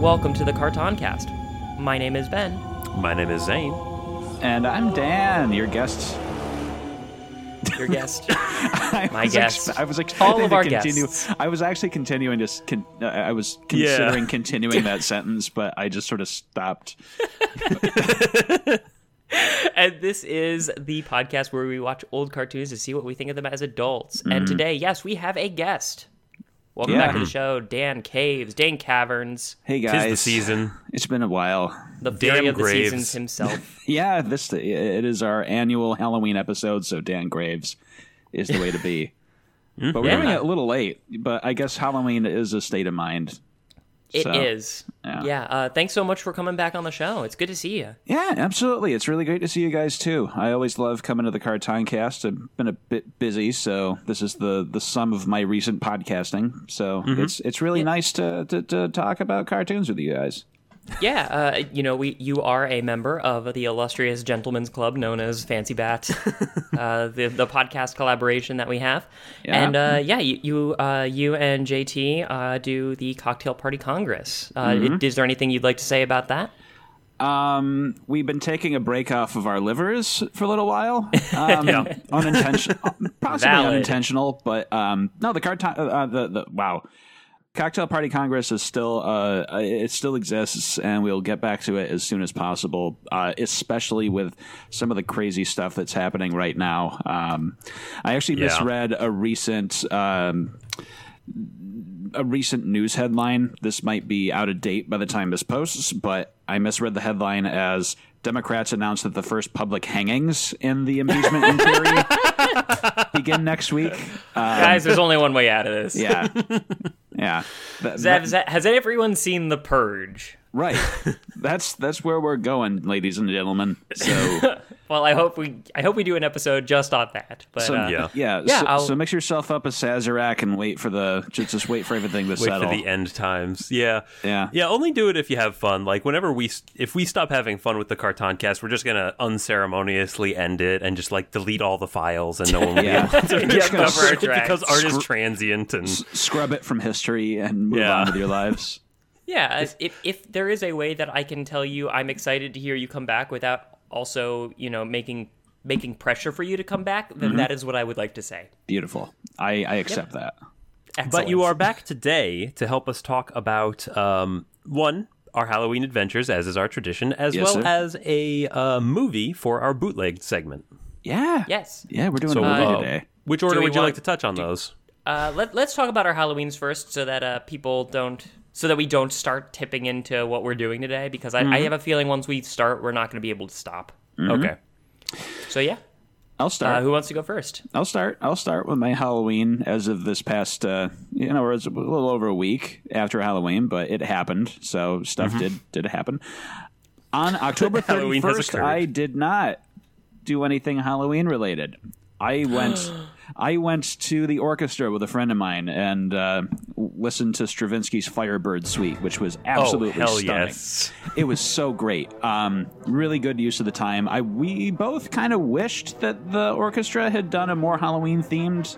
Hello, everyone. Welcome to the Cartoncast. My name is Ben. My name is Zane. And I'm Dan, your guest. Your guest. I My was guest. I was expecting All of to our continue. guests. I was actually continuing to. Con- uh, I was Yeah. considering continuing that sentence, but I just sort of stopped. and this is the podcast where we watch old cartoons to see what we think of them as adults. And today, yes, we have a guest. Welcome Yeah. back to the show, Dan Caves, Dan Caverns, Hey guys, Tis guys, the season. It's been a while. the fury Dan of the seasons himself. Yeah, this it is our annual Halloween episode, so Dan Graves is the way to be. Mm-hmm. But we're Yeah. doing it a little late. But I guess Halloween is a state of mind. It is. So, yeah. Yeah. Uh, thanks so much for coming back on the show. It's good to see you. Yeah, absolutely. It's really great to see you guys too. I always love coming to the Cartoon Cast. I've been a bit busy, so this is the the sum of my recent podcasting. So it's it's really nice to, to to talk about cartoons with you guys. Yeah, uh, you know, we you are a member of the illustrious gentlemen's club known as Fancy Bat, uh, the the podcast collaboration that we have, Yeah. and uh, yeah, you you, uh, you and JT uh, do the Cocktail Party Congress. Uh, Is there anything you'd like to say about that? Um, we've been taking a break off of our livers for a little while. Um, unintentional, possibly Valid. unintentional, but um, no, the uh, uh, the the wow. Cocktail Party Congress is still uh, uh, it still exists, and we'll get back to it as soon as possible. Uh, especially with some of the crazy stuff that's happening right now. Um, I actually Yeah. misread a recent um, a recent news headline. This might be out of date by the time this posts, but I misread the headline as Democrats announced that the first public hangings in the impeachment inquiry begin next week. Uh, Guys, there's only one way out of this. yeah, yeah. That- Has, that- has, has everyone seen The Purge? Right. That's that's where we're going, ladies and gentlemen. So, Well, I hope we I hope we do an episode just on that. But so uh, yeah, yeah. yeah. Yeah, so, I'll- so mix yourself up a Sazerac and wait for the just just wait for everything to Wait settle. for the end times. Yeah. Yeah. Yeah, only do it if you have fun. Like whenever we if we stop having fun with the Cartoncast, we're just going to unceremoniously end it and just like delete all the files and no one will Yeah. be able to We're just gonna cover our scr- because art is transient and scrub it from history and move Yeah. on with your lives. Yeah, if if there is a way that I can tell you I'm excited to hear you come back without also, you know, making making pressure for you to come back, Mm-hmm. then that is what I would like to say. Beautiful. I, I accept that. But you are back today to help us talk about um, one our Halloween adventures, as is our tradition, as Yes, well sir. as a uh, movie for our bootleg segment. Yeah. Yes. Yeah, we're doing So, a movie uh, today. which order would you want- like to touch on those? Uh, let, let's talk about our Halloweens first, so that uh, people don't, so that we don't start tipping into what we're doing today. Because I, Mm-hmm. I have a feeling once we start, we're not going to be able to stop. Okay. So yeah, I'll start. uh, who wants to go first? I'll start. I'll start with my Halloween as of this past, uh, you know, it was a little over a week after Halloween, but it happened. So stuff did did happen. On October thirty first. I did not do anything Halloween related. I went. I went to the orchestra with a friend of mine and uh, listened to Stravinsky's Firebird Suite, which was absolutely oh, hell stunning. yes. It was so great. Um, really good use of the time. I we both kind of wished that the orchestra had done a more Halloween themed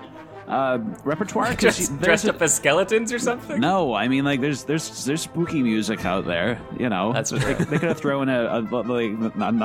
uh, repertoire. 'cause Dressed, there's dressed a- up as skeletons or something? No, I mean like there's there's there's spooky music out there. You know, That's they, they could have thrown a, a like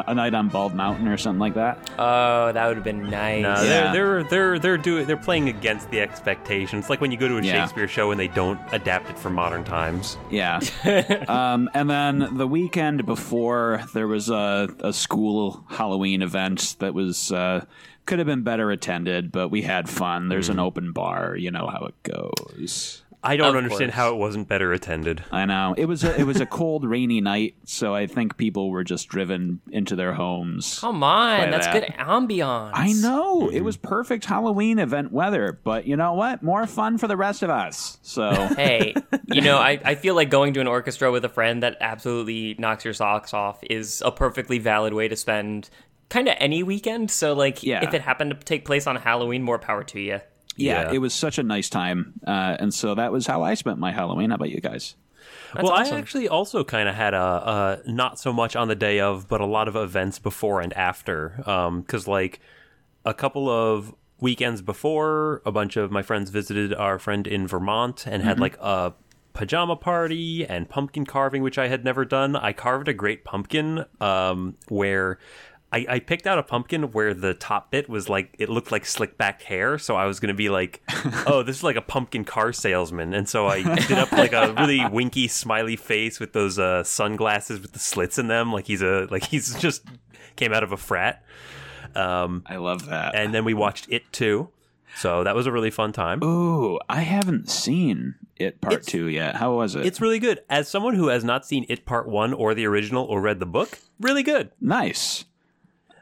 a night on Bald Mountain or something like that. Oh, that would have been nice. No, Yeah. they're they're they're they're doing they're playing against the expectations. Like when you go to a Yeah. Shakespeare show and they don't adapt it for modern times. Yeah. um, and then the weekend before, there was a, a school Halloween event that was uh, could have been better attended, but we had fun. There's an mm. open bar. You know how it goes. I don't Of understand course. how it wasn't better attended. I know it was a, it was a cold, rainy night, so I think people were just driven into their homes. Come on, By that's that. good ambiance. I know it was mm-hmm. perfect Halloween event weather, but you know what? More fun for the rest of us. So Hey, you know, I, I feel like going to an orchestra with a friend that absolutely knocks your socks off is a perfectly valid way to spend kind of any weekend. So, like, Yeah. if it happened to take place on Halloween, more power to you. yeah, Yeah. it was such a nice time, uh, and so that was how I spent my Halloween. How about you guys? well, awesome. I actually also kind of had a, a not so much on the day of, but a lot of events before and after. Because like a couple of weekends before, a bunch of my friends visited our friend in Vermont and had like a pajama party and pumpkin carving, which I had never done. I carved a great pumpkin um, where I, I picked out a pumpkin where the top bit was like it looked like slick back hair, so I was gonna be like, oh, this is like a pumpkin car salesman, and so I did up like a really winky smiley face with those uh, sunglasses with the slits in them, like he's a like he's just came out of a frat. Um, I love that. and then we watched it too, so that was a really fun time. Ooh, I haven't seen it part It's- two yet. How was it? It's really good. As someone who has not seen it part one or the original or read the book, really good. nice.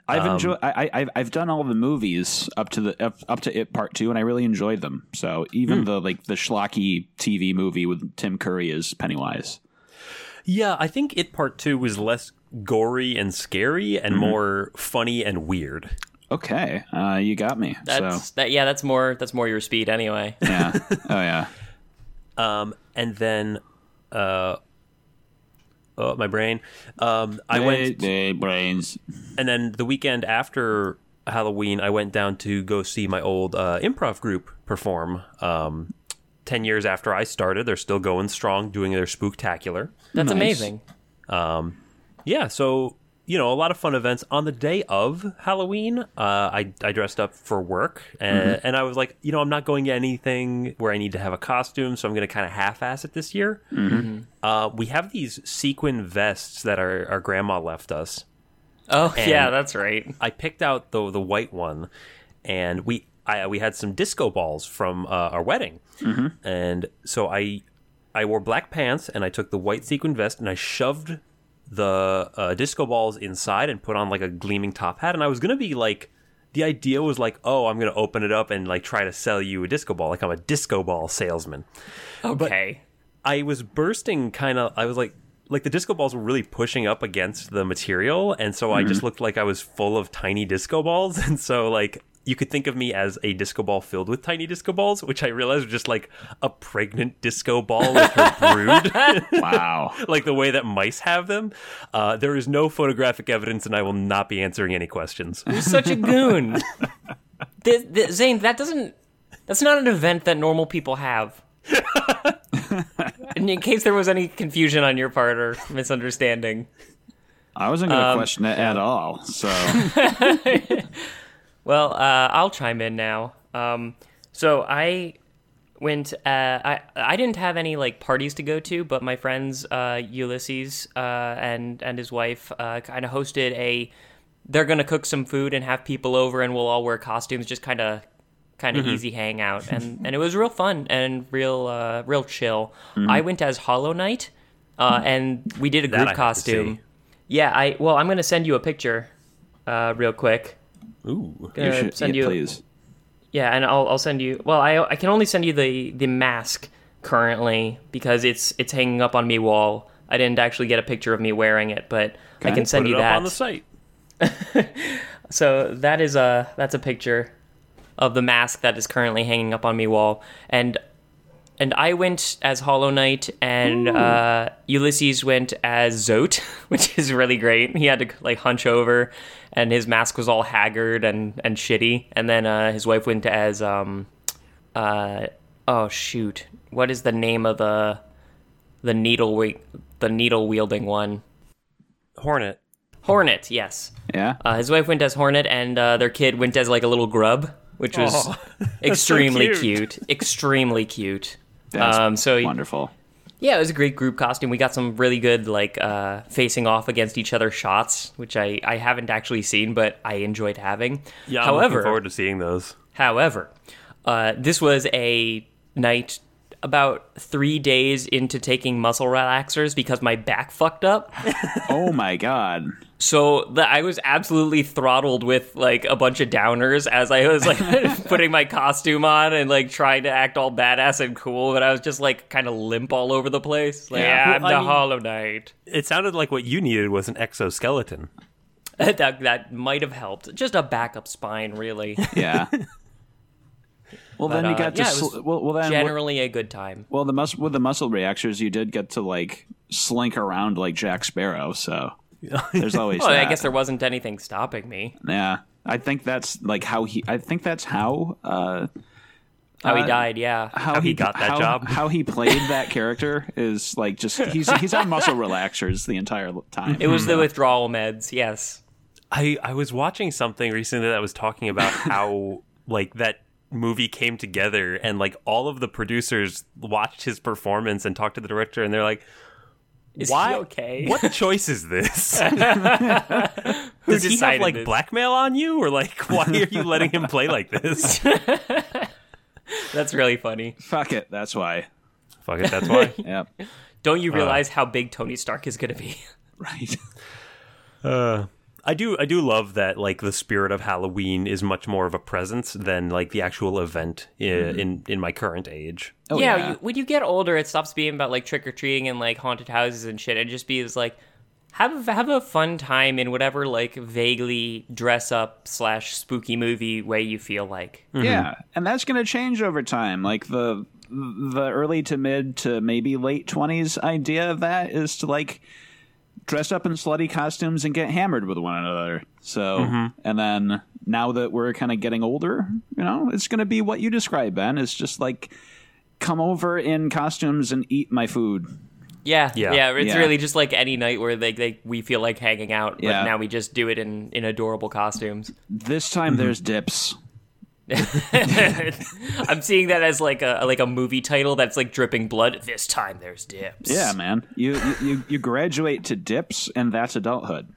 I've Um, enjoyed. I, I I've- I've done all the movies up to the up, up to it part two, and I really enjoyed them. So even Hmm. the like the schlocky TV movie with Tim Curry as Pennywise. Yeah, I think it part two was less gory and scary and more funny and weird. Okay, uh, you got me. That's so that. Yeah, that's more. That's more your speed anyway. yeah. Oh yeah. Um, and then, uh, oh, my brain. Um, I went, Hey, brains. and then the weekend after Halloween, I went down to go see my old uh, improv group perform. Um, Ten years after I started, they're still going strong, doing their spooktacular. That's Nice. amazing. yeah, so you know, a lot of fun events on the day of Halloween. Uh, I I dressed up for work, and, and I was like, you know, I'm not going to anything where I need to have a costume, so I'm going to kind of half-ass it this year. Uh, we have these sequin vests that our our grandma left us. Oh yeah, that's right. I picked out the the white one, and we I we had some disco balls from uh, our wedding, and so I I wore black pants and I took the white sequin vest and I shoved the uh, disco balls inside and put on like a gleaming top hat, and I was gonna be like. The idea was like, oh, I'm gonna open it up and like try to sell you a disco ball, like I'm a disco ball salesman. Okay. I was bursting kind of I was like like the disco balls were really pushing up against the material and so I just looked like I was full of tiny disco balls and so like you could think of me as a disco ball filled with tiny disco balls, which I realized was just like a pregnant disco ball with her brood, Wow. like the way that mice have them. Uh, there is no photographic evidence, and I will not be answering any questions. You're such a goon. Th- th- Zane, that doesn't. That's not an event that normal people have. and in case there was any confusion on your part or misunderstanding, I wasn't going to Um, question it at all. So well, uh, I'll chime in now. Um, so I went. Uh, I I didn't have any like parties to go to, but my friends uh, Ulysses uh, and and his wife uh, kind of hosted a. They're gonna cook some food and have people over, and we'll all wear costumes. Just kind of kind of easy hangout, and and it was real fun and real uh, real chill. I went as Hollow Knight, uh, and we did a group costume. Yeah, I well, I'm gonna send you a picture, uh, real quick. Ooh. you should, send yeah, you, please. yeah, and I'll I'll send you. Well, I I can only send you the the mask currently because it's it's hanging up on me wall. I didn't actually get a picture of me wearing it, but I can send Put you it up that. on the site. So that is a that's a picture of the mask that is currently hanging up on me wall, and and I went as Hollow Knight, and uh, Ulysses went as Zote, which is really great. He had to like hunch over, and his mask was all haggard and and shitty. And then uh, his wife went as um, uh, oh shoot, what is the name of the the needle wi- the needle wielding one? Hornet. Hornet, yes. Yeah. Uh, his wife went as Hornet, and uh, their kid went as like a little grub, which was Aw, extremely cute. cute. Extremely cute. That's um, so wonderful. yeah, it was a great group costume. We got some really good like uh, facing off against each other shots, which I, I haven't actually seen, but I enjoyed having. Yeah, however, I'm looking forward to seeing those. However, uh, this was a night about three days into taking muscle relaxers because my back fucked up. oh my god. So the, I was absolutely throttled with like a bunch of downers as I was like putting my costume on and like trying to act all badass and cool, but I was just like kind of limp all over the place. Like, Yeah. yeah, I'm Well, I the mean- Hollow Knight. It sounded like what you needed was an exoskeleton. that that might have helped. Just a backup spine, really. Yeah. Well, then But, you uh, got to. yeah, sl- well, well, then what- Generally a good time. well, the mus- with the muscle relaxers, you did get to like slink around like Jack Sparrow. So there's always. Well, I guess there wasn't anything stopping me. Yeah, I think that's like how he. I think that's how uh, How he Uh, died, yeah. how, he got that how- job. How he played that character is like just he's he's on muscle relaxers the entire time. It was the withdrawal meds, yes. I I was watching something recently that was talking about how like that movie came together and like all of the producers watched his performance and talked to the director and they're like Is why he okay? what choice is this Who does he have like this? blackmail on you or like why are you letting him play like this That's really funny. Fuck it, that's why. fuck it that's why Yep. Don't you realize how big Tony Stark is going to be? Right. Uh, I do I do love that like the spirit of Halloween is much more of a presence than like the actual event i- in in my current age. Oh, yeah, yeah. You, when you get older, it stops being about like trick or treating and like haunted houses and shit, and just be like have have a fun time in whatever like vaguely dress up slash spooky movie way you feel like. Mm-hmm. Yeah, and that's going to change over time. Like the the early to mid to maybe late twenties idea of that is to like dress up in slutty costumes and get hammered with one another. So, mm-hmm. and then now that we're kind of getting older, you know, it's going to be what you describe, Ben. It's just like come over in costumes and eat my food. Yeah, Yeah. yeah, It's Yeah. really just like any night where like they, we feel like hanging out, but Yeah. now we just do it in in adorable costumes. This time mm-hmm. there's dips. I'm seeing that as like a like a movie title that's like dripping blood. This time there's dips. Yeah, man. You you you, you graduate to dips, and that's adulthood.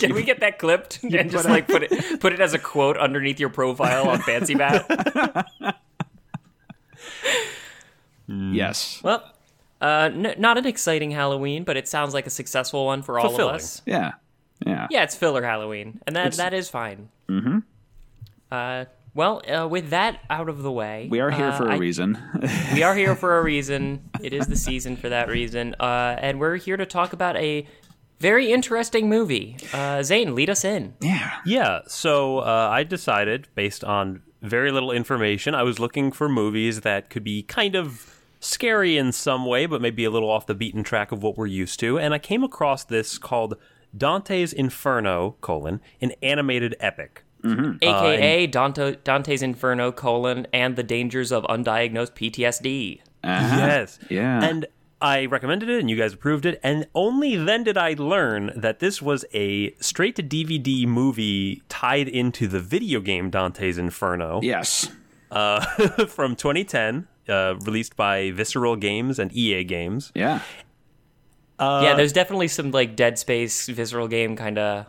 Can we get that clipped and just like put it put it as a quote underneath your profile on Fancy Bat? Yes. well, uh, n- not an exciting Halloween, but it sounds like a successful one for all Fulfilling. of us. Yeah. Yeah. Yeah, it's filler Halloween, and that that is fine. Mm-hmm. Uh, well, uh, with that out of the way, We are here uh, for a I- reason. we are here for a reason. It is the season for that reason, uh, and we're here to talk about a very interesting movie. Uh, Zane, lead us in. yeah. Yeah, so uh, I decided, based on very little information, I was looking for movies that could be kind of scary in some way, but maybe a little off the beaten track of what we're used to. And I came across this called Dante's Inferno: colon an animated epic. Aka Dante, Dante's Inferno: colon and the dangers of undiagnosed PTSD. Uh-huh. Yes, Yeah. and. I recommended it and you guys approved it, and only then did I learn that this was a straight to DVD movie tied into the video game Dante's Inferno. Yes. uh, from 2010, uh, released by Visceral Games and EA Games. Yeah. yeah, there's definitely some like Dead Space visceral game kind of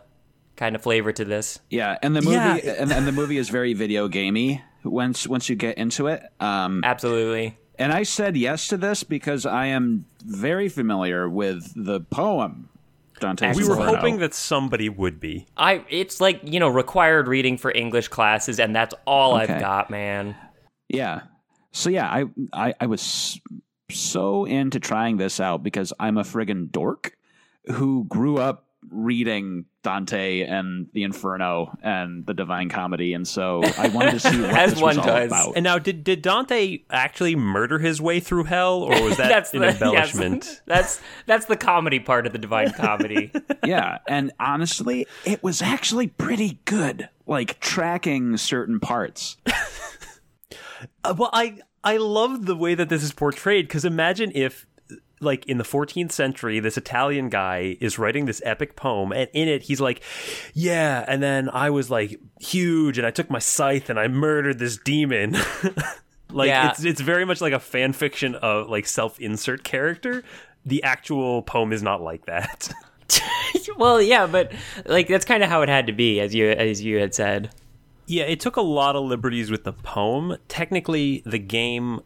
kind of flavor to this. Yeah, and the movie Yeah. and, and the movie is very video gamey once once you get into it. Um, Absolutely. and I said yes to this because I am very familiar with the poem Dante's We were hoping that somebody would be. I it's like, you know, required reading for English classes and that's all Okay. I've got, man. Yeah. So yeah, I I, I was so into trying this out because I'm a friggin' dork who grew up reading Dante and the Inferno and the Divine Comedy, and so I wanted to see what As this was one all does. about. And now, did did Dante actually murder his way through hell, or was that that's an the embellishment? yes, that's that's the comedy part of the divine comedy. yeah, and honestly, it was actually pretty good. Like tracking certain parts. Uh, well, I I love the way that this is portrayed because imagine if. Like in the 14th century, this Italian guy is writing this epic poem, and in it, he's like, "Yeah, and then I was like huge, and I took my scythe and I murdered this demon." like Yeah. it's it's very much like a fan fiction of like self insert character. The actual poem is not like that. well, yeah, but like that's kind of how it had to be as you as you had said. Yeah, it took a lot of liberties with the poem. Technically, the game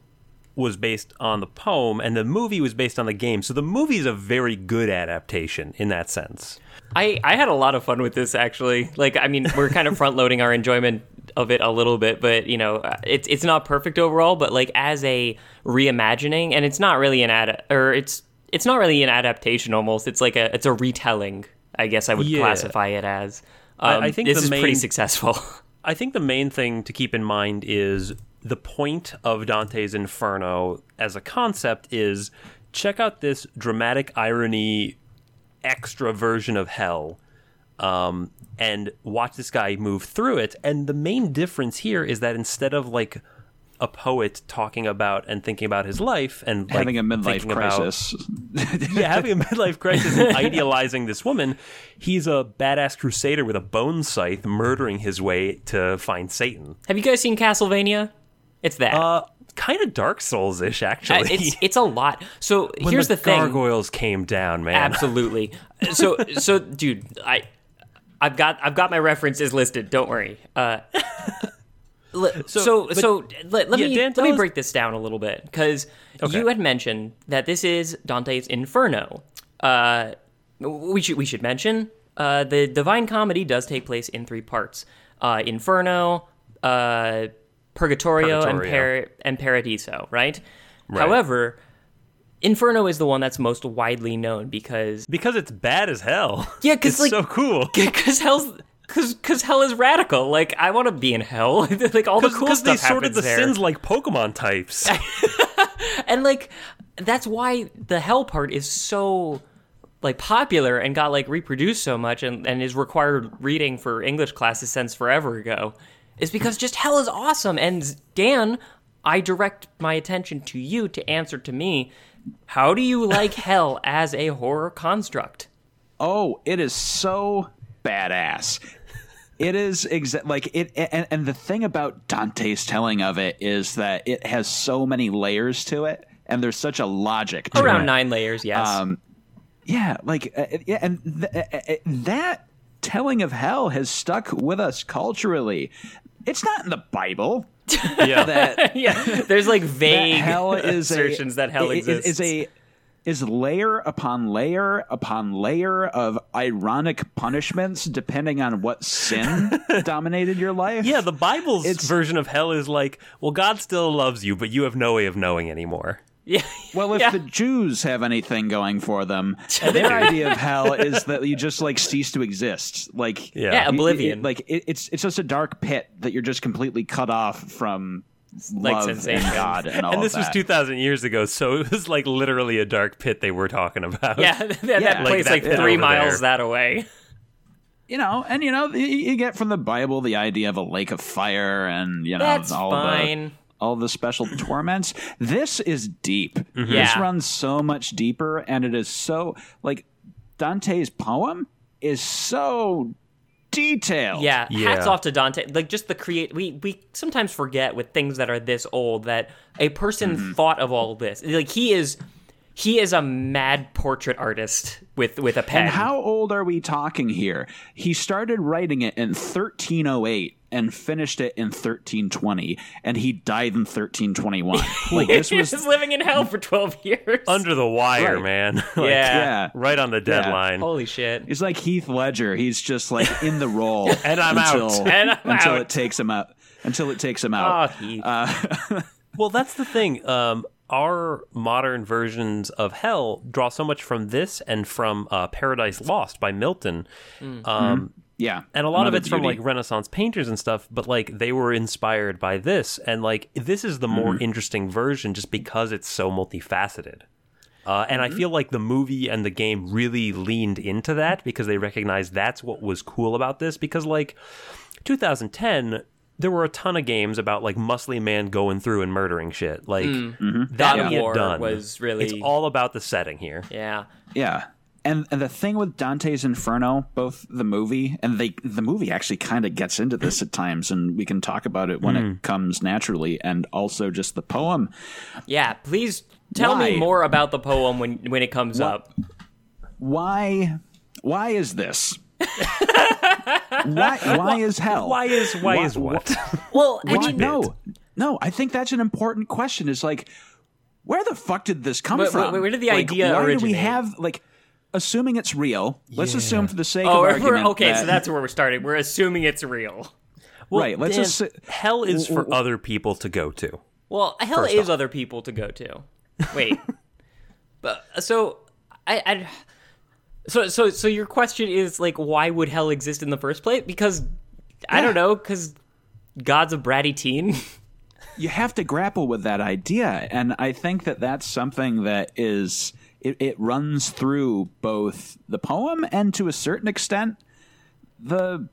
was based on the poem, and the movie was based on the game. So the movie is a very good adaptation in that sense. I, I had a lot of fun with this actually. Like, I mean, we're kind of front loading our enjoyment of it a little bit, but you know, it's it's not perfect overall. But like as a reimagining, and it's not really an ad or it's it's not really an adaptation. Almost, it's like a it's a retelling. I guess I would Yeah. classify it as. I- Um, I think this is pretty successful. I think the main thing to keep in mind is the point of Dante's Inferno as a concept is check out this dramatic irony extra version of hell um, and watch this guy move through it. And the main difference here is that instead of like a poet talking about and thinking about his life and like, Having a midlife thinking about- crisis. yeah, having a midlife crisis and idealizing this woman, he's a badass crusader with a bone scythe murdering his way to find Satan. Have you guys seen Castlevania? It's that. Uh, kind of Dark Souls ish, Uh, actually. it's it's a lot. So when here's the, the, thing. gargoyles came down, man. Absolutely. So so dude, I I've got I've got my references listed. Don't worry. Uh, le- so so, let, let yeah, me Dan, let me break this down a little bit because Okay. you had mentioned that this is Dante's Inferno. Uh, we should we should mention uh, the Divine Comedy does take place in three parts: uh, Inferno, uh, Purgatorio, and, Purgatorio. Par- and Paradiso. Right? However. Inferno is the one that's most widely known because because it's bad as hell. Yeah, because like- so cool. because hell's because because hell is radical. Like I want to be in hell. like all the cool Because they sorted the there, sins like Pokemon types. and like that's why the hell part is so like popular and got like reproduced so much and, and is required reading for English classes since forever ago. Is because just hell is awesome. And Dan, I direct my attention to you to answer to me. How do you like hell as a horror construct? Oh, it is so badass. It is exa- like it, and, and the thing about Dante's telling of it is that it has so many layers to it, and there's such a logic to Around it. nine layers, yes. Um, yeah, like uh, yeah, and th- uh, uh, that telling of hell has stuck with us culturally. It's not in the Bible. yeah. That yeah, there's like that vague hell is assertions a, that hell i- i- exists. Is a is layer upon layer upon layer of ironic punishments depending on what sin dominated your life. Yeah, the Bible's It's- version of hell is like, well, God still loves you, but you have no way of knowing anymore. Yeah. Well, if yeah. the Jews have anything going for them, their idea of hell is that you just like cease to exist. Like Yeah. Yeah, oblivion. it- like it, it's it's just a dark pit that you're just completely cut off from Like love sensation. and God and all and this of was 2,000 years ago, so it was like literally a dark pit they were talking about. yeah, that, that Yeah. place Like like, that pit three miles there. that away. you know, and you know, you, you get from the Bible the idea of a lake of fire and you know That's all fine. the all the special torments. This is deep. This Mm-hmm. Yeah. runs so much deeper, and it is so like Dante's poem is so detailed. Yeah, Yeah. hats off to Dante. Like just the create. We we sometimes forget with things that are this old that a person Mm-hmm. thought of all of this. Like he is, he is a mad portrait artist with with a pen. And how old are we talking here? He started writing it in 1308 and finished it in 1320, and he died in 1321. like this he was was living in hell for twelve years. Under the wire, Right. man. Like, yeah. yeah. Right on the deadline. Holy shit. He's like Heath Ledger. He's just like in the role, And I'm out. until, And I'm until out. it takes him out. Until it takes him Oh, out. Heath. Well, that's the thing. Um, our modern versions of hell draw so much from this and from uh, Paradise Lost by Milton. Um, yeah, and a lot of another it's from like Renaissance painters and stuff, but like they were inspired by this, and like this is the more mm-hmm. interesting version just because it's so multifaceted. Uh, and I mm-hmm. feel like the movie and the game really leaned into that because they recognized that's what was cool about this. Because like 2010, there were a ton of games about like muscly man going through and murdering shit. Like mm. mm-hmm. that God of we had War done was really- It's all about the setting here. yeah. Yeah. And, and the thing with Dante's Inferno, both the movie and they the movie actually kind of gets into this at times, and we can talk about it when it hmm. comes naturally, and also just the poem. Yeah. Please tell Why? me more about the poem when when it comes up. Why why is this? why why is hell? Why is why, Why- is what? Well, I mean, no, no. I think that's an important question. Is like, where the fuck did this come Where- from? where- where did the Like, idea Why do we have like, assuming it's real? Let's Yeah. assume for the sake oh, of we're, argument. okay. that- so that's where we're starting. We're assuming it's real. Well, Right, let's Dan, just hell is for other people to go to. Well, hell is off. other people to go to. Wait, but so I, I, so so so your question is like, why would hell exist in the first place? Because I don't know, because God's a bratty teen. you have to grapple with that idea and i think that that's something that is it, it runs through both the poem and to a certain extent the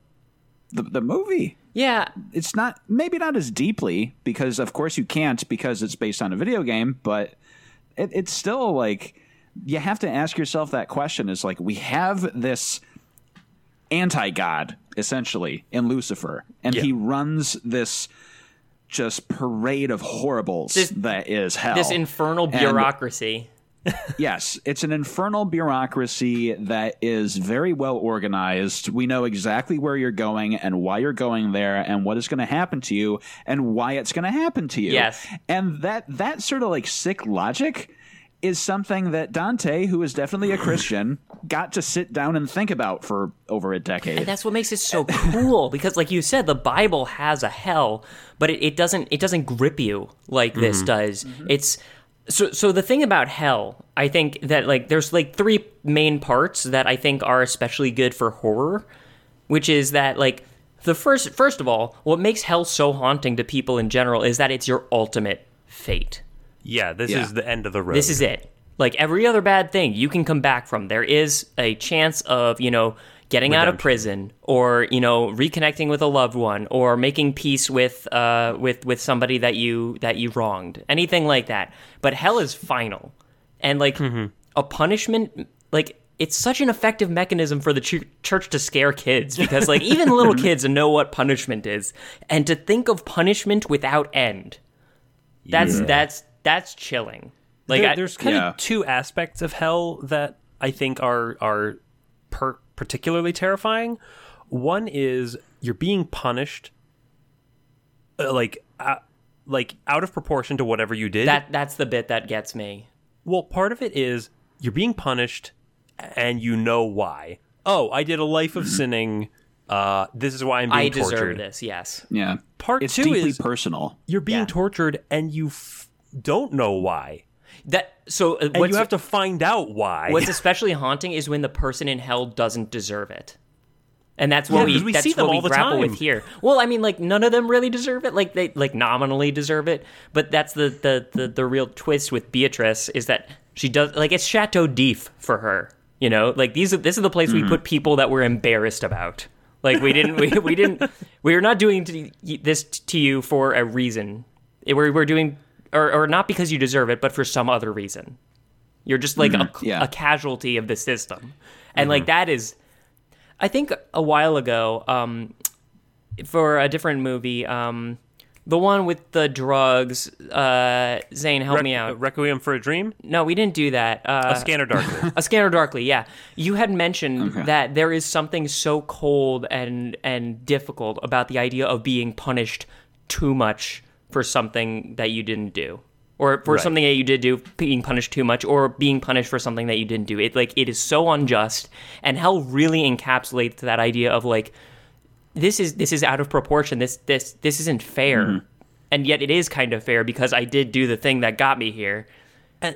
the, the movie. Yeah, It's not maybe not as deeply because of course you can't because it's based on a video game, but it, it's still like you have to ask yourself that question. Is like we have this anti god essentially in Lucifer, and Yeah. he runs this just parade of horribles This- that is hell. this infernal And- bureaucracy. Yes, it's an infernal bureaucracy that is very well organized. We know exactly where you're going and why you're going there and what is going to happen to you and why it's going to happen to you. Yes. And that that sort of like sick logic is something that Dante, who is definitely a Christian, got to sit down and think about for over a decade. And that's what makes it so cool because, like you said, the Bible has a hell, but it, it doesn't it doesn't grip you like this mm-hmm. does. Mm-hmm. It's so so the thing about hell, I think that like there's like three main parts that I think are especially good for horror, which is that like the first first of all, what makes hell so haunting to people in general is that it's your ultimate fate. Yeah, this Yeah. is the end of the road. This is it. Like every other bad thing, you can come back from. There is a chance of, you know, getting out of prison or, you know, reconnecting with a loved one or making peace with uh with with somebody that you that you wronged. Anything like that. But hell is final. And like a punishment like it's such an effective mechanism for the ch- church to scare kids because like even little kids know what punishment is and to think of punishment without end that's that's that's chilling like There- I- there's kind Yeah. of two aspects of hell that I think are are per- particularly terrifying. One is you're being punished, uh, like uh, like out of proportion to whatever you did. That that's the bit that gets me. well, part of it is you're being punished, and you know why. Oh, I did a life of sinning. Uh, this is why I'm being I tortured. deserve this. Yes. yeah. Part it's two deeply is personal. you're being Yeah. tortured, and you f- don't know why, That so uh, and you have to find out why. what's especially haunting is when the person in hell doesn't deserve it. And that's what Yeah, we, 'cause we that's see them what we all the grapple time. with here. Well, I mean, like none of them really deserve it. Like they like nominally deserve it, but that's the the the, the real twist with Beatrice is that she does like it's Chateau d'If for her. You know, like these are this is the place Mm-hmm. we put people that we're embarrassed about. Like we didn't we, we didn't we are not doing to, this to you for a reason. We're we're doing or or not because you deserve it, but for some other reason. You're just like a, yeah. a casualty of the system, and like that is. I think a while ago, um, for a different movie, um, the one with the drugs. Uh, Zane, help me out. Requiem for a Dream, No, we didn't do that. Uh, a Scanner Darkly. a Scanner Darkly, yeah. You had mentioned that there is something so cold and and difficult about the idea of being punished too much for something that you didn't do. Or for Right. something that you did do, being punished too much, or being punished for something that you didn't do. It like it is so unjust, and hell really encapsulates that idea of like this is this is out of proportion. This this this isn't fair, mm-hmm. and yet it is kind of fair because I did do the thing that got me here.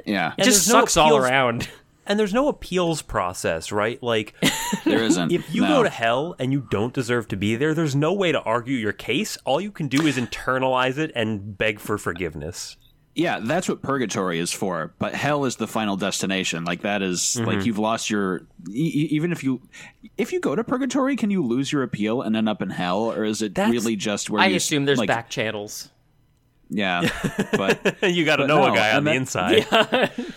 Yeah. It just there's no sucks all around. and there's no appeals process, right? Like, There isn't. if you no. go to hell and you don't deserve to be there, there's no way to argue your case. All you can do is internalize it and beg for forgiveness. Yeah, that's what purgatory is for. But hell is the final destination. Like that is- Mm-hmm. like you've lost your. E- even if you, if you go to purgatory, can you lose your appeal and end up in hell, or is it That's- really just where I you assume there's like, back channels. Yeah, but you got to know no, a guy on and the that- inside.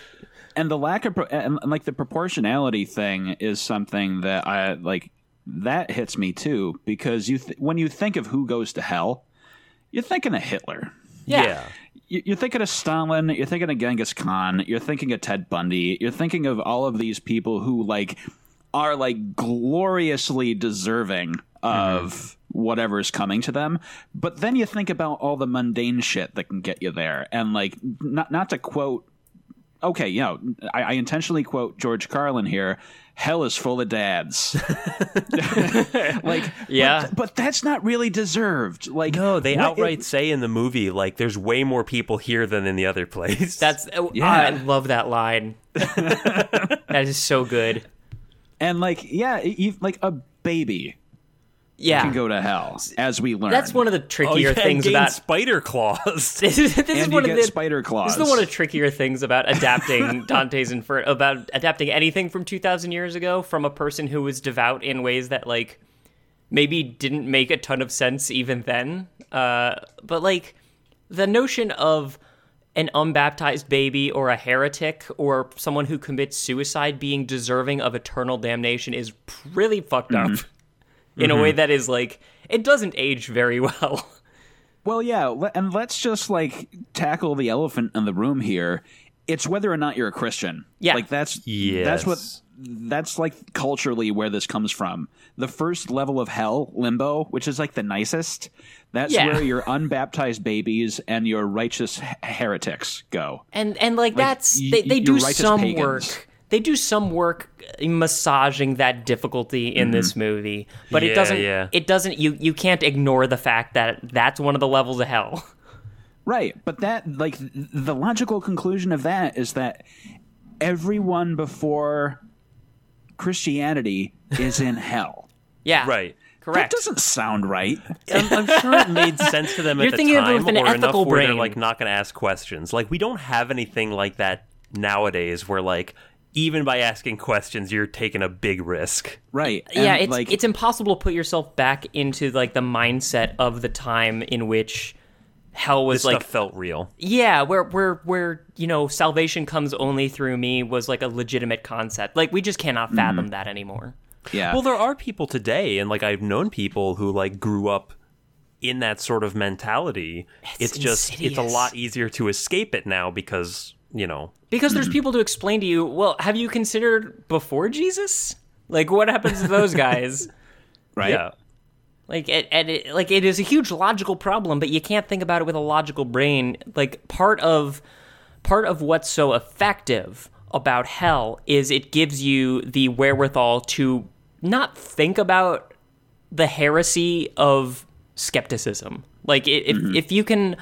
and the lack of pro- and, and, like the proportionality thing is something that I like that hits me too because you th- when you think of who goes to hell, you're thinking of Hitler. Yeah. You- You're thinking of Stalin. You're thinking of Genghis Khan. You're thinking of Ted Bundy. You're thinking of all of these people who like are like gloriously deserving of mm-hmm. whatever's coming to them. But then you think about all the mundane shit that can get you there, and like not not to quote. Okay, you know, I, I intentionally quote George Carlin here. Hell is full of dads. like, Yeah. but, but that's not really deserved. Like, No, they what- outright say in the movie, like, there's way more people here than in the other place. That's oh, Yeah. I love that line. that is so good. And like, yeah, like a baby Yeah. can go to hell, as we learn. That's one of the oh, trickier yeah, things about spider claws. this is this is you one get of the spider claws. This is one of the trickier things about adapting Dante's Inferno, about adapting anything from 2,000 years ago from a person who was devout in ways that, like, maybe didn't make a ton of sense even then. Uh, but like the notion of an unbaptized baby or a heretic or someone who commits suicide being deserving of eternal damnation is really fucked up in a way mm-hmm. that is like it doesn't age very well. Well, yeah, and let's just like tackle the elephant in the room here. It's whether or not you're a Christian. Yeah. like that's that's what that's like culturally where this comes from. The first level of hell, limbo, which is like the nicest. That's Yeah. where your unbaptized babies and your righteous heretics go. and and like, that's y- they, they do some pagans. work they do some work massaging that difficulty in this mm-hmm. movie but it doesn't yeah. it doesn't you you can't ignore the fact that that's one of the levels of hell Right, but that like the logical conclusion of that is that everyone before Christianity is in hell. yeah Right. correct That doesn't sound right. I'm, I'm sure it made sense to them You're at the thinking of it time, with an or enough ethical where they're brain. like not going to ask questions. Like we don't have anything like that nowadays, where like even by asking questions, you're taking a big risk. Right. yeah it's like it's impossible to put yourself back into like the mindset of the time in which hell was This like stuff felt real. yeah where where where you know salvation comes only through me was like a legitimate concept like we just cannot Mm-hmm. fathom that anymore yeah. Well, there are people today, and like I've known people who like grew up in that sort of mentality. It's, just it's a lot easier to escape it now because you know because Mm-hmm. there's people to explain to you well have you considered before jesus like what happens to those guys right. yeah. like it, and it like it is a huge logical problem but you can't think about it with a logical brain like part of part of what's so effective about hell is it gives you the wherewithal to not think about the heresy of skepticism like it, if, if you can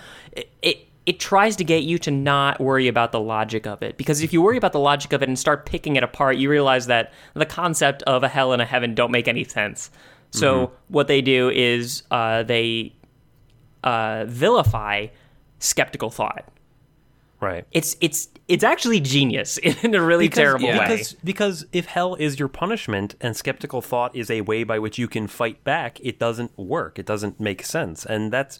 it, it tries to get you to not worry about the logic of it because if you worry about the logic of it and start picking it apart you realize that the concept of a hell and a heaven don't make any sense so what they do is uh, they uh, vilify skeptical thought Right. it's it's it's actually genius in a really terrible yeah. way Because because if hell is your punishment and skeptical thought is a way by which you can fight back, it doesn't work. It doesn't make sense. And that's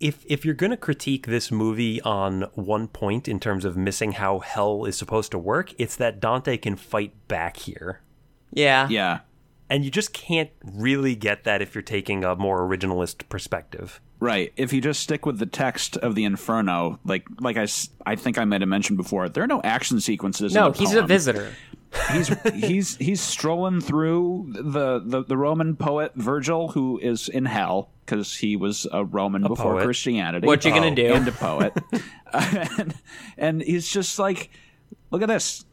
if if you're going to critique this movie on one point in terms of missing how hell is supposed to work, it's that Dante can fight back here. yeah Yeah. And you just can't really get that if you're taking a more originalist perspective. Right. If you just stick with the text of the Inferno, like like I, I think I might have mentioned before, there are no action sequences. in no the he's a visitor He's he's he's strolling through the, the, the Roman poet Virgil, who is in hell because he was a Roman before poet. Christianity. what you gonna Oh, do and a poet, and, and he's just like, look at this.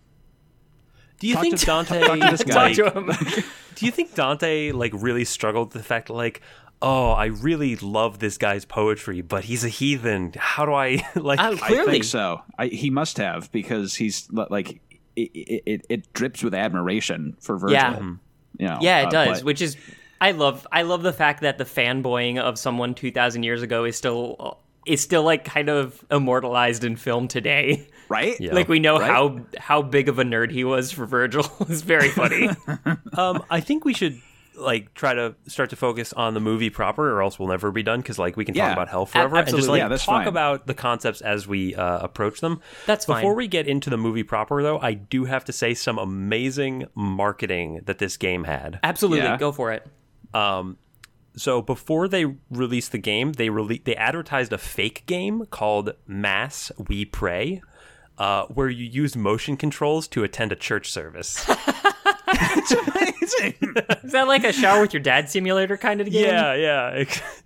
Do you Talk think to- Dante talk to this guy. Talk to him. Do you think Dante like really struggled with the fact like, oh, I really love this guy's poetry, but he's a heathen. How do I like? Uh, I think so. I, he must have because he's like it, it, it, it drips with admiration for Virgil. Yeah. You know, Yeah, it uh, does, but- which is I love I love the fact that the fanboying of someone 2000 years ago is still is still like kind of immortalized in film today. right. Yeah. Like we know Right. how how big of a nerd he was for Virgil. it's very funny. um, I think we should like try to start to focus on the movie proper, or else we'll never be done because like we can Yeah. talk about hell forever and just like Yeah, that's talk fine. about the concepts as we uh, approach them. That's fine. Before we get into the movie proper, though, I do have to say some amazing marketing that this game had. Absolutely, Yeah. go for it. So before they released the game, they rele- they advertised a fake game called Mass We Pray, uh, where you use motion controls to attend a church service. Is that like a shower with your dad simulator kind of game? yeah, yeah.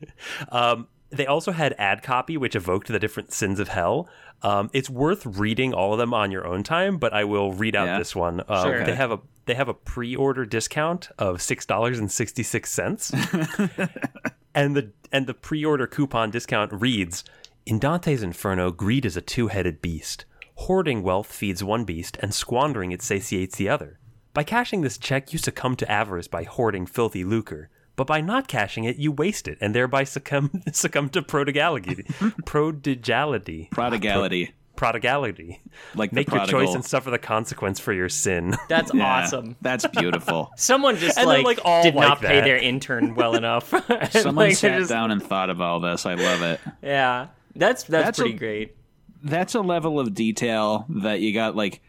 um, they also had ad copy, which evoked the different sins of hell. Um, it's worth reading all of them on your own time, but I will read out Yeah. this one. Um, Sure. They have a they have a pre-order discount of six dollars and sixty six cents, and the and the pre-order coupon discount reads: In Dante's Inferno, greed is a two-headed beast. Hoarding wealth feeds one beast, and squandering it satiates the other. By cashing this check, you succumb to avarice by hoarding filthy lucre. But by not cashing it, you waste it, and thereby succumb succumb to prodigality. prodigality. Prodigality. prodigality. Like make your choice and suffer the consequence for your sin. That's Yeah, awesome. That's beautiful. Someone just And like, like, all did like not pay their intern well enough. Someone like, sat just- down and thought of all this. I love it. Yeah, that's that's, That's a- pretty great. That's a level of detail that you got. Like,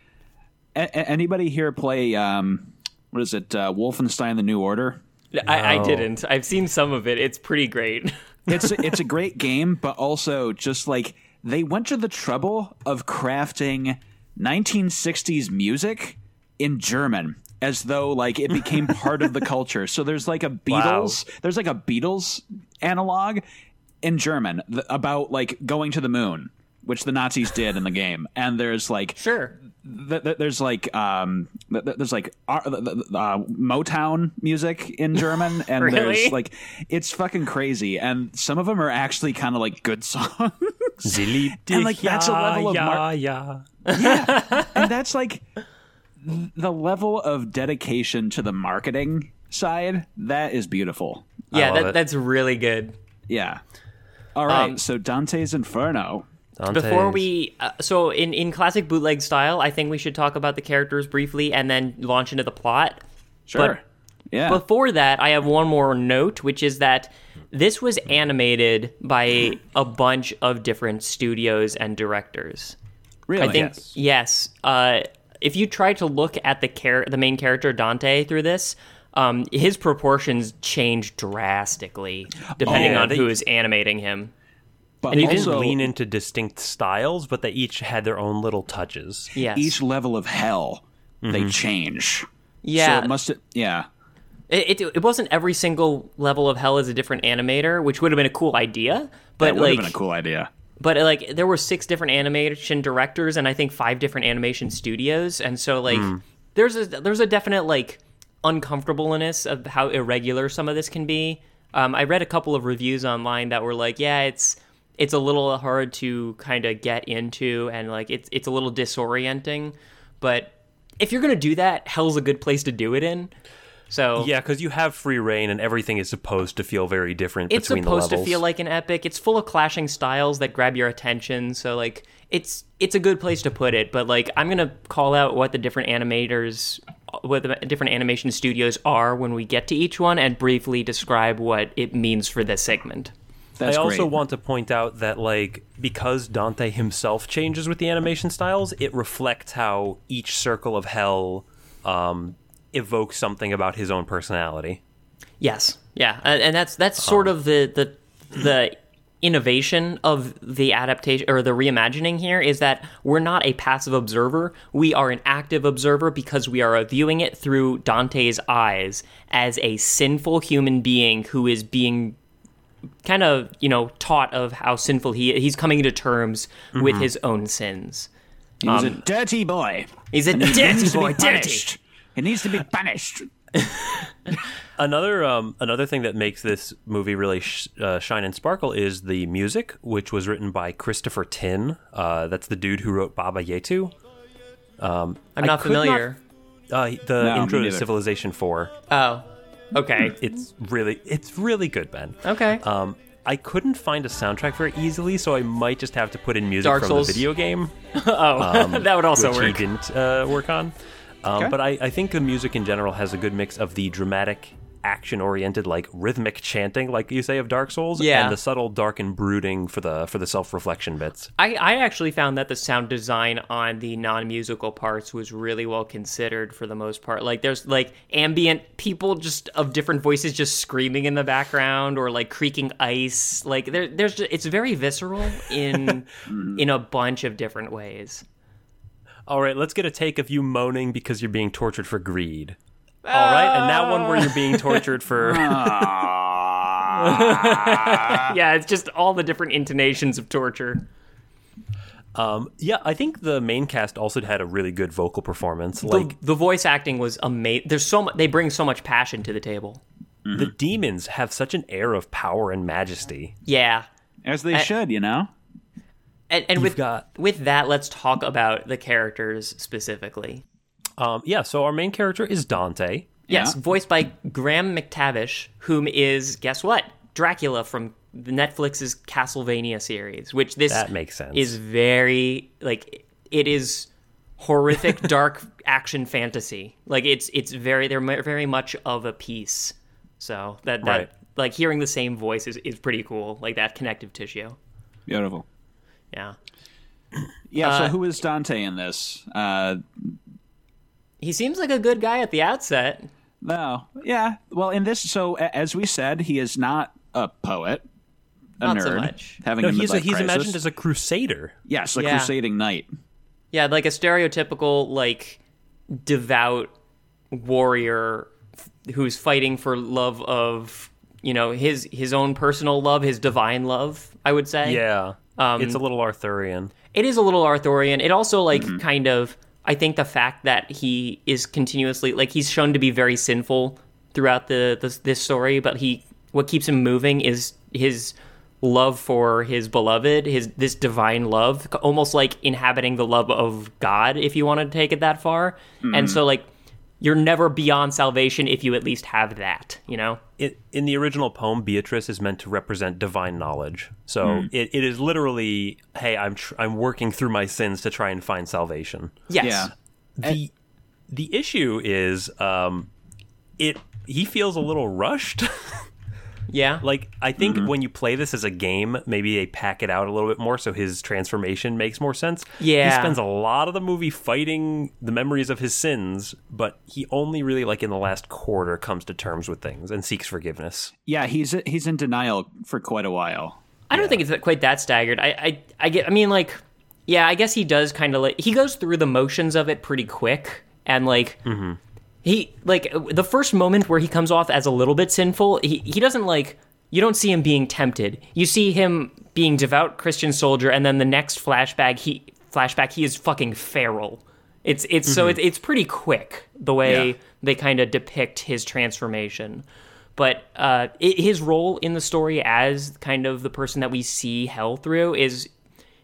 a- a- anybody here play? Um, what is it? Uh, Wolfenstein: The New Order. I, I didn't. I've seen some of it. It's pretty great. It's it's a great game, but also just like they went to the trouble of crafting 1960s music in German as though like it became part of the culture. So there's like a Beatles, there's like a Beatles analog in German th- about like going to the moon, which the Nazis did in the game. And there's like Sure. th- th- there's like um th- th- there's like uh, th- th- uh, Motown music in German and Really? there's like it's fucking crazy and some of them are actually kind of like good songs Zilly And, like, that's a level of yeah, mar- yeah. and that's like the level of dedication to the marketing side that is beautiful Yeah, that, that's really good. yeah all right Um, so Dante's Inferno Before we, uh, so in in classic bootleg style, I think we should talk about the characters briefly and then launch into the plot. sure yeah Before that, I have one more note, which is that this was animated by a bunch of different studios and directors. really I think Yes. yes. Uh, if you try to look at the char- the main character Dante through this, um, his proportions change drastically depending yeah, on they- who is animating him. But And you also didn't lean into distinct styles, but they each had their own little touches. Yes. each level of hell they change yeah. so it must yeah It, it, it wasn't every single level of hell is a different animator, which would have been a cool idea. But that would like, have been a cool idea but like, there were six different animation directors and I think five different animation studios, and so like, there's a there's a definite like uncomfortableness of how irregular some of this can be. Um, I read a couple of reviews online that were like, yeah, it's it's a little hard to kind of get into, and like it's it's a little disorienting. But if you're gonna do that, hell's a good place to do it in. So Yeah, because you have free reign, and everything is supposed to feel very different it's supposed to feel like an epic it's full of clashing styles that grab your attention so like it's it's a good place to put it but like i'm gonna call out what the different animators what the different animation studios are when we get to each one and briefly describe what it means for this segment that's I also great. want to point out that, like, because Dante himself changes with the animation styles, it reflects how each circle of hell um, evokes something about his own personality. yes yeah and, that's that's sort Um. of the the the innovation of the adaptation or the reimagining here is that we're not a passive observer we are an active observer because we are viewing it through dante's eyes as a sinful human being who is being kind of you know taught of how sinful he he's coming to terms with Mm-hmm. his own sins he's a dirty boy he's a dirty boy be dirty. He needs to be punished. Another um, another thing that makes this movie really sh- uh, shine and sparkle is the music, which was written by Christopher Tin. Uh, that's the dude who wrote Baba Yetu. i'm not could familiar Uh, the No, intro to. Civilization Four. oh okay It's really it's really good, Ben. okay Um, I couldn't find a soundtrack very easily, so I might just have to put in music Dark from Souls. the video game, oh that would also which work he didn't uh, work on. Um, Okay. But I, I think the music in general has a good mix of the dramatic, action-oriented, like rhythmic chanting, like you say of Dark Souls, Yeah. and the subtle, dark and brooding for the for the self-reflection bits. I, I actually found that the sound design on the non-musical parts was really well considered for the most part. Like there's like ambient people just of different voices just screaming in the background or like creaking ice. Like there there's just, it's very visceral in in a bunch of different ways. All right, let's get a take of you moaning because you're being tortured for greed. All right, and that one where you're being tortured for. Yeah, it's just all the different intonations of torture. Um, yeah, I think the main cast also had a really good vocal performance. The, Like the voice acting was amazing. There's so much they bring so much passion to the table. the demons have such an air of power and majesty. Yeah. As they should, you know? And, and with got- with that, let's talk about the characters specifically. Um, yeah, so our main character is Dante. Yes, Yeah. voiced by Graham McTavish, whom is guess what? Dracula from the Netflix's Castlevania series, which this That makes sense. is very like it is horrific dark action fantasy. Like it's it's very they're very much of a piece. So that that Right. like hearing the same voice is, is pretty cool. Like that connective tissue. Beautiful. Yeah. Yeah. so Uh, who is Dante in this? Uh, He seems like a good guy at the outset. no. Yeah. Well, in this, so as we said, he is not a poet. A Not nerd, so much. Having No, a he's a, he's crisis. imagined as a crusader. yes, a Yeah. crusading knight. Yeah, like a stereotypical like devout warrior who's fighting for love of you know his his own personal love, his divine love. I would say. Yeah, Um, it's a little Arthurian. it is a little Arthurian. It also like Mm-hmm. kind of I think the fact that he is continuously like he's shown to be very sinful throughout the this, this story, but he what keeps him moving is his love for his beloved, his this divine love, almost like inhabiting the love of God if you want to take it that far. Mm-hmm. And so like you're never beyond salvation if you at least have that, you know? In, in the original poem, Beatrice is meant to represent divine knowledge. So it, it is literally, hey, I'm tr- I'm working through my sins to try and find salvation. Yes. Yeah. the The issue is, um, it he feels a little rushed. Yeah. like I think Mm-hmm. when you play this as a game, maybe they pack it out a little bit more so his transformation makes more sense. Yeah. he spends a lot of the movie fighting the memories of his sins, but he only really like in the last quarter comes to terms with things and seeks forgiveness. Yeah, he's he's in denial for quite a while. I don't think it's quite that staggered. I, I, I get. I mean, like, yeah, I guess he does kind of like he goes through the motions of it pretty quick, and like he like the first moment where he comes off as a little bit sinful, he he doesn't like. You don't see him being tempted. You see him being devout Christian soldier, and then the next flashback, he flashback, he is fucking feral. It's it's so it's it's pretty quick the way Yeah. they kind of depict his transformation. But uh, i his role in the story as kind of the person that we see hell through is,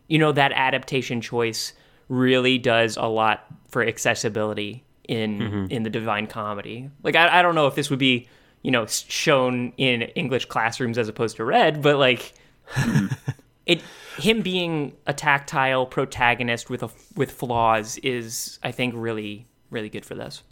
you know, that adaptation choice really does a lot for accessibility in mm-hmm. in the Divine Comedy. Like I, I don't know if this would be you know shown in English classrooms as opposed to read, but like it him being a tactile protagonist with a with flaws is I think really really good for this.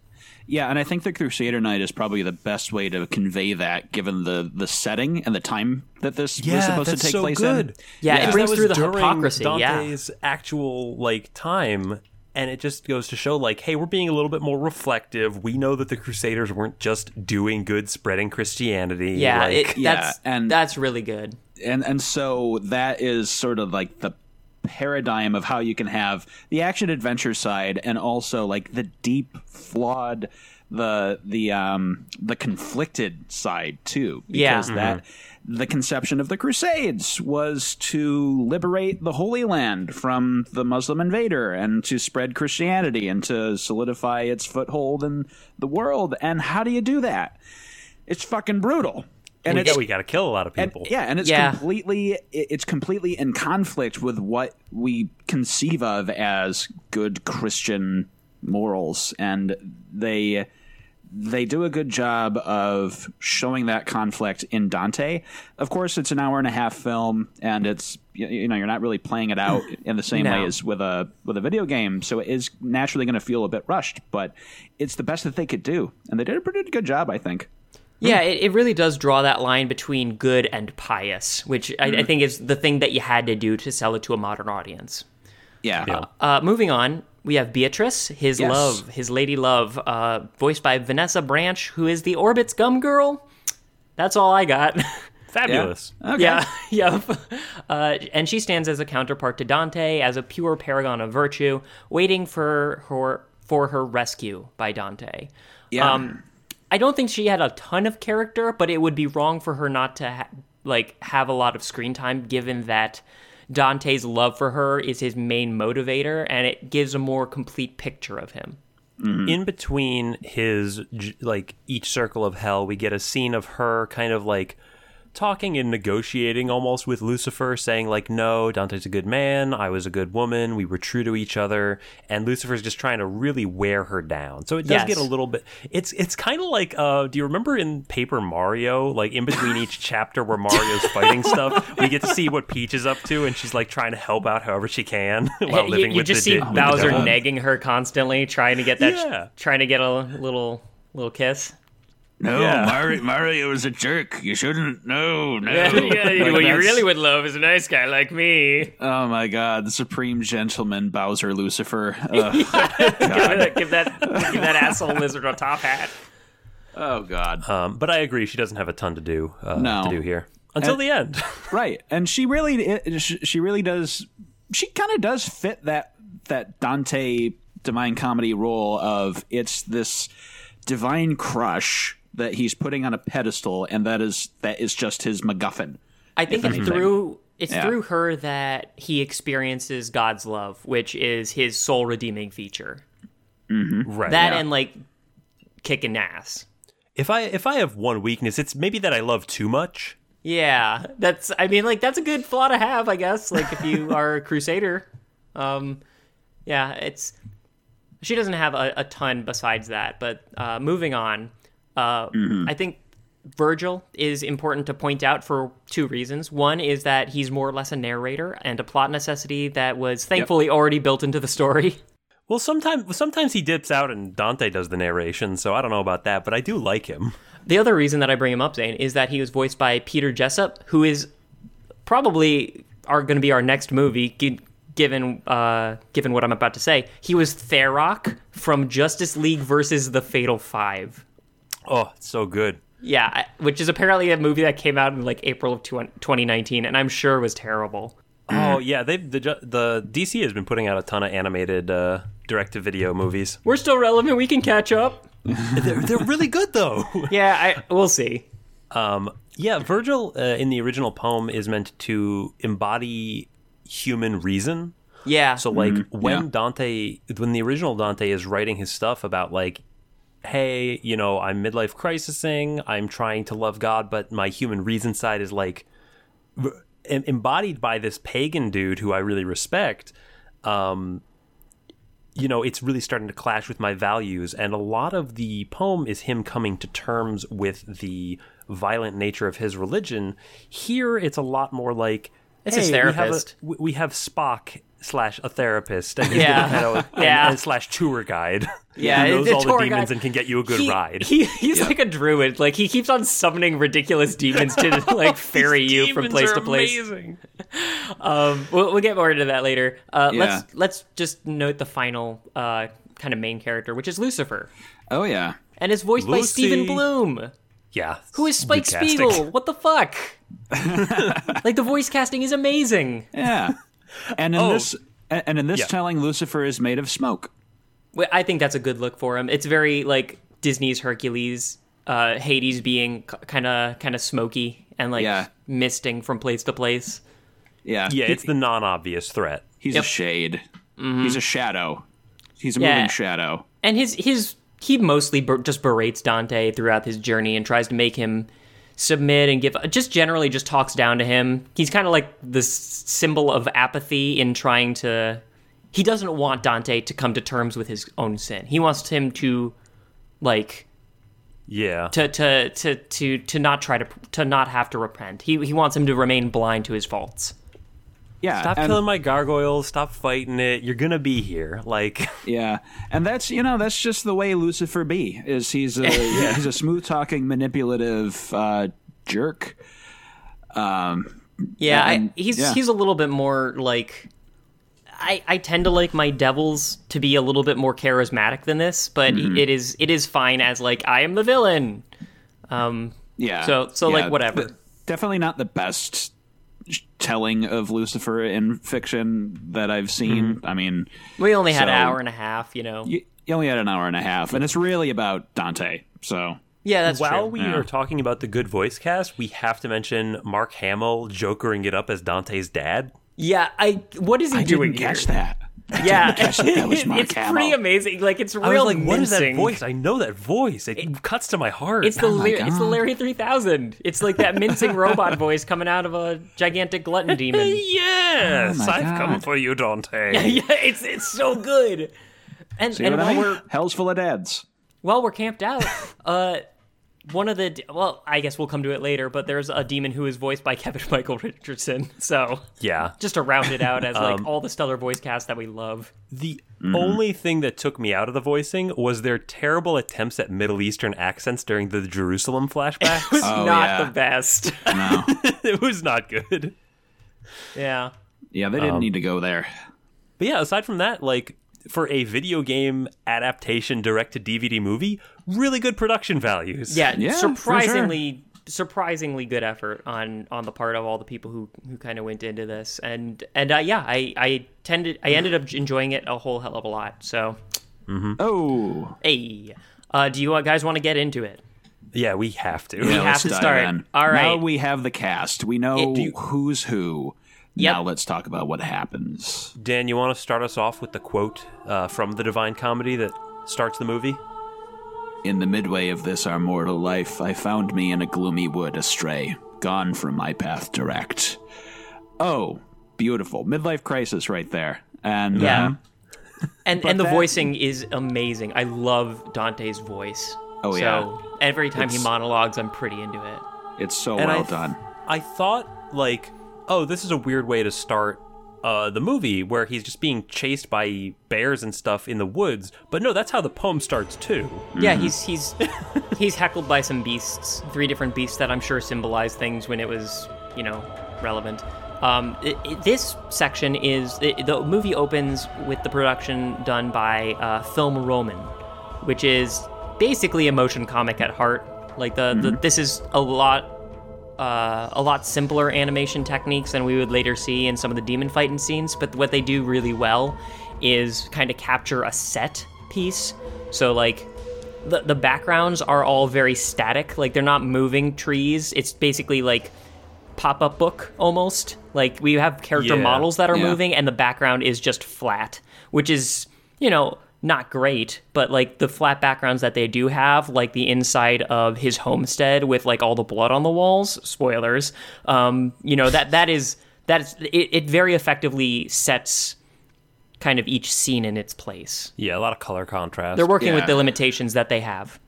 Yeah, and I think the Crusader Knight is probably the best way to convey that, given the the setting and the time that this was supposed to take place in. Yeah, it brings that was through the during hypocrisy, yeah. Dante's actual like time, and it just goes to show like, hey, we're being a little bit more reflective. We know that the Crusaders weren't just doing good, spreading Christianity. Yeah, like, it, Yeah, that's and- that's really good. and and so that is sort of like the paradigm of how you can have the action adventure side and also like the deep flawed the the um the conflicted side too Yeah. because that the conception of the crusades was to liberate the holy land from the muslim invader and to spread christianity and to solidify its foothold in the world and how do you do that it's fucking brutal and we, got, we got to kill a lot of and, people. yeah, and it's Yeah. completely it's completely in conflict with what we conceive of as good Christian morals, and they they do a good job of showing that conflict in Dante. Of course, it's an hour and a half film, and it's you, know you're not really playing it out in the same No. way as with a with a video game, so it is naturally going to feel a bit rushed. But it's the best that they could do, and they did a pretty good job, I think. Yeah, it, it really does draw that line between good and pious, which I, I think is the thing that you had to do to sell it to a modern audience. Yeah. Uh, moving on, we have Beatrice, his Yes. love, his lady love, uh, voiced by Vanessa Branch, who is the Orbit's gum girl. That's all I got. Fabulous. Okay. Yeah, yep. Uh, and she stands as a counterpart to Dante, as a pure paragon of virtue, waiting for her for her rescue by Dante. Yeah. Um, I don't think she had a ton of character, but it would be wrong for her not to ha- like have a lot of screen time, given that Dante's love for her is his main motivator, and it gives a more complete picture of him. Mm-hmm. in between his like each circle of hell we get a scene of her kind of like talking and negotiating almost with Lucifer, saying like, "No, Dante's a good man. I was a good woman. We were true to each other." And Lucifer's just trying to really wear her down. So it does Yes. get a little bit. It's it's kind of like, uh, do you remember in Paper Mario, like in between each chapter where Mario's fighting stuff, we get to see what Peach is up to, and she's like trying to help out however she can while you, living you with just the see di- Bowser devil. negging her constantly, trying to get that, Yeah. trying to get a little little kiss. No, Yeah. Mario, Mario is a jerk. You shouldn't. No, no. Yeah, Like, what you really would love is a nice guy like me. Oh my God, the supreme gentleman Bowser Lucifer. Ugh. give, that, give that give that asshole lizard a top hat. oh God. Um, but I agree, she doesn't have a ton to do uh, No. to do here until And- the end. Right, and she really, she really does. She kind of does fit that that Dante divine comedy role of it's this divine crush that he's putting on a pedestal, and that is that is just his MacGuffin. I think it's through it's Yeah. through her that he experiences God's love, which is his soul redeeming feature. right. That Yeah. and like kicking ass. if I if I have one weakness, it's maybe that I love too much. Yeah, that's. I mean, like that's a good flaw to have, I guess. Like if you are a crusader, um, yeah, it's. She doesn't have a, a ton besides that, but uh, moving on, uh, I think Virgil is important to point out for two reasons. One is that he's more or less a narrator and a plot necessity that was thankfully already built into the story. Well, sometimes sometimes he dips out and Dante does the narration, so I don't know about that, but I do like him. The other reason that I bring him up, Zane, is that he was voiced by Peter Jessop, who is probably are going to be our next movie, gi- given uh, given what I'm about to say. He was Tharok from Justice League versus the Fatal Five. Oh, it's so good. Yeah, which is apparently a movie that came out in like April of tw- 2019, and I'm sure was terrible. Oh yeah, they the the DC has been putting out a ton of animated uh, direct to video movies. We're still relevant. We can catch up. they're they're really good though. Yeah, I we'll see. Um, yeah, Virgil uh, in the original poem is meant to embody human reason. Yeah. So like when yeah. Dante, when the original Dante is writing his stuff about like, hey, you know, I'm midlife crisising, I'm trying to love God, but my human reason side is like em- embodied by this pagan dude who I really respect. Um, you know, it's really starting to clash with my values, and a lot of the poem is him coming to terms with the violent nature of his religion. Here, it's a lot more like. It's his hey, we have a- we have Spock slash a therapist and he's Yeah. gonna kind of, and, Yeah. and slash tour guide. Yeah, who knows the all the demons guide- and can get you a good he, ride. He, he's like a druid. Like he keeps on summoning ridiculous demons to like ferry you from place to place. Um, we'll, we'll get more into that later. Uh, Yeah. Let's let's just note the final uh, kind of main character, which is Lucifer, Oh yeah, and is voiced by Steven Blum, Yeah, who is Spike. Spiegel. What the fuck? like the voice casting is amazing. yeah. And in Oh. this, and in this Yeah. telling, Lucifer is made of smoke. Well, I think that's a good look for him. It's very like Disney's Hercules, uh, Hades being kind of kind of smoky and like Yeah. misting from place to place. Yeah, Yeah, He- it's the non-obvious threat. he's Yep. a shade. He's a shadow. He's a Yeah. moving shadow. and his his he mostly ber- just berates Dante throughout his journey and tries to make him submit and give just generally just talks down to him. He's kind of like this symbol of apathy in trying to he doesn't want Dante to come to terms with his own sin. He wants him to like Yeah, to to to to to not try to to not have to repent. He he wants him to remain blind to his faults. Yeah, stop and- killing my gargoyles. Stop fighting it. You're gonna be here. Like, Yeah, and that's you know that's just the way Lucifer be is he's a he's a smooth talking manipulative uh, jerk. Um, Yeah, and- I, he's yeah. he's a little bit more like I I tend to like my devils to be a little bit more charismatic than this, but Mm-hmm. it is it is fine as like I am the villain. Um yeah. So- so, like, whatever. th- definitely not the best sh- telling of Lucifer in fiction that I've seen. Mm-hmm. I mean, we only had an hour and a half, you know. you, you only had an hour and a half, and it's really about Dante. So yeah, that's while true. we Yeah. are talking about the good voice cast, we have to mention Mark Hamill jokering it up as Dante's dad. yeah, I what is he I doing didn't catch that. Yeah, guess that was it's Hamill. pretty amazing. Like it's real. I real was like, what is that voice? I know that voice. It, cuts to my heart. It's the Oh my it's the Larry three thousand. It's like that mincing robot voice coming out of a gigantic glutton demon. yes, Oh I've come for you, Dante. yeah, it's it's so good. And See and what I mean? we're Hell's full of dads. while we're camped out, uh, one of the well, I guess we'll come to it later. But there's a demon who is voiced by Kevin Michael Richardson. So yeah. just to round it out as like Um, all the stellar voice cast that we love. The Mm-hmm. only thing that took me out of the voicing was their terrible attempts at Middle Eastern accents during the Jerusalem flashback. It was Oh, not yeah. the best. No. it was not good. yeah. yeah, they Um, didn't need to go there. But yeah, aside from that, like for a video game adaptation direct to DVD movie, really good production values. Yeah, Yeah, for sure. surprisingly surprisingly good effort on on the part of all the people who who kind of went into this. And and uh, yeah, I I tended I ended up enjoying it a whole hell of a lot. So, mm-hmm. Oh, hey, uh, do you guys want to get into it? Yeah, we have to. We have to start. in. All right. Now we have the cast. We know It- you- who's who. Yep. Now let's talk about what happens. Dan, you want to start us off with the quote uh, from the Divine Comedy that starts the movie? In the midway of this our mortal life, I found me in a gloomy wood astray, gone from my path direct. Oh, beautiful. Midlife crisis right there. And Yeah. um, And and the that- voicing is amazing. I love Dante's voice. Oh, so yeah. Every time he monologues, I'm pretty into it. it's so And well I, done. I thought like, oh, this is a weird way to start uh, the movie where he's just being chased by bears and stuff in the woods. But no, that's how the poem starts too. Yeah, he's he's he's heckled by some beasts, three different beasts that I'm sure symbolize things when it was, you know, relevant. Um, it, it- this section is it, the movie opens with the production done by uh, Film Roman, which is basically a motion comic at heart. Like the, the this is a lot uh, a lot simpler animation techniques than we would later see in some of the demon fighting scenes. But what they do really well is kind of capture a set piece. So like the the backgrounds are all very static. Like they're not moving trees. It's basically like pop up book almost. Like we have character Yeah. models that are Yeah. moving, and the background is just flat, which is you know not great. But like the flat backgrounds that they do have, like the inside of his homestead with like all the blood on the walls. Spoilers. Um, you know that that is that is it, it very effectively sets kind of each scene in its place. Yeah, a lot of color contrast. They're working with the limitations that they have.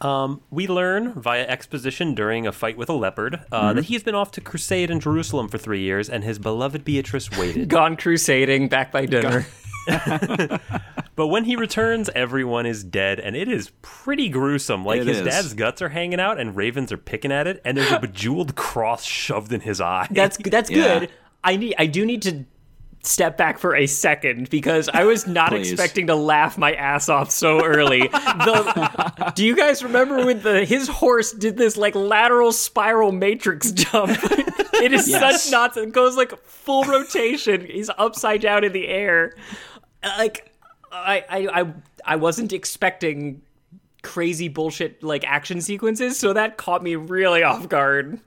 Um, We learn via exposition during a fight with a leopard uh, that he's been off to crusade in Jerusalem for three years, and his beloved Beatrice waited. Gone crusading, back by dinner. but when he returns, everyone is dead, and it is pretty gruesome. Like It his is. dad's guts are hanging out, and ravens are picking at it, and there's a bejeweled cross shoved in his eye. That's that's Yeah. good. I need I do need to step back for a second because I was not Please. expecting to laugh my ass off so early. The, do you guys remember when the his horse did this like lateral spiral matrix jump? it is Yes. such nonsense. It goes like full rotation. He's upside down in the air. Like I I I, I wasn't expecting crazy bullshit like action sequences, so that caught me really off guard.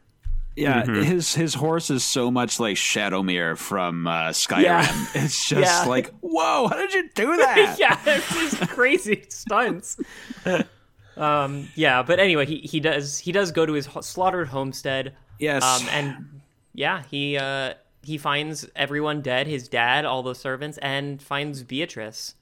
Yeah, Mm-hmm. his his horse is so much like Shadowmere from uh, Skyrim. Yeah. It's just Yeah. like, whoa, how did you do that? yeah, it's just crazy stunts. Um, yeah, but anyway, he, he does he does go to his ho- slaughtered homestead. Yes. Um, and yeah, he uh, he finds everyone dead, his dad, all the servants, and finds Beatrice.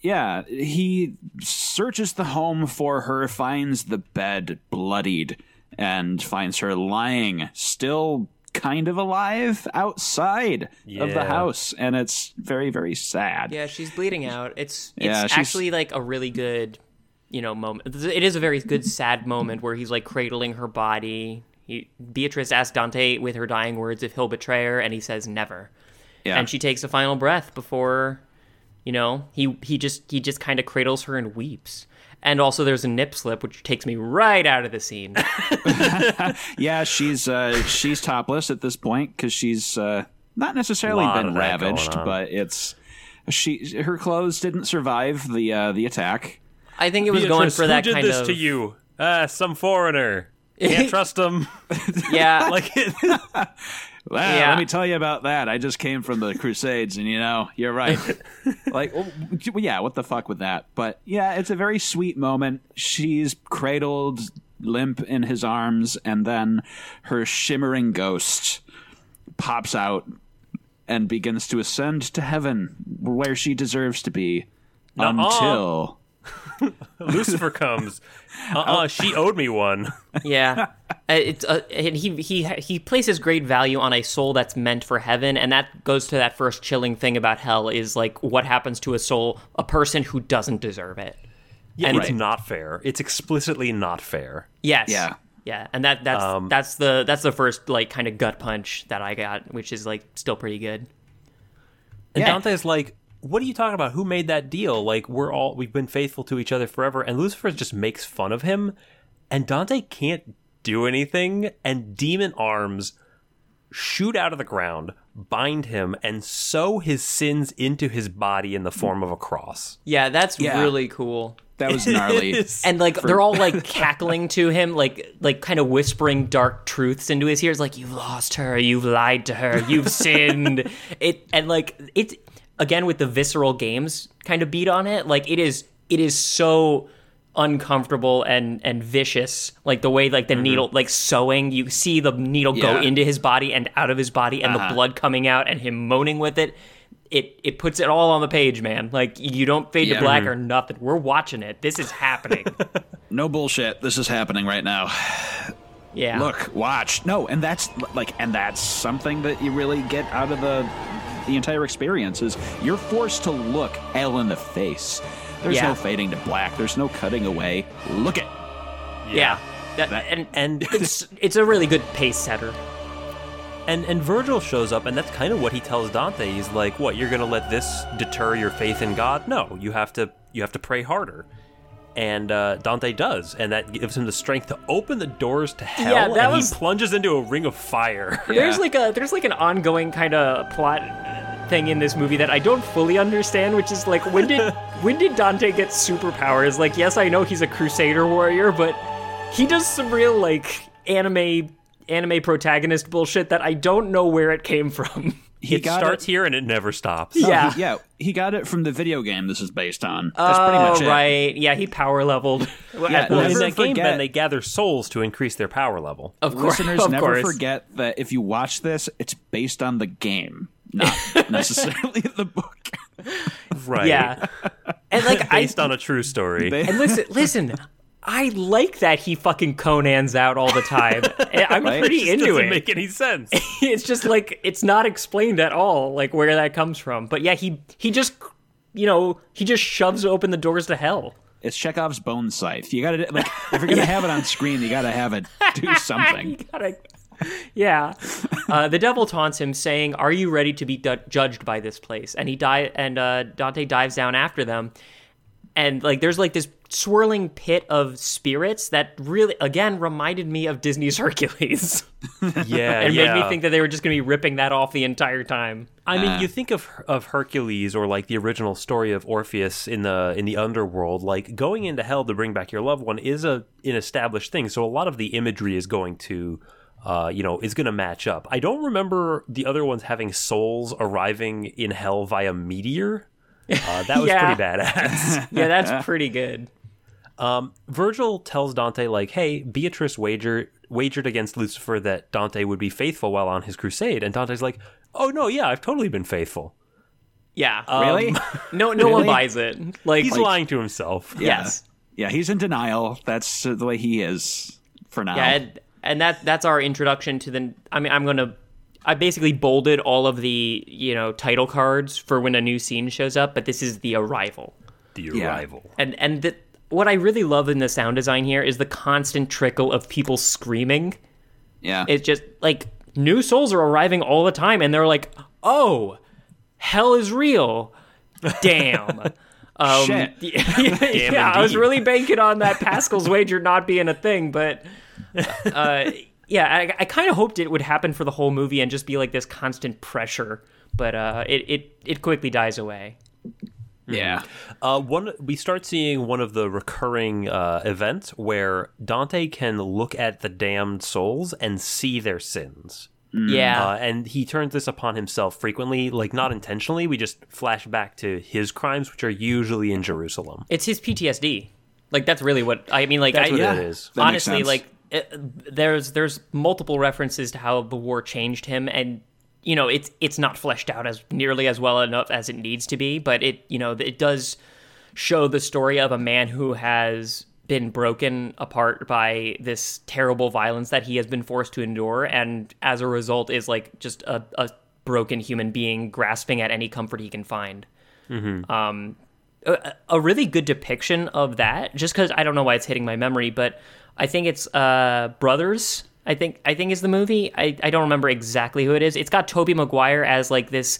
Yeah, he searches the home for her, finds the bed bloodied, and finds her lying, still kind of alive, outside of the house. And it's very, very sad. Yeah, she's bleeding out. It's it's Yeah, actually like a really good, you know, moment. It is a very good sad moment where he's like cradling her body. He, Beatrice asks Dante with her dying words if he'll betray her, and he says never. Yeah. and she takes a final breath before you know he he just he just kind of cradles her and weeps and also there's a nip slip which takes me right out of the scene yeah, she's uh, she's topless at this point because she's uh, not necessarily been of that going ravaged, but it's she her clothes didn't survive the uh, the attack. i think it was going for that who did kind this of to you? Ah, some foreigner. Can't trust him. Yeah, Like, Well, Yeah. let me tell you about that. I just came from the Crusades, and you know, you're right. like, oh, well, yeah, what the fuck with that? But yeah, it's a very sweet moment. She's cradled limp in his arms, and then her shimmering ghost pops out and begins to ascend to heaven, where she deserves to be. Nuh-uh. Until Lucifer comes. Uh-uh, she owed me one. yeah. Uh, It's uh, and he he he places great value on a soul that's meant for heaven, and that goes to that first chilling thing about hell is like what happens to a soul, a person who doesn't deserve it. Yeah, And- it's not fair. It's explicitly not fair. Yes. Yeah. Yeah, and that that's Um, that's the that's the first like kind of gut punch that I got, which is like still pretty good. And Yeah. Dante's like, "What are you talking about? Who made that deal? Like, we're all we've been faithful to each other forever." And Lucifer just makes fun of him, and Dante can't do anything. And demon arms shoot out of the ground, bind him, and sew his sins into his body in the form of a cross. Yeah, that's Yeah. really cool. that was gnarly. And like they're all like cackling to him, like like kind of whispering dark truths into his ears, like "You've lost her, you've lied to her, you've sinned." It and like it's again with the visceral games kind of beat on it. Like it is it is so uncomfortable and and vicious like the way like the needle like sewing you see the needle go into his body and out of his body and Uh-huh. the blood coming out and him moaning with it it it puts it all on the page man like you don't fade Yeah. to black Mhm. or nothing we're watching it this is happening no bullshit. This is happening right now. yeah look watch no and that's like and that's something that you really get out of the the entire experience is you're forced to look hell in the face there's Yeah. no fading to black there's no cutting away look it yeah, That- That- and and it's it's a really good pace setter And and Virgil shows up, and that's kind of what he tells Dante. He's like, "What? You're gonna let this deter your faith in God? No, you have to you have to pray harder." And uh, Dante does, and that gives him the strength to open the doors to hell. Yeah, that and was- he plunges into a ring of fire. there's like a there's like an ongoing kind of plot thing in this movie that I don't fully understand which is like when did when did Dante get superpowers like yes I know he's a crusader warrior but he does some real like anime anime protagonist bullshit that I don't know where it came from it got starts it. here and it never stops. Yeah. He- yeah he got it from the video game this is based on that's pretty oh, much oh, it right yeah he power leveled Yeah, Well, in that game, forget- then they gather souls to increase their power level. of course listeners of never course. forget that if you watch this it's based on the game not necessarily the book Right. yeah and like I Based on a true story. They- And listen, listen. I like that he fucking Conan's out all the time. I'm Right? pretty Just into doesn't it. make any sense. it's just like it's not explained at all, like where that comes from. But yeah, he he just you know he just shoves open the doors to hell. it's chekhov's bone scythe you gotta like if you're gonna have it on screen you gotta have it do something gotta, yeah. Uh, the devil taunts him, saying, "Are you ready to be du- judged by this place?" And he die and uh, Dante dives down after them, and like there's like this swirling pit of spirits that really again reminded me of Disney's Hercules. Yeah, and yeah. made me think that they were just going to be ripping that off the entire time. I mean, Uh. you think of of Hercules or like the original story of Orpheus in the in the underworld. Like going into hell to bring back your loved one is a an established thing. So a lot of the imagery is going to, uh, you know, is going to match up. I don't remember the other ones having souls arriving in hell via meteor. Uh, that was Yeah. pretty badass. Yeah, that's pretty good. Virgil tells Dante like, "Hey, Beatrice wager wagered against Lucifer that Dante would be faithful while on his crusade," and Dante's like, "Oh no, yeah, I've totally been faithful." Yeah. really no no one buys it. Like, He's lying to himself. yes. yeah he's in denial that's uh, the way he is for now Yeah, and, and that that's our introduction to the I mean I'm going to I basically bolded all of the, you know, title cards for when a new scene shows up, but this is the arrival. The Yeah. arrival. And and the, what I really love in the sound design here is the constant trickle of people screaming. yeah It's just like new souls are arriving all the time, and they're like, "Oh, hell is real." Damn. Um, Shit. yeah, yeah, I was really banking on that Pascal's wager not being a thing, but uh, yeah, I, I kind of hoped it would happen for the whole movie and just be like this constant pressure, but uh, it, it it quickly dies away. Yeah. Uh, one we start seeing one of the recurring uh, events where Dante can look at the damned souls and see their sins. Yeah. Uh, and he turns this upon himself frequently, like not intentionally. We just flash back to his crimes, which are usually in Jerusalem. it's his PTSD. Like that's really what I mean. Like That's I, what Yeah. it is. That makes honestly, sense. like it, there's there's multiple references to how the war changed him, and you know it's it's not fleshed out as nearly as well enough as it needs to be, but it you know it does show the story of a man who has been broken apart by this terrible violence that he has been forced to endure, and as a result is like just a, a broken human being grasping at any comfort he can find. Mm-hmm. Um, a, a really good depiction of that just because i don't know why it's hitting my memory but i think it's uh brothers i think i think is the movie. I, I don't remember exactly who it is. It's got tobey maguire as like this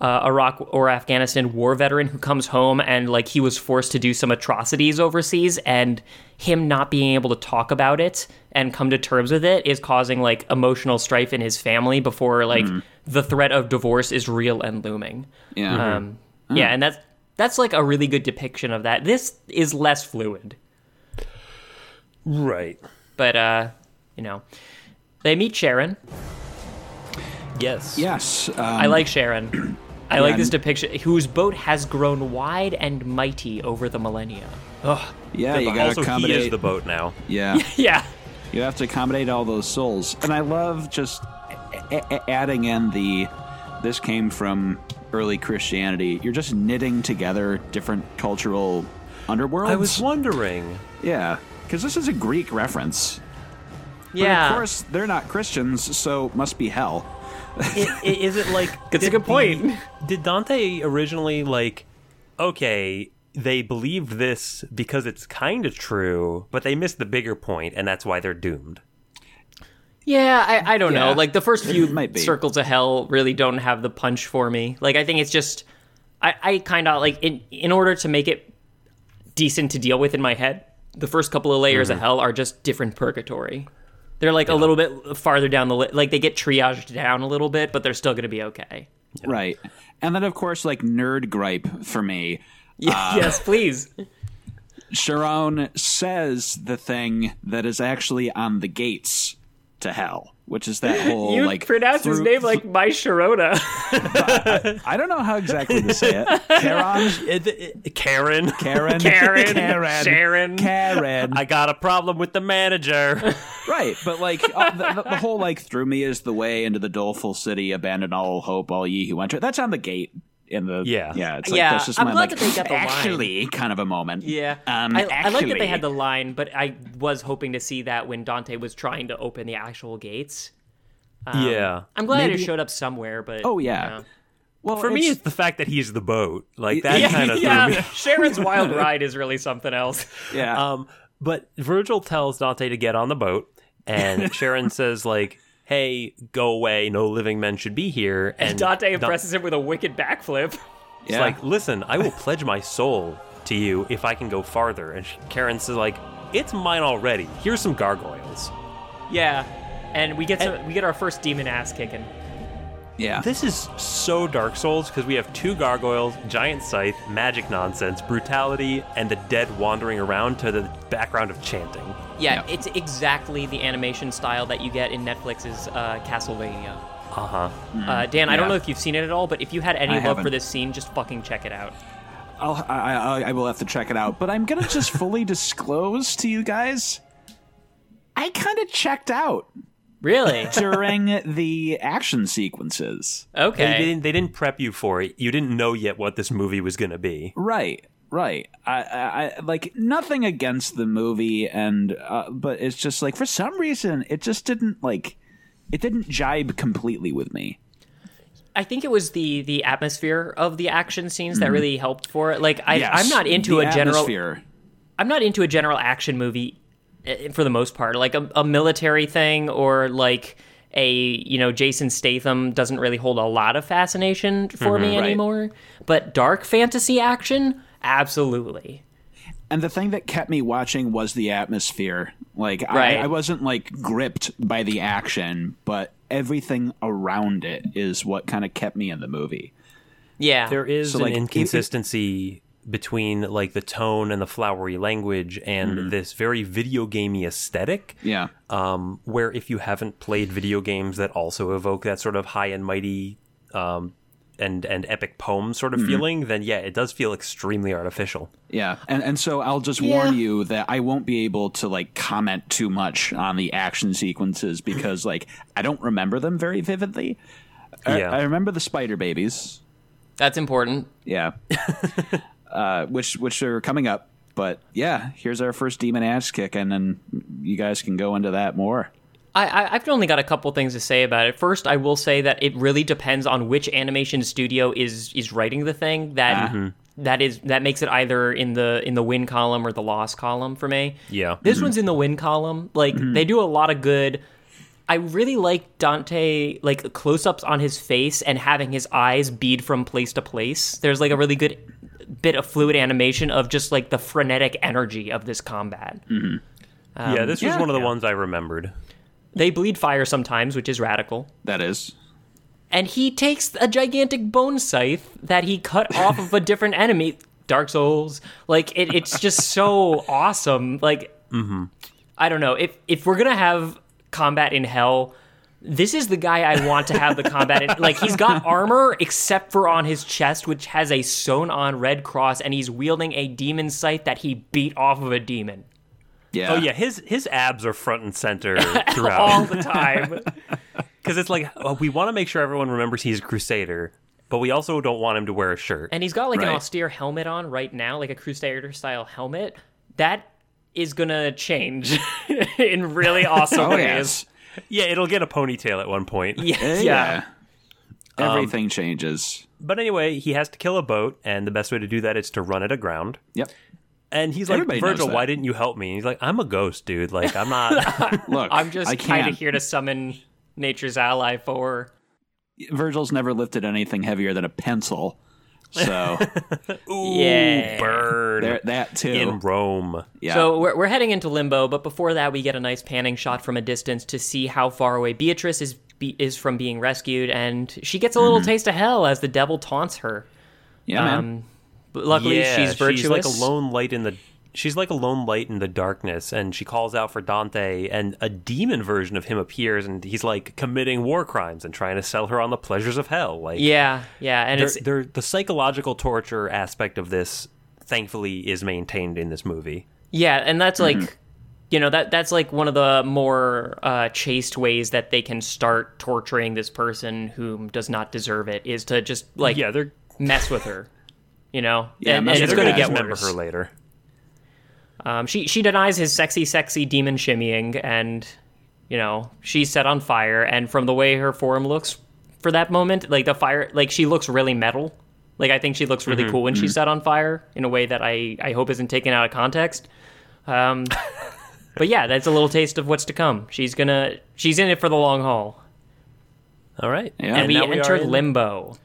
uh, iraq or afghanistan war veteran who comes home and like he was forced to do some atrocities overseas and him not being able to talk about it and come to terms with it is causing like emotional strife in his family before like the threat of divorce is real and looming. Yeah. um, yeah, and that's that's like a really good depiction of that. This is less fluid, Right. but uh, you know, they meet Sharon. Yes. yes. Um, I like Sharon. I like this depiction. Whose boat has grown wide and mighty over the millennia. Ugh. yeah, you got to Also, he is the boat now. yeah. Yeah. You have to accommodate all those souls. And I love just a- a- adding in the this came from early Christianity. You're just knitting together different cultural underworlds. I was wondering. yeah, because this is a Greek reference. But Yeah. of course, they're not Christians, so must be hell. I- i- is it like That's a good point. the- did Dante originally like okay, they believed this because it's kind of true, but they missed the bigger point and that's why they're doomed. Yeah, I, I don't know. Like the first few might be. circles of hell really don't have the punch for me. Like I think it's just I, I kind of like in in order to make it decent to deal with in my head, the first couple of layers Mm-hmm. of hell are just different purgatory. They're like a little bit farther down the li- like they get triaged down a little bit, but they're still going to be okay. Right. And then, of course, like nerd gripe for me. Yeah, yes, please. Sharon says the thing that is actually on the gates to hell, which is that whole You like pronounce his name like my Sharona. I don't know how exactly to say it. Karen, It- it- Karen, Karen, Karen, Karen, Sharon. Karen. I got a problem with the manager. right, but like uh, the, the, the whole like through me is the way into the doleful city, abandon all hope, all ye who enter. That's on the gate. In the Yeah. yeah, it's like Yeah, that's just I'm my glad like that they got the line. actually kind of a moment. Yeah, um, I, I like that they had the line, but I was hoping to see that when Dante was trying to open the actual gates. yeah. I'm glad Maybe- it showed up somewhere, but Oh yeah. Well, For me, it's- it's the fact that he's the boat. Like that yeah, kind of yeah. me. Sharon's wild ride is really something else. yeah. Um, but Virgil tells Dante to get on the boat, and Sharon says like, "Hey, go away. No living men should be here." And Dante Don- impresses him with a wicked backflip. He's Yeah. like, "Listen, I will pledge my soul to you if I can go farther." And Karen says like, "It's mine already. Here's some gargoyles." Yeah, and we get some, we get our first demon ass kicking. yeah. This is so Dark Souls because we have two gargoyles, giant scythe, magic nonsense, brutality, and the dead wandering around to the background of chanting. Yeah, Yeah. it's exactly the animation style that you get in Netflix's uh, Castlevania. Uh huh. Uh, Dan, I don't know if you've seen it at all, but if you had any I love for haven't. this scene, just fucking check it out. I'll, I, I, I will have to check it out, but I'm gonna just fully disclose to you guys. I kind of checked out Really? during the action sequences. They Okay. didn't. They didn't prep you for it. You didn't know yet what this movie was going to be. Right, right. I, I, I like nothing against the movie, and uh, but it's just like for some reason it just didn't like it didn't jibe completely with me. I think it was the the atmosphere of the action scenes that really helped for it. Like I, Yes, I'm not into a general. atmosphere. I'm not into a general action movie eh, for the most part. Like a, a military thing or like a you know Jason Statham doesn't really hold a lot of fascination for me right. anymore. But dark fantasy action, absolutely. And the thing that kept me watching was the atmosphere. Like Right. I, I wasn't like gripped by the action, but everything around it is what kind of kept me in the movie. Yeah. There is So, an like, it- inconsistency between like the tone and the flowery language and this very video gamey aesthetic. Yeah. Um, where if you haven't played video games that also evoke that sort of high and mighty um, and and epic poem sort of feeling, then yeah, it does feel extremely artificial. Yeah, and and so I'll just Yeah. warn you that I won't be able to like comment too much on the action sequences because like I don't remember them very vividly. I, Yeah. I remember the spider babies. That's important. Yeah, uh, which which are coming up. But yeah, here's our first demon ass kick, and then you guys can go into that more. I, I, I've only got a couple things to say about it. First, I will say that it really depends on which animation studio is is writing the thing. That mm-hmm. that is that makes it either in the in the win column or the loss column for me. Yeah. This mm-hmm. one's in the win column. Like mm-hmm. they do a lot of good. I really like Dante like close-ups on his face and having his eyes bead from place to place. There's like a really good bit of fluid animation of just like the frenetic energy of this combat. Um, yeah, this was yeah. one of the Yeah. ones I remembered. They bleed fire sometimes, which is radical. That is. and he takes a gigantic bone scythe that he cut off of a different enemy. Dark Souls, like it, it's just so awesome. Like, mm-hmm. I don't know if if we're gonna have combat in hell. This is the guy I want to have the combat in. Like he's got armor except for on his chest, which has a sewn on red cross, and he's wielding a demon scythe that he beat off of a demon Yeah. Oh yeah, his his abs are front and center throughout all the time. Because it's like oh, we want to make sure everyone remembers he's a crusader, but we also don't want him to wear a shirt. And he's got like an austere helmet on right now, like a Crusader style helmet. That is gonna change in really awesome Oh ways. yes. yeah, it'll get a ponytail at one point. Yeah, Eh, yeah. Everything changes. But anyway, he has to kill a boat, and the best way to do that is to run it aground. Yep. And he's like, Everybody knows Virgil, why didn't you help me? And he's like, I'm a ghost, dude. Like, I'm not. Look, I'm just kind of here to summon nature's ally for. Virgil's never lifted anything heavier than a pencil, so Yeah. Burn. there, that too. in Rome. yeah. So we're, we're heading into limbo, but before that, we get a nice panning shot from a distance to see how far away Beatrice is be, is from being rescued, and she gets a little mm-hmm. taste of hell as the devil taunts her. yeah, man. Um, But luckily, yeah, she's virtuous. She's like a lone light in the. She's like a lone light in the darkness, and she calls out for Dante, and a demon version of him appears, and he's like committing war crimes and trying to sell her on the pleasures of hell. Like, Yeah, yeah, and they're, it's they're, the psychological torture aspect of this, thankfully, is maintained in this movie. Yeah, and that's Mm-hmm. like you know that that's like one of the more uh, chaste ways that they can start torturing this person whom does not deserve it is to just like yeah, they're mess with her. You know, Yeah, and, and it's going to guys. get remember worse. her later. Um, she she denies his sexy, sexy demon shimmying, and you know she's set on fire. And from the way her form looks for that moment, like the fire, like she looks really metal. Like I think she looks really cool when she's set on fire in a way that I I hope isn't taken out of context. Um, but yeah, that's a little taste of what's to come. She's gonna she's in it for the long haul. All right, Yeah. And, we now we enter are in limbo.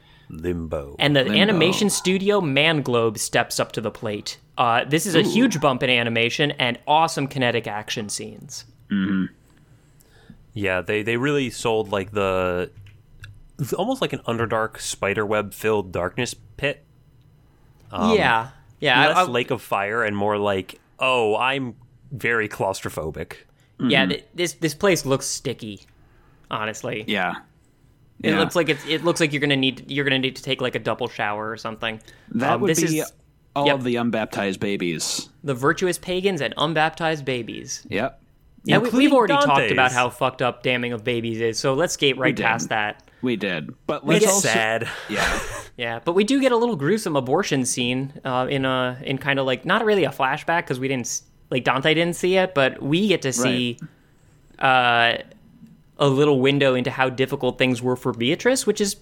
Limbo. And the Limbo. animation studio Manglobe steps up to the plate. Uh, this is a huge bump in animation and awesome kinetic action scenes. Mm-hmm. Yeah, they they really sold like the almost like an underdark spiderweb filled darkness pit. Um, yeah, yeah, Less I- lake of fire and more like, oh, I'm very claustrophobic. yeah. Mm-hmm. th- this this place looks sticky. Honestly, yeah. It Yeah. looks like it's it looks like you're gonna need you're gonna need to take like a double shower or something. That Um, would this be is all yep. of the unbaptized babies. the virtuous pagans and unbaptized babies. Yep. Yeah, we, Including we've already talked about how fucked up damning of babies is, so let's skate right past that. We did. But let's It's also sad. Yeah. Yeah, but we do get a little gruesome abortion scene uh, in a in kind of like not really a flashback because we didn't like Dante didn't see it, but we get to see uh, a little window into how difficult things were for Beatrice, which is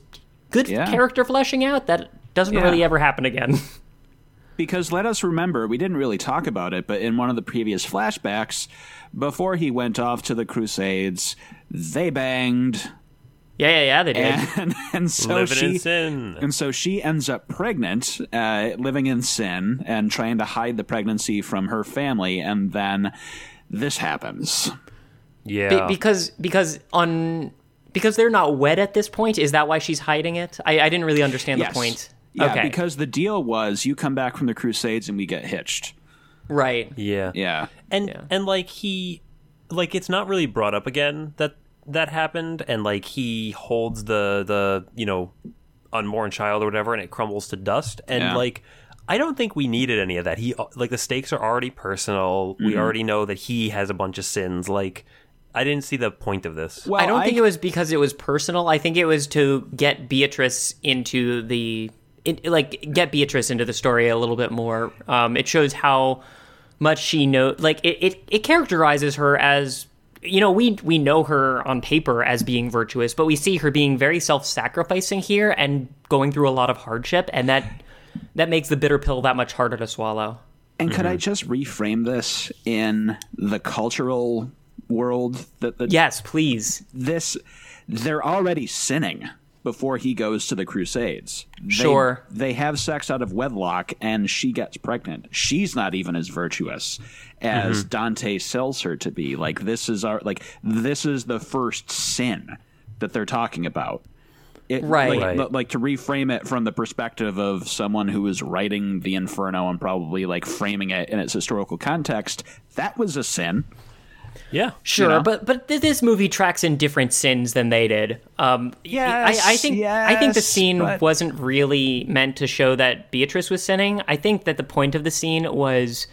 good Yeah. character fleshing out that doesn't Yeah. really ever happen again. Because let us remember, we didn't really talk about it, but in one of the previous flashbacks, before he went off to the Crusades, they banged, yeah, yeah, yeah, they did. and and so Living she in sin. and so she ends up pregnant, uh, living in sin, and trying to hide the pregnancy from her family, and then this happens. Yeah. Be- because because on because they're not wed at this point. Is that why she's hiding it? I, I didn't really understand Yes. the point. Yeah, Okay. because the deal was you come back from the Crusades and we get hitched. Right. Yeah. Yeah. and Yeah. and like he like it's not really brought up again that that happened and like he holds the the you know unborn child or whatever and it crumbles to dust and Yeah. like I don't think we needed any of that. He uh, like the stakes are already personal. We mm-hmm. already know that he has a bunch of sins. Like I didn't see the point of this. Well, I don't think it was because it was personal. I think it was to get Beatrice into the it, like get Beatrice into the story a little bit more. Um, it shows how much she know. Like it, it, it characterizes her as you know we we know her on paper as being virtuous, but we see her being very self-sacrificing here and going through a lot of hardship, and that that makes the bitter pill that much harder to swallow. And could I just reframe this in the cultural world that the Yes, please. this they're already sinning before he goes to the crusades They- Sure. they have sex out of wedlock and she gets pregnant she's not even as virtuous as mm-hmm. dante sells her to be like this is our like this is the first sin that they're talking about it, Right. like, Right. like to reframe it from the perspective of someone who is writing the inferno and probably like framing it in its historical context that was a sin Yeah. Sure, know? but but th- this movie tracks in different sins than they did. Um, Yes, I, I think I think the scene but- wasn't really meant to show that Beatrice was sinning. I think that the point of the scene was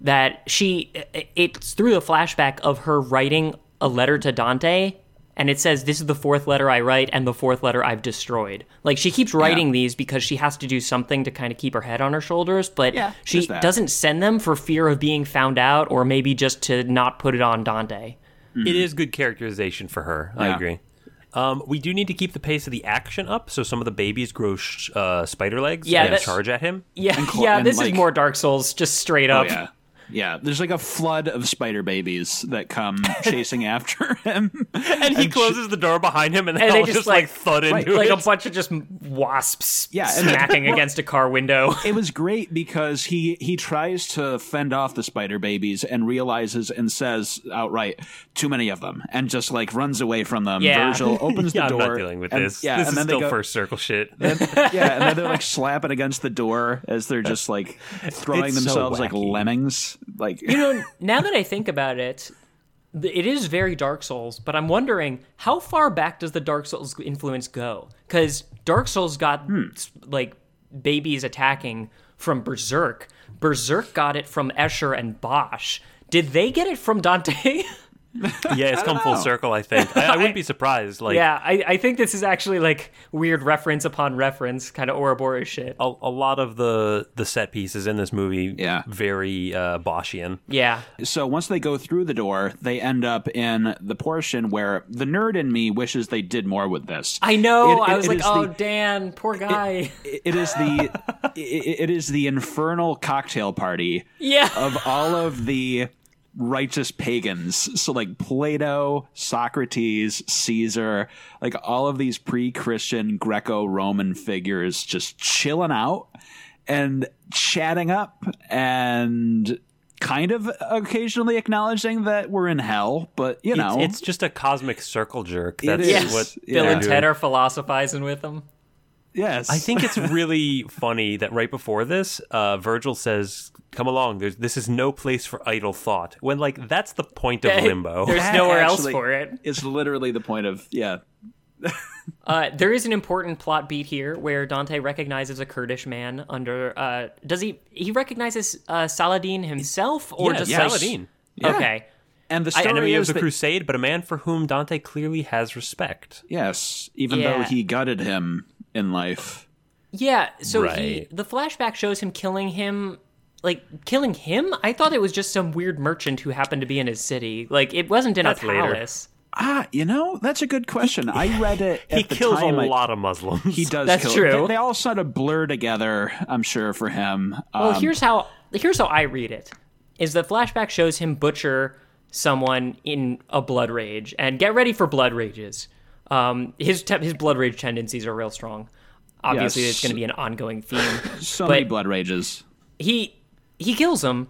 that she it's through the flashback of her writing a letter to Dante. And it says, This is the fourth letter I write, and the fourth letter I've destroyed. Like, she keeps writing Yeah. these because she has to do something to kind of keep her head on her shoulders, but Yeah, she doesn't send them for fear of being found out, or maybe just to not put it on Dante. It is good characterization for her. I agree. Um, we do need to keep the pace of the action up, so some of the babies grow sh- uh, spider legs Yeah, and that- charge at him. Yeah, cl- yeah. and, This is more Dark Souls, just straight Oh up. yeah. Yeah, there's like a flood of spider babies that come chasing after him. And he closes the door behind him, and, And they they all just, just, like, like- thud Right, into like it. a bunch of just wasps Yeah, and- smacking against a car window. It was great because he he tries to fend off the spider babies and realizes and says outright, "Too many of them," and just like runs away from them. Yeah. Virgil opens the yeah, I'm door. not dealing with and- this. Yeah, this and is then still they go, first circle shit. and- yeah, and then they're like slapping against the door as they're just like throwing It's so themselves like wacky. Like you know, now that I think about it, it is very Dark Souls. But I'm wondering how far back does the Dark Souls influence go? Because Dark Souls got Hmm. like babies attacking from Berserk. Berserk got it from Escher and Bosch. Did they get it from Dante? yeah, it's come full circle. I think I, I wouldn't be surprised. Like yeah, I, I think this is actually like weird reference upon reference, kind of Ouroboros shit. a, a lot of the the set pieces in this movie, Yeah. very uh, Boschian. Yeah, So once they go through the door, they end up in the portion where the nerd in me wishes they did more with this. I know. It- I was like, oh, the- Dan, poor guy. it is the it, it is the infernal cocktail party yeah. of all of the righteous pagans. So like Plato, Socrates, Caesar, like all of these pre-Christian Greco-Roman figures just chilling out and chatting up and kind of occasionally acknowledging that we're in hell, but you know, It's, it's just a cosmic circle jerk. That's yes. what Bill yeah. and Ted are philosophizing with him. Yes. I think it's really funny that right before this, uh, Virgil says, "Come along. There's, this is no place for idle thought." When like that's the point of limbo. There's That nowhere else for it. It's literally the point of yeah. Uh, there is an important plot beat here where Dante recognizes a Kurdish man under. Uh, does he? He recognizes uh, Saladin himself, or Yeah, just yes. Saladin, Okay. And the story enemy of is the that- crusade, but a man for whom Dante clearly has respect. Yes, even Yeah. though he gutted him in life. Yeah. So he, the flashback shows him killing him. Like killing him? I thought it was just some weird merchant who happened to be in his city. Like it wasn't in That's a later. Ah, you know, that's a good question. I read it at He the kills time. a I- lot of Muslims. he does That's kill. true. They, they all sort of blur together, I'm sure, for him. Well, Um, here's how here's how I read it: is the flashback shows him butcher someone in a blood rage, and get ready for blood rages. Um, his te- his blood rage tendencies are real strong. Obviously, Yes. it's going to be an ongoing theme. so but- many blood rages. he he kills him,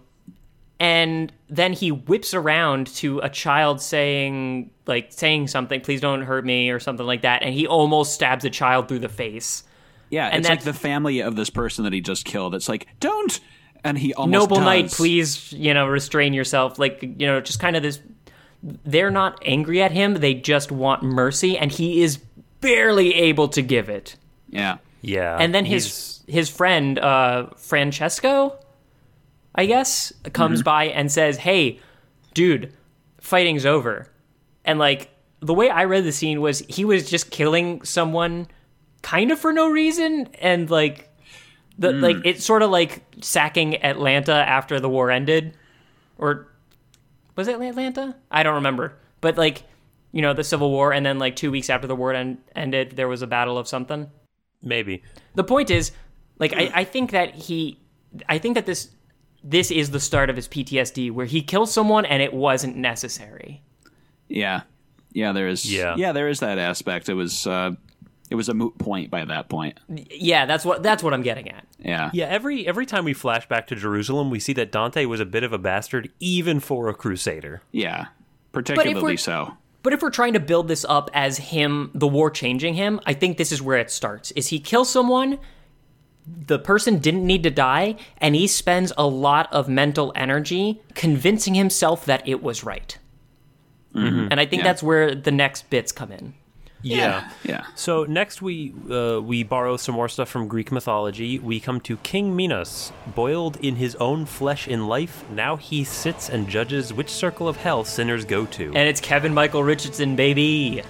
and then he whips around to a child saying like saying something, "Please don't hurt me" or something like that, and he almost stabs a child through the face. Yeah, And it's like the family of this person that he just killed. It's like, don't, and he almost noble does. knight please you know restrain yourself like you know just kind of this they're not angry at him they just want mercy and he is barely able to give it Yeah, Yeah. and then his his friend uh francesco i guess comes Mm-hmm. by and says hey dude fighting's over and like the way i read the scene was he was just killing someone kind of for no reason and like the Mm. like it's sort of like sacking Atlanta after the war ended, or was it Atlanta? I don't remember. But like, you know, the Civil War, and then like two weeks after the war en- ended, there was a battle of something. maybe. The point is, like, I, I think that he, I think that this this is the start of his PTSD, where he kills someone and it wasn't necessary. yeah, yeah. There is, Yeah. yeah, there is that aspect. It was, uh, it was a moot point by that point. Yeah, that's what that's what I'm getting at. Yeah, Yeah, every every time we flash back to Jerusalem, we see that Dante was a bit of a bastard, even for a crusader. yeah, particularly we're- so. But if we're trying to build this up as him, the war changing him, I think this is where it starts. Is he kills someone, the person didn't need to die, and he spends a lot of mental energy convincing himself that it was right. Mm-hmm. And I think Yeah. that's where the next bits come in. Yeah. yeah. So next we uh, we borrow some more stuff from Greek mythology. We come to King Minos, boiled in his own flesh in life. Now he sits and judges which circle of hell sinners go to. And it's Kevin Michael Richardson, baby.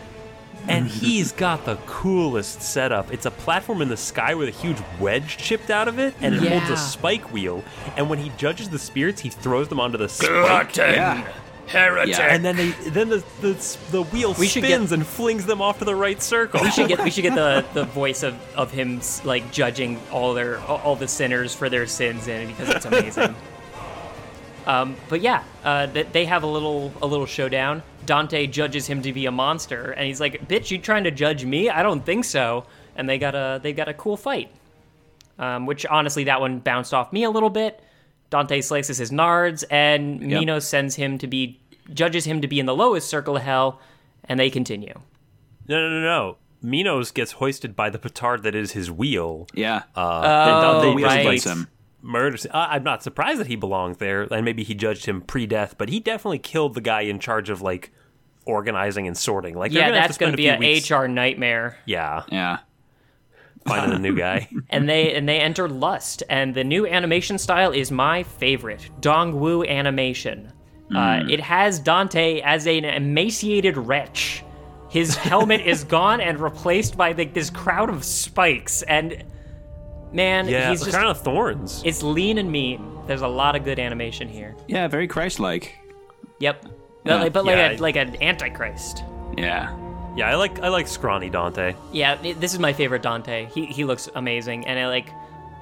And he's got the coolest setup. It's a platform in the sky with a huge wedge chipped out of it, and it holds Yeah. a spike wheel. And when he judges the spirits, he throws them onto the spike. Yeah. Heretic. Yeah. And then they then the the, the wheel We spins get- and flings them off to the right circle. We should get we should get the, the voice of, of him like judging all their all the sinners for their sins in because it's amazing. um, but yeah, uh, they have a little a little showdown. Dante judges him to be a monster, and he's like, "Bitch, you trying to judge me? I don't think so." And they got a they got a cool fight. Um, which honestly, that one bounced off me a little bit. Dante slices his nards, and Minos sends him to be judges him to be in the lowest circle of hell, and they continue. No, no, no, no. Minos gets hoisted by the petard that is his wheel. Yeah. Uh, then Dante Oh, wheel right. bites him. murders. Uh, I'm not surprised that he belonged there, and maybe he judged him pre-death, but he definitely killed the guy in charge of like organizing and sorting. Like, Yeah, gonna that's going to be an weeks- HR nightmare. Yeah, yeah. finding a new guy. and they and they enter Lust, and the new animation style is my favorite, Dong Woo animation. Uh, it has Dante as an emaciated wretch. His helmet is gone and replaced by like this crowd of spikes, and man, Yeah, he's the just crown of thorns. it's lean and mean. There's a lot of good animation here. Yeah, very Christ-like. Yep, Yeah. but, but like Yeah. a, like an antichrist. Yeah. Yeah, I like I like scrawny Dante. Yeah, it- this is my favorite Dante. He he looks amazing, and I like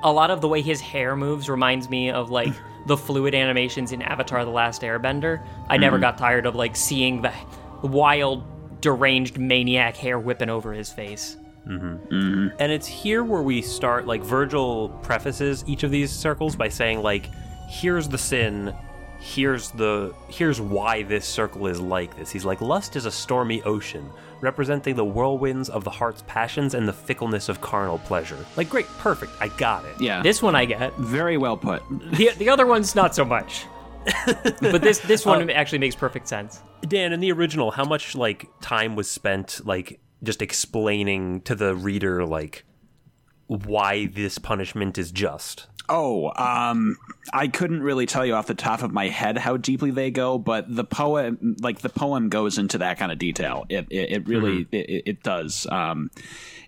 a lot of the way his hair moves reminds me of like the fluid animations in Avatar: The Last Airbender. I never mm-hmm. got tired of like seeing the wild, deranged maniac hair whipping over his face. Mm-hmm. Mm-hmm. And it's here where we start like Virgil prefaces each of these circles by saying like here's the sin. Here's the here's why this circle is like this. He's like lust is a stormy ocean representing the whirlwinds of the heart's passions and the fickleness of carnal pleasure like great perfect i got it Yeah. This one I get. very well put. The the other one's not so much. but this this one uh, actually makes perfect sense. dan in the original how much like time was spent like just explaining to the reader like why this punishment is just Oh, um, I couldn't really tell you off the top of my head how deeply they go, but the poem, like the poem, goes into that kind of detail. It it, it really Mm-hmm. it, it does. Um,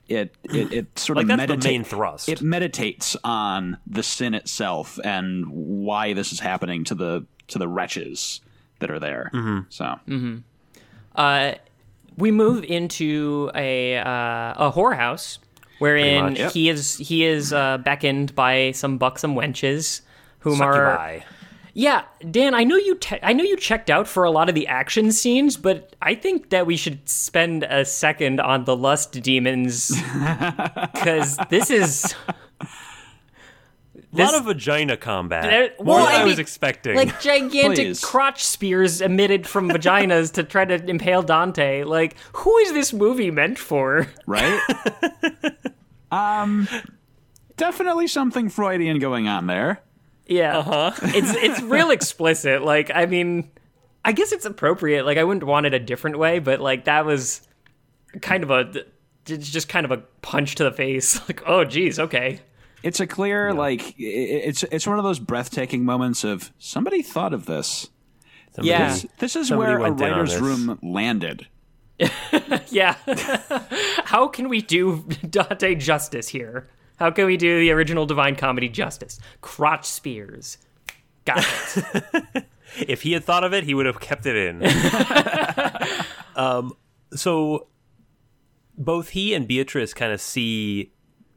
it it, it sort Like, of that's the main thrust. It meditates on the sin itself and why this is happening to the to the wretches that are there. Mm-hmm. So Uh, we move into a uh, a whorehouse wherein much. Yep. he is he is uh, beckoned by some buxom wenches whom are yeah Dan I know you te- I know you checked out for a lot of the action scenes but I think that we should spend a second on the lust demons because this is A lot of vagina combat. There- More well, than I I was mean, expecting. like gigantic Please. crotch spears emitted from vaginas to try to impale Dante. Like, who is this movie meant for? right, um, Definitely something Freudian going on there. Yeah. Uh-huh. it's it's real explicit. Like, I mean, I guess it's appropriate. Like, I wouldn't want it a different way, but like that was kind of a it's just kind of a punch to the face. Like, oh, geez, okay. It's a clear, like, i- i- it's it's one of those breathtaking moments of somebody thought of this. Yeah. This, this is where a went in on writer's room landed. Yeah. How can we do Dante justice here? How can we do the original Divine Comedy justice? Crotch spears. Got it. If he had thought of it, he would have kept it in. um, so both he and Beatrice kind of see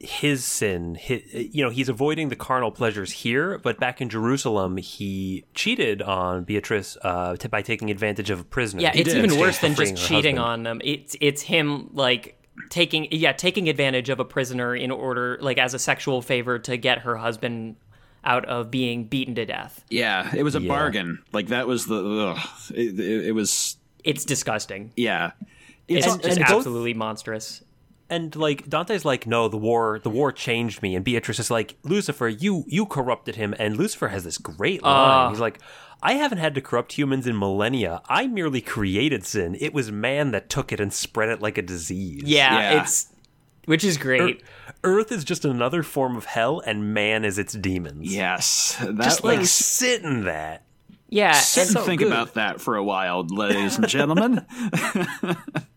his sin. Hi you know, he's avoiding the carnal pleasures here, but back in Jerusalem, he cheated on Beatrice uh, t- by taking advantage of a prisoner. Yeah, it's in even worse than just cheating husband. on them. It's it's him like taking yeah taking advantage of a prisoner in order like as a sexual favor to get her husband out of being beaten to death. Yeah, it was a Yeah. bargain. Like that was the. Ugh, it, it, it was. It's disgusting. Yeah. It's, It's, just and both- absolutely monstrous. And like Dante's like, no, the war, the war changed me, and Beatrice is like, Lucifer, you you corrupted him, and Lucifer has this great ah. line. He's like, I haven't had to corrupt humans in millennia. I merely created sin. It was man that took it and spread it like a disease. Yeah, Yeah. it's which is great. Earth is just another form of hell, and man is its demons. yes. That just like was- sit in that. yeah, Sit and and think about that for a while, ladies and gentlemen.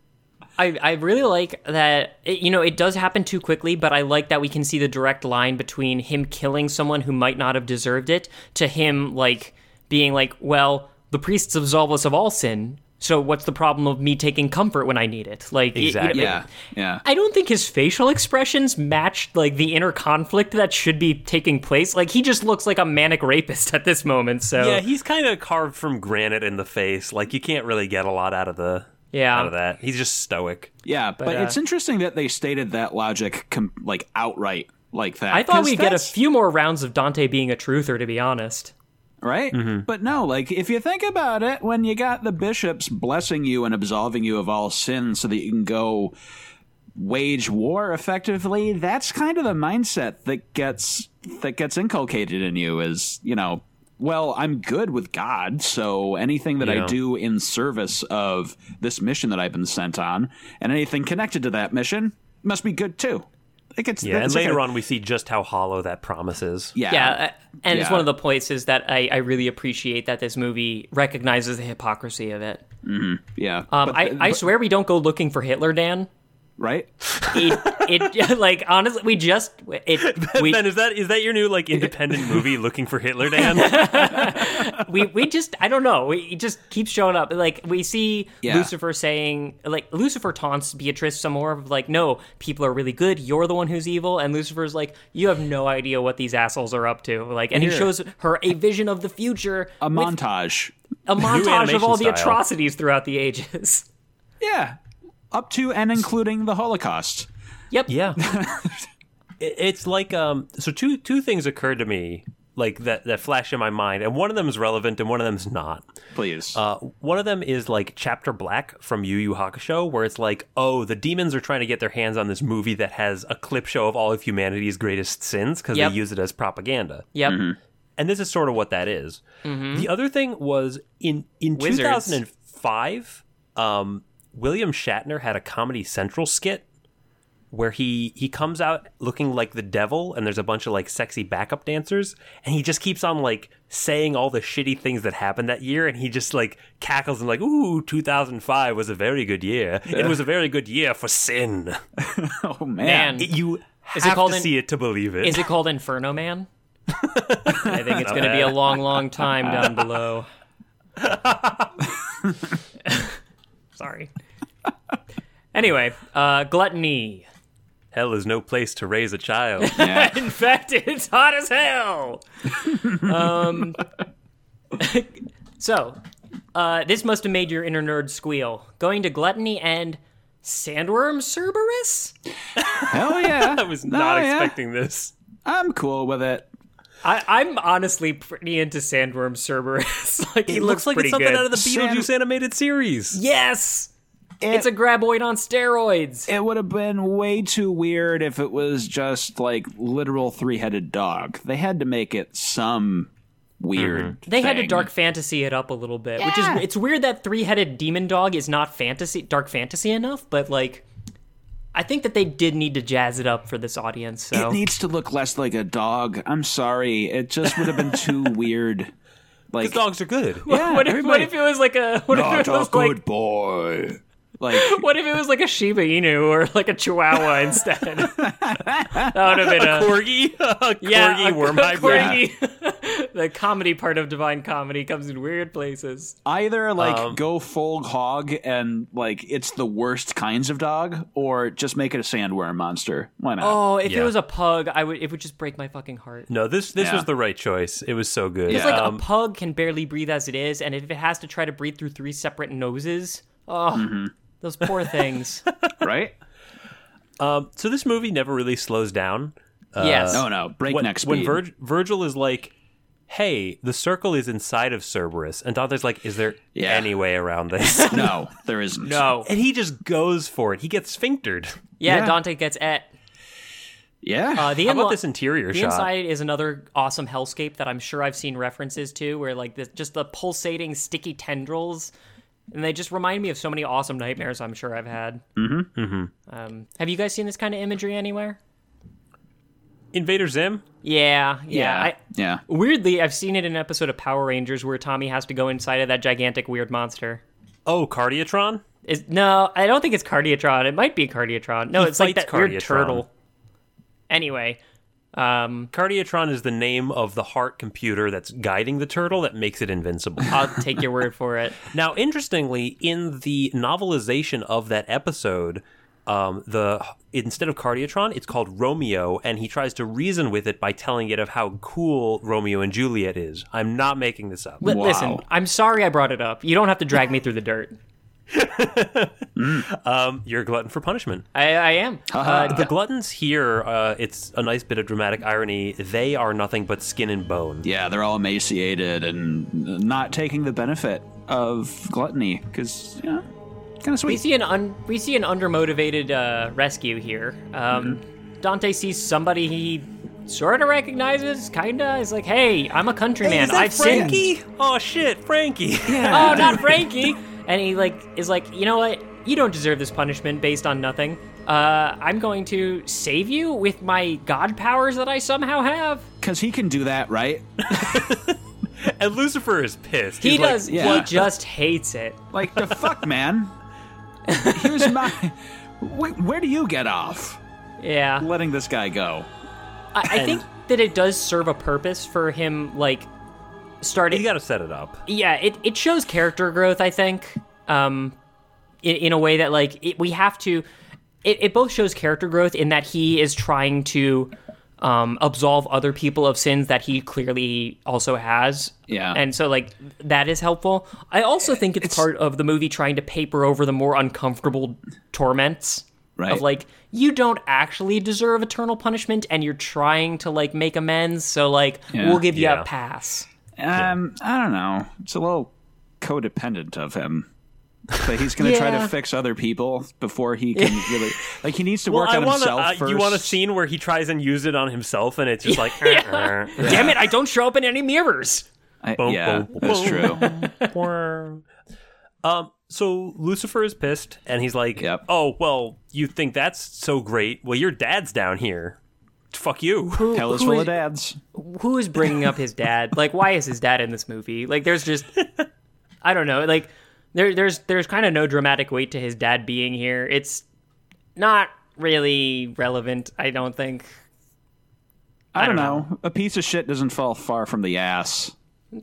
I, I really like that it, you know it does happen too quickly but i like that we can see the direct line between him killing someone who might not have deserved it to him like being like well the priests absolve us of all sin so what's the problem of me taking comfort when i need it like it- it- Exactly. yeah, yeah. I don't think his facial expressions matched like the inner conflict that should be taking place. Like he just looks like a manic rapist at this moment. So Yeah, he's kind of carved from granite in the face. Like you can't really get a lot out of the Yeah. out of that. He's just stoic. Yeah, but, uh, it's interesting that they stated that logic com- like outright like that. I thought we'd get a few more rounds of Dante being a truther, to be honest. right? Mm-hmm. But no, like if you think about it, when you got the bishops blessing you and absolving you of all sin so that you can go wage war effectively, that's kind of the mindset that gets that gets inculcated in you is, you know, well, I'm good with God, so anything that I do in service of this mission that I've been sent on and anything connected to that mission must be good too. It gets Yeah, and it's like later a- on we see just how hollow that promise is. Yeah. Yeah, uh, and it's one of the places that I, I really appreciate that this movie recognizes the hypocrisy of it. Yeah. Um, But I, the- I swear we don't go looking for Hitler, Dan. Right? It, it like honestly, we just it we ben, is that is that your new like independent movie looking for Hitler, Dan? we we just I don't know. We, it just keeps showing up. Like we see Yeah. Lucifer saying like Lucifer taunts Beatrice some more of like, no, people are really good. You're the one who's evil. And Lucifer's like, you have no idea what these assholes are up to. Like, and he shows her a vision of the future, A with montage. a montage of animation all the style. atrocities throughout the ages. Yeah. Up to and including the Holocaust. Yep. yeah. It's like um so two two things occurred to me like that that flash in my mind and one of them is relevant and one of them is not. Please. Uh, one of them is like Chapter Black from Yu Yu Hakusho, where it's like, oh, the demons are trying to get their hands on this movie that has a clip show of all of humanity's greatest sins because Yep. they use it as propaganda. Yep. and this is sort of what that is. The other thing was in in Wizards. 2005, um, William Shatner had a Comedy Central skit where he he comes out looking like the devil, and there's a bunch of like sexy backup dancers, and he just keeps on like saying all the shitty things that happened that year, and he just like cackles and like, "Ooh, 2005 was a very good year. It was a very good year for sin." oh man. Man. It- you Is it have called to in- see it to believe it. Is it called Inferno Man? I think it's going to be a long, long time down below. Sorry. Anyway, uh, gluttony. Hell is no place to raise a child. Yeah. In fact, it's hot as hell. um, so, uh, this must have made your inner nerd squeal. Going to gluttony and sandworm Cerberus? Hell yeah. I was not Oh, yeah. expecting this. I'm cool with it. I, I'm honestly pretty into sandworm Cerberus. like he It looks, looks like it's something good. out of the Sam- Beetlejuice animated series. yes. It's a graboid on steroids. It would have been way too weird if it was just like literal three headed dog. They had to make it some weird. Mm-hmm. They had to dark fantasy it up a little bit, which is Yeah. it's weird that three-headed demon dog is not fantasy dark fantasy enough, but like I think that they did need to jazz it up for this audience. So It needs to look less like a dog. I'm sorry. It just would have been too weird. Like, Dogs are good. yeah, what if what if it was like a what if not it a good like boy? Like, what if it was like a Shiba Inu or like a Chihuahua instead? that would have been a Corgi, yeah, corgi, a worm hybrid. corgi. the comedy part of Divine Comedy comes in weird places. either like Um, go full hog and like it's the worst kinds of dog, or just make it a sandworm monster. Why not? Oh, if Yeah. it was a pug, I would. It would just break my fucking heart. No, this this Yeah. was the right choice. It was so good. It's like Um, a pug can barely breathe as it is, and if it has to try to breathe through three separate noses, oh, Mm-hmm. Those poor things. Right? um, so this movie never really slows down. yes. No, no, When, breakneck speed. when Virg- Virgil is like, "Hey, the circle is inside of Cerberus," and Dante's like, "Is there Yeah. any way around this?" no, there isn't. No. and he just goes for it. He gets sphinctered. Yeah, Yeah. Dante gets et. Yeah. Uh, the How about this interior The shot? inside is another awesome hellscape that I'm sure I've seen references to, where like the, just the pulsating, sticky tendrils, and they just remind me of so many awesome nightmares I'm sure I've had. Mm-hmm. Mm-hmm. Um, have you guys seen this kind of imagery anywhere? Invader Zim. Yeah, yeah. yeah. I, yeah. weirdly, I've seen it in an episode of Power Rangers where Tommy has to go inside of that gigantic weird monster. Oh, Cardiatron. Is no, I don't think it's Cardiatron. It might be Cardiatron. No, He it's like fights that weird turtle. Anyway, um, Cardiatron is the name of the heart computer that's guiding the turtle that makes it invincible. I'll take your word for it. Now, interestingly, in the novelization of that episode, um, the instead of Cardiatron, it's called Romeo, and he tries to reason with it by telling it of how cool Romeo and Juliet is. I'm not making this up. Li- Wow. Listen, I'm sorry I brought it up. You don't have to drag me through the dirt. Um, you're a glutton for punishment. I, I am. Uh, The gluttons here, uh, it's a nice bit of dramatic irony. They are nothing but skin and bone. Yeah, they're all emaciated and not taking the benefit of gluttony because, you know, kind of we sweet. see an un- we see an undermotivated uh, rescue here. Um, Dante sees somebody he sort of recognizes, kinda. Is like, "Hey, I'm a countryman. is that I've sinned." Frankie? Oh shit, Frankie! oh, not Frankie. And he like is like, you know what? You don't deserve this punishment based on nothing. Uh, I'm going to save you with my god powers that I somehow have. Because he can do that, right? and Lucifer is pissed. He He's like, does. yeah. He just hates it. Like, the fuck, man? Here's my. Where, where do you get off Yeah. letting this guy go? I, I think that it does serve a purpose for him, like starting. You got to set it up. yeah, it, it shows character growth. I think, um, in, in a way that like it, we have to. It, it both shows character growth in that he is trying to um, absolve other people of sins that he clearly also has. Yeah. and so like that is helpful. I also think it's, part of the movie trying to paper over the more uncomfortable torments. Right. Of like you don't actually deserve eternal punishment, and you're trying to like make amends. So like Yeah. we'll give you Yeah. a pass. Um, I don't know. It's a little codependent of him. But he's going to try to fix other people before he can really. Like, he needs to Well, work I on want himself uh, first. you want a scene where he tries and use it on himself, and it's just like, uh, uh, Damn it! I don't show up in any mirrors. I- Boom, yeah, boom, that's boom. true. um. So Lucifer is pissed, and he's like, Yep. "Oh well, you think that's so great? Well, your dad's down here. Fuck you." Hell is who full is- of dads. Who is bringing up his dad? Like, why is his dad in this movie? Like, there's just, I don't know. Like, there, there's, there's kind of no dramatic weight to his dad being here. It's not really relevant. I don't think. I, don't don't know. A piece of shit doesn't fall far from the ass.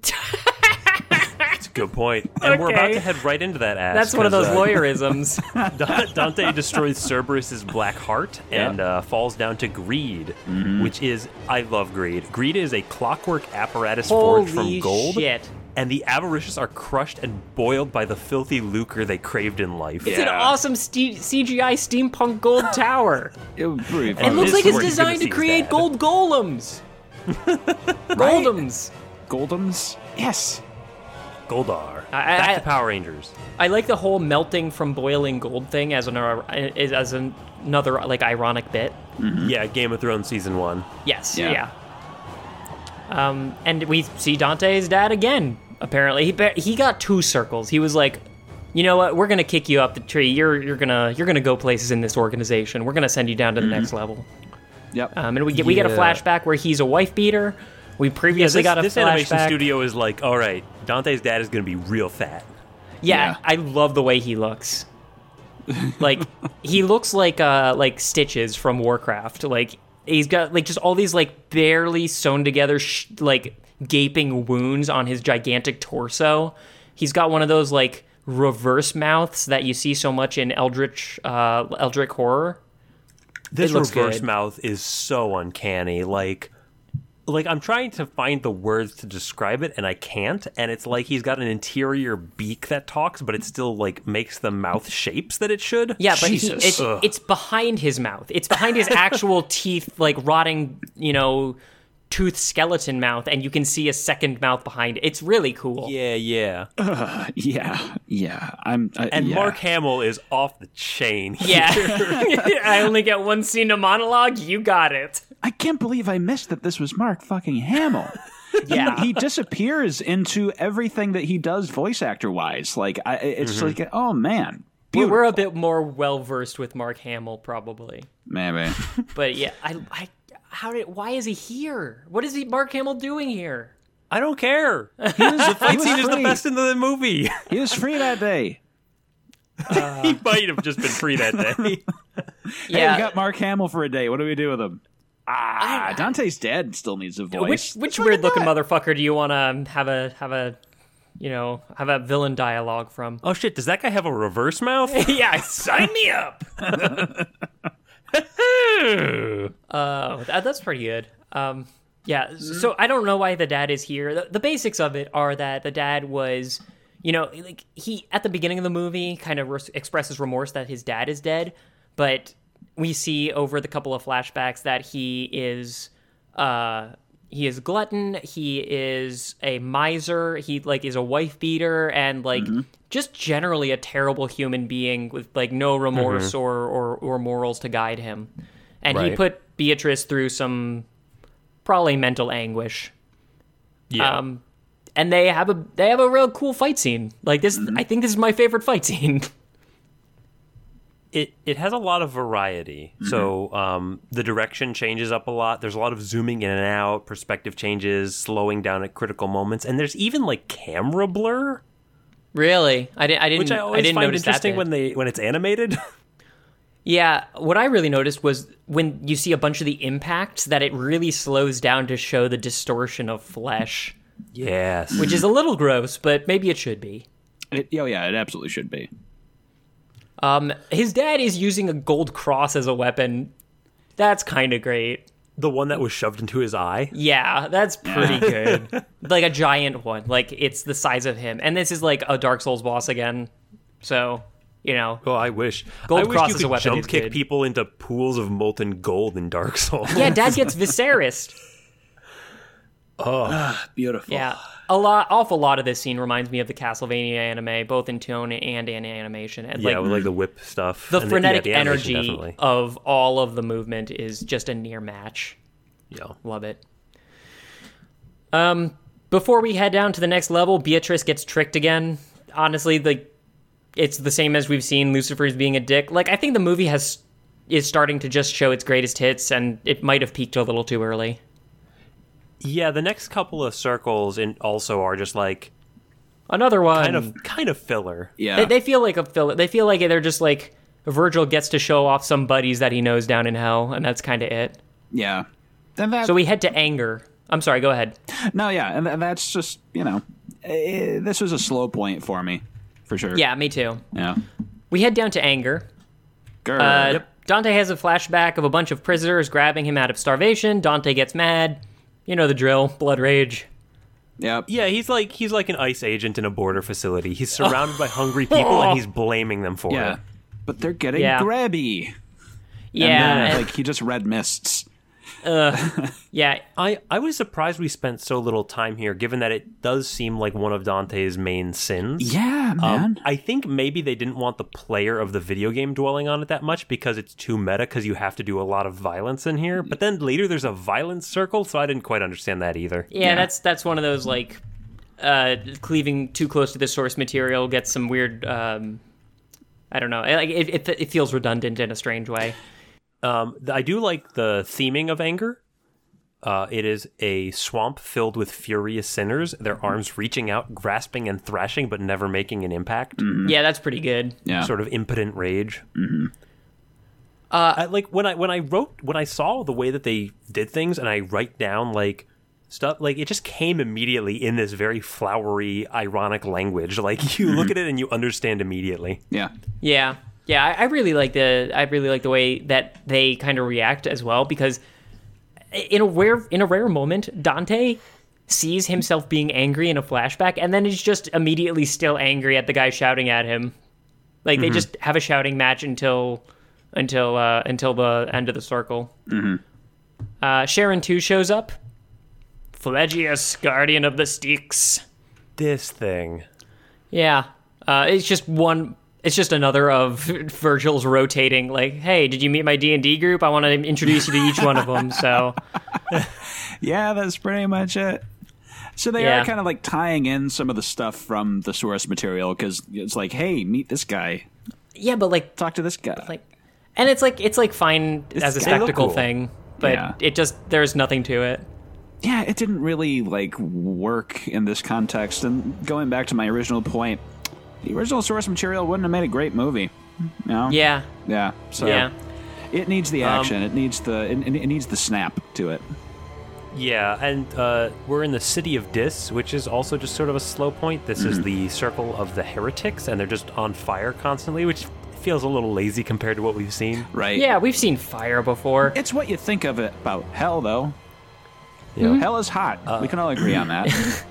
That's a good point. And we're about to head right into that ass. That's one of those uh, lawyerisms. Dante destroys Cerberus's black heart and uh, falls down to greed, Mm-hmm. which is I love greed. Greed is a clockwork apparatus forged from gold, shit! and the avaricious are crushed and boiled by the filthy lucre they craved in life. It's an awesome ste- CGI steampunk gold tower. It was pretty It looks like it's where he's gonna designed to create gold golems. Golems. Goldums? Yes. Goldar. I- Back I- to Power Rangers. I like the whole melting from boiling gold thing as an as an, another like ironic bit. Yeah, Game of Thrones season one. Yes, Yeah. yeah. Um, and we see Dante's dad again. Apparently, he he got two circles. He was like, you know what? We're gonna kick you up the tree. You're you're gonna you're gonna go places in this organization. We're gonna send you down to the next level. Yep. Um, and we get we get a flashback where he's a wife beater. We previously this, got a this flashback. animation studio is like, all right, Dante's dad is going to be real fat. Yeah, Yeah. I love the way he looks. Like he looks like uh like Stitches from Warcraft. Like he's got like just all these like barely sewn together sh- like gaping wounds on his gigantic torso. He's got one of those like reverse mouths that you see so much in Eldritch uh Eldritch horror. This reverse good. mouth is so uncanny. Like, like I'm trying to find the words to describe it, and I can't. And it's like he's got an interior beak that talks, but it still like makes the mouth shapes that it should. Yeah, but he, Ugh. it's behind his mouth. It's behind his actual teeth, like rotting, you know, tooth skeleton mouth, and you can see a second mouth behind it. It's really cool. yeah, yeah. yeah. Yeah. I'm. Uh, And yeah. Mark Hamill is off the chain. Yeah. I only get one scene of monologue. You got it. I can't believe I missed that this was Mark fucking Hamill. Yeah. he disappears into everything that he does voice actor wise. Like I, it's Mm-hmm. like, oh man, We're, we're a bit more well versed with Mark Hamill, probably. maybe. But yeah, I, I, how did? Why is he here? What is he, Mark Hamill, doing here? I don't care. He was, The he was scene is the best in the movie. He was free that day. he might have just been free that day. Hey, Yeah. we got Mark Hamill for a day. What do we do with him? Ah, Dante's dead still needs a voice. which which weird looking that. motherfucker do you want to have a have a, you know, have a villain dialogue from? oh shit! Does that guy have a reverse mouth? yeah, sign me up. Oh, that, that's pretty good. Um, yeah. So I don't know why the dad is here. The, the basics of it are that the dad was, you know, like he at the beginning of the movie kind of res- expresses remorse that his dad is dead, but we see over the couple of flashbacks that he is, uh, he is glutton. He is a miser. He like is a wife beater and like mm-hmm. just generally a terrible human being with like no remorse mm-hmm. or, or or morals to guide him. And he put Beatrice through some probably mental anguish. Yeah. Um, and they have a they have a real cool fight scene. Like this, mm-hmm. I think this is my favorite fight scene. it it has a lot of variety. So um, the direction changes up a lot. There's a lot of zooming in and out, perspective changes, slowing down at critical moments, and there's even like camera blur, really, I didn't. I didn't. which I always didn't find notice interesting bit. when they when it's animated. Yeah, what I really noticed was when you see a bunch of the impacts that it really slows down to show the distortion of flesh, yes, which is a little gross, but maybe it should be. It, oh yeah, it absolutely should be. Um, his dad is using a gold cross as a weapon. That's kind of great. the one that was shoved into his eye. Yeah, that's pretty good. like a giant one. Like it's the size of him. And this is like a Dark Souls boss again. So, you know. Oh, I wish. Gold I wish cross you as a weapon jump kick good. people into pools of molten gold in Dark Souls. Yeah, dad gets Viserys. Oh beautiful. Yeah. A lot awful lot of this scene reminds me of the Castlevania anime, both in tone and in animation. And yeah, like with like the whip stuff. the And frenetic yeah, the energy definitely. of all of the movement is just a near match. Yeah. Love it. Um, before we head down to the next level, Beatrice gets tricked again. Honestly, the it's the same as we've seen Lucifer's being a dick. Like I think the movie has is starting to just show its greatest hits, and it might have peaked a little too early. Yeah, the next couple of circles in also are just like Another one. kind of kind of filler. Yeah. They, they feel like a filler. They feel like they're just like Virgil gets to show off some buddies that he knows down in hell, and that's kind of it. yeah. And that, So we head to anger. I'm sorry. Go ahead. no, yeah, and that's just you know, eh, this was a slow point for me, for sure. Yeah, me too. Yeah. We head down to anger. Grr. Uh, Dante has a flashback of a bunch of prisoners grabbing him out of starvation. Dante gets mad. You know the drill. Blood rage. yep. Yeah, he's like he's like an ICE agent in a border facility. He's surrounded by hungry people and he's blaming them for Yeah. it. But they're getting Yeah. grabby. Yeah. And then, like he just red mists. Yeah, I, I was surprised we spent so little time here, given that it does seem like one of Dante's main sins. Yeah, Um, man. I think maybe they didn't want the player of the video game dwelling on it that much because it's too meta because you have to do a lot of violence in here. But then later there's a violence circle, so I didn't quite understand that either. yeah, that's that's one of those like uh, cleaving too close to the source material gets some weird. Um, I don't know. Like it, it, it feels redundant in a strange way. Um, I do like the theming of anger. Uh, it is a swamp filled with furious sinners, their arms reaching out, grasping and thrashing, but never making an impact. Yeah, that's pretty good. yeah. Sort of impotent rage. Mm-hmm. Uh, I, like when I when I wrote when I saw the way that they did things, and I write down like stuff, like it just came immediately in this very flowery, ironic language. Like you look at it and you understand immediately. yeah. Yeah, yeah, I, I really like the I really like the way that they kind of react as well because in a rare in a rare moment, Dante sees himself being angry in a flashback, and then is just immediately still angry at the guy shouting at him. Like they just have a shouting match until until uh, until the end of the circle. Uh, Charon too shows up. Phlegyas, guardian of the Styx. This thing. Yeah, uh, it's just one. It's just another of Virgil's rotating. Like, hey, did you meet my D and D group? I want to introduce you to each one of them. So, Yeah, that's pretty much it. So they Yeah. are kind of like tying in some of the stuff from the source material because it's like, hey, meet this guy, yeah, but like, talk to this guy. like, and it's like it's like fine as a spectacle cool. thing, but Yeah. it just there's nothing to it. yeah, it didn't really like work in this context. And going back to my original point, the original source material wouldn't have made a great movie. You know? Yeah, Yeah. So yeah, it needs the Um, action. it needs the it, it needs the snap to it. Yeah, and uh, we're in the city of Dis, which is also just sort of a slow point. This is the circle of the heretics, and they're just on fire constantly, which feels a little lazy compared to what we've seen. Right. yeah. We've seen fire before. It's what you think of it about hell, though. Yeah. Hell is hot. we can all agree on that.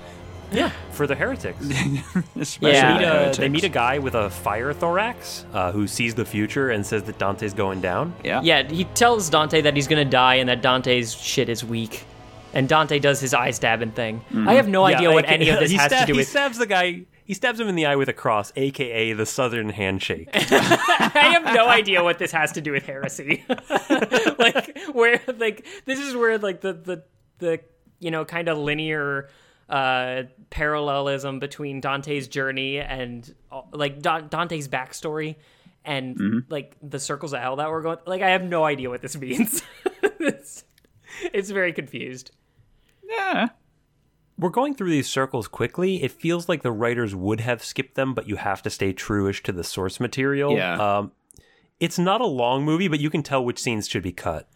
Yeah, for the heretics. Especially Yeah. the Meet a- heretics. they meet a guy with a fire thorax uh, who sees the future and says that Dante's going down. Yeah. Yeah, he tells Dante that he's gonna die and that Dante's shit is weak. And Dante does his eye stabbing thing. I have no idea Yeah, what aka any of this he has stab- to do with. He stabs the guy. He stabs him in the eye with a cross, aka the Southern handshake. I have no idea what this has to do with heresy. like where like this is where like the the the you know kind of linear uh parallelism between Dante's journey and uh, like Dan- Dante's backstory and like the circles of hell that we're going like I have no idea what this means. it's, it's very confused. Yeah. We're going through these circles quickly. It feels like the writers would have skipped them, but you have to stay truish to the source material. Yeah. Um, it's not a long movie, but you can tell which scenes should be cut.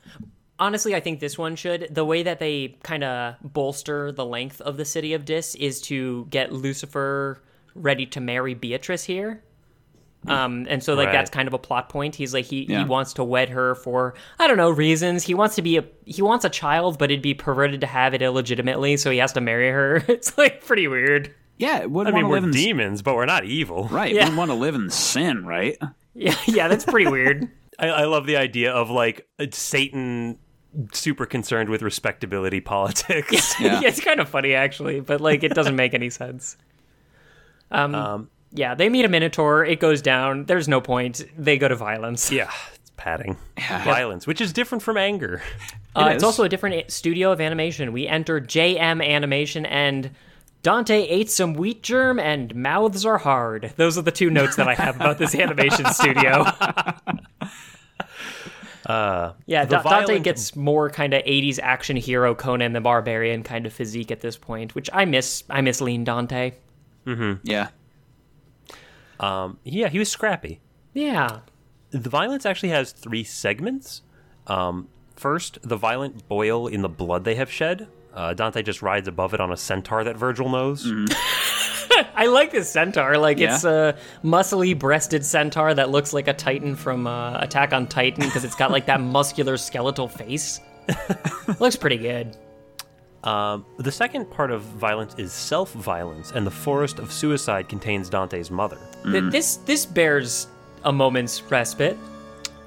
Honestly, I think this one should. The way that they kind of bolster the length of the city of Dis is to get Lucifer ready to marry Beatrice here. Um, and so like Right. that's kind of a plot point. He's like he, Yeah. he wants to wed her for I don't know reasons. He wants to be a he wants a child, but it'd be perverted to have it illegitimately, so he has to marry her. It's like pretty weird. Yeah. Would I mean, we're live in demons, but we're not evil. right. Yeah. Wouldn't want to live in sin, right? Yeah, yeah, that's pretty weird. I, I love the idea of like Satan super concerned with respectability politics. Yeah. yeah, it's kind of funny actually, but like it doesn't make any sense. Um, yeah, they meet a minotaur. It goes down. There's no point. They go to violence. yeah, it's padding. Violence, which is different from anger. Uh, It it's also a different studio of animation. We enter JM Animation and. Dante ate some wheat germ and mouths are hard. Those are the two notes that I have about this animation studio. Yeah, the Da- Dante gets more kind of 80s action hero Conan the Barbarian kind of physique at this point, which I miss. I miss lean Dante. Yeah. Um, yeah, he was scrappy. Yeah. The violence actually has three segments. Um, first, the violent boil in the blood they have shed. Uh, Dante just rides above it on a centaur that Virgil knows. I like this centaur. Like Yeah. it's a muscly breasted centaur that looks like a Titan from uh, Attack on Titan because it's got like that muscular skeletal face. looks pretty good. Um, the second part of violence is self violence, and the forest of suicide contains Dante's mother. Th- this this bears a moment's respite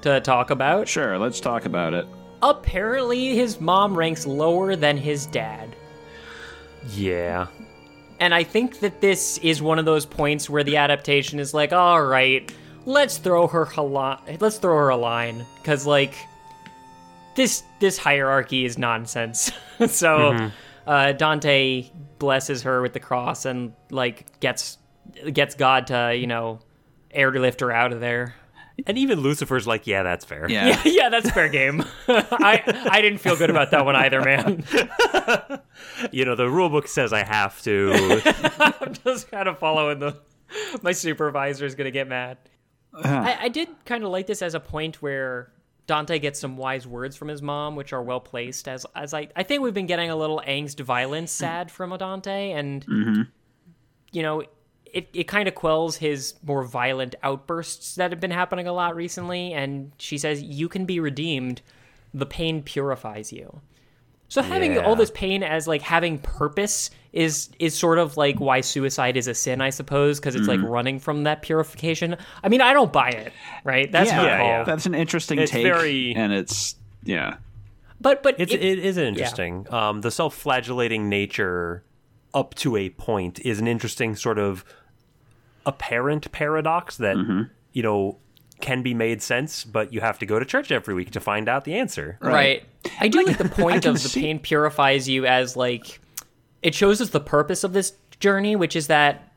to talk about. Sure. Let's talk about it. apparently his mom ranks lower than his dad. Yeah. And I think that this is one of those points where the adaptation is like, all right, let's throw her a line. Let's throw her a line because like this this hierarchy is nonsense. so uh, Dante blesses her with the cross and like gets gets God to you know airlift her out of there. And even Lucifer's like, yeah, that's fair. Yeah. Yeah, yeah, that's fair game. I I didn't feel good about that one either, man. You know, the rule book says I have to. I'm just kind of following the. My supervisor is gonna get mad. Uh-huh. I, I did kind of like this as a point where Dante gets some wise words from his mom, which are well placed. As as I I think we've been getting a little angst, violence, mm-hmm. sad from a Dante, and mm-hmm. you know. It, it kind of quells his more violent outbursts that have been happening a lot recently. And she says, You can be redeemed. The pain purifies you. So having Yeah. all this pain as like having purpose is is sort of like why suicide is a sin, I suppose, because it's like running from that purification. I mean, I don't buy it, right? That's yeah, her Yeah, yeah. That's an interesting It's take, very- and it's yeah, But but It's, it- it is interesting. Um, the self-flagellating nature, up to a point, is an interesting sort of apparent paradox that mm-hmm. you know can be made sense, but you have to go to church every week to find out the answer. right. I do like the point can of the see- pain purifies you as like it shows us the purpose of this journey, which is that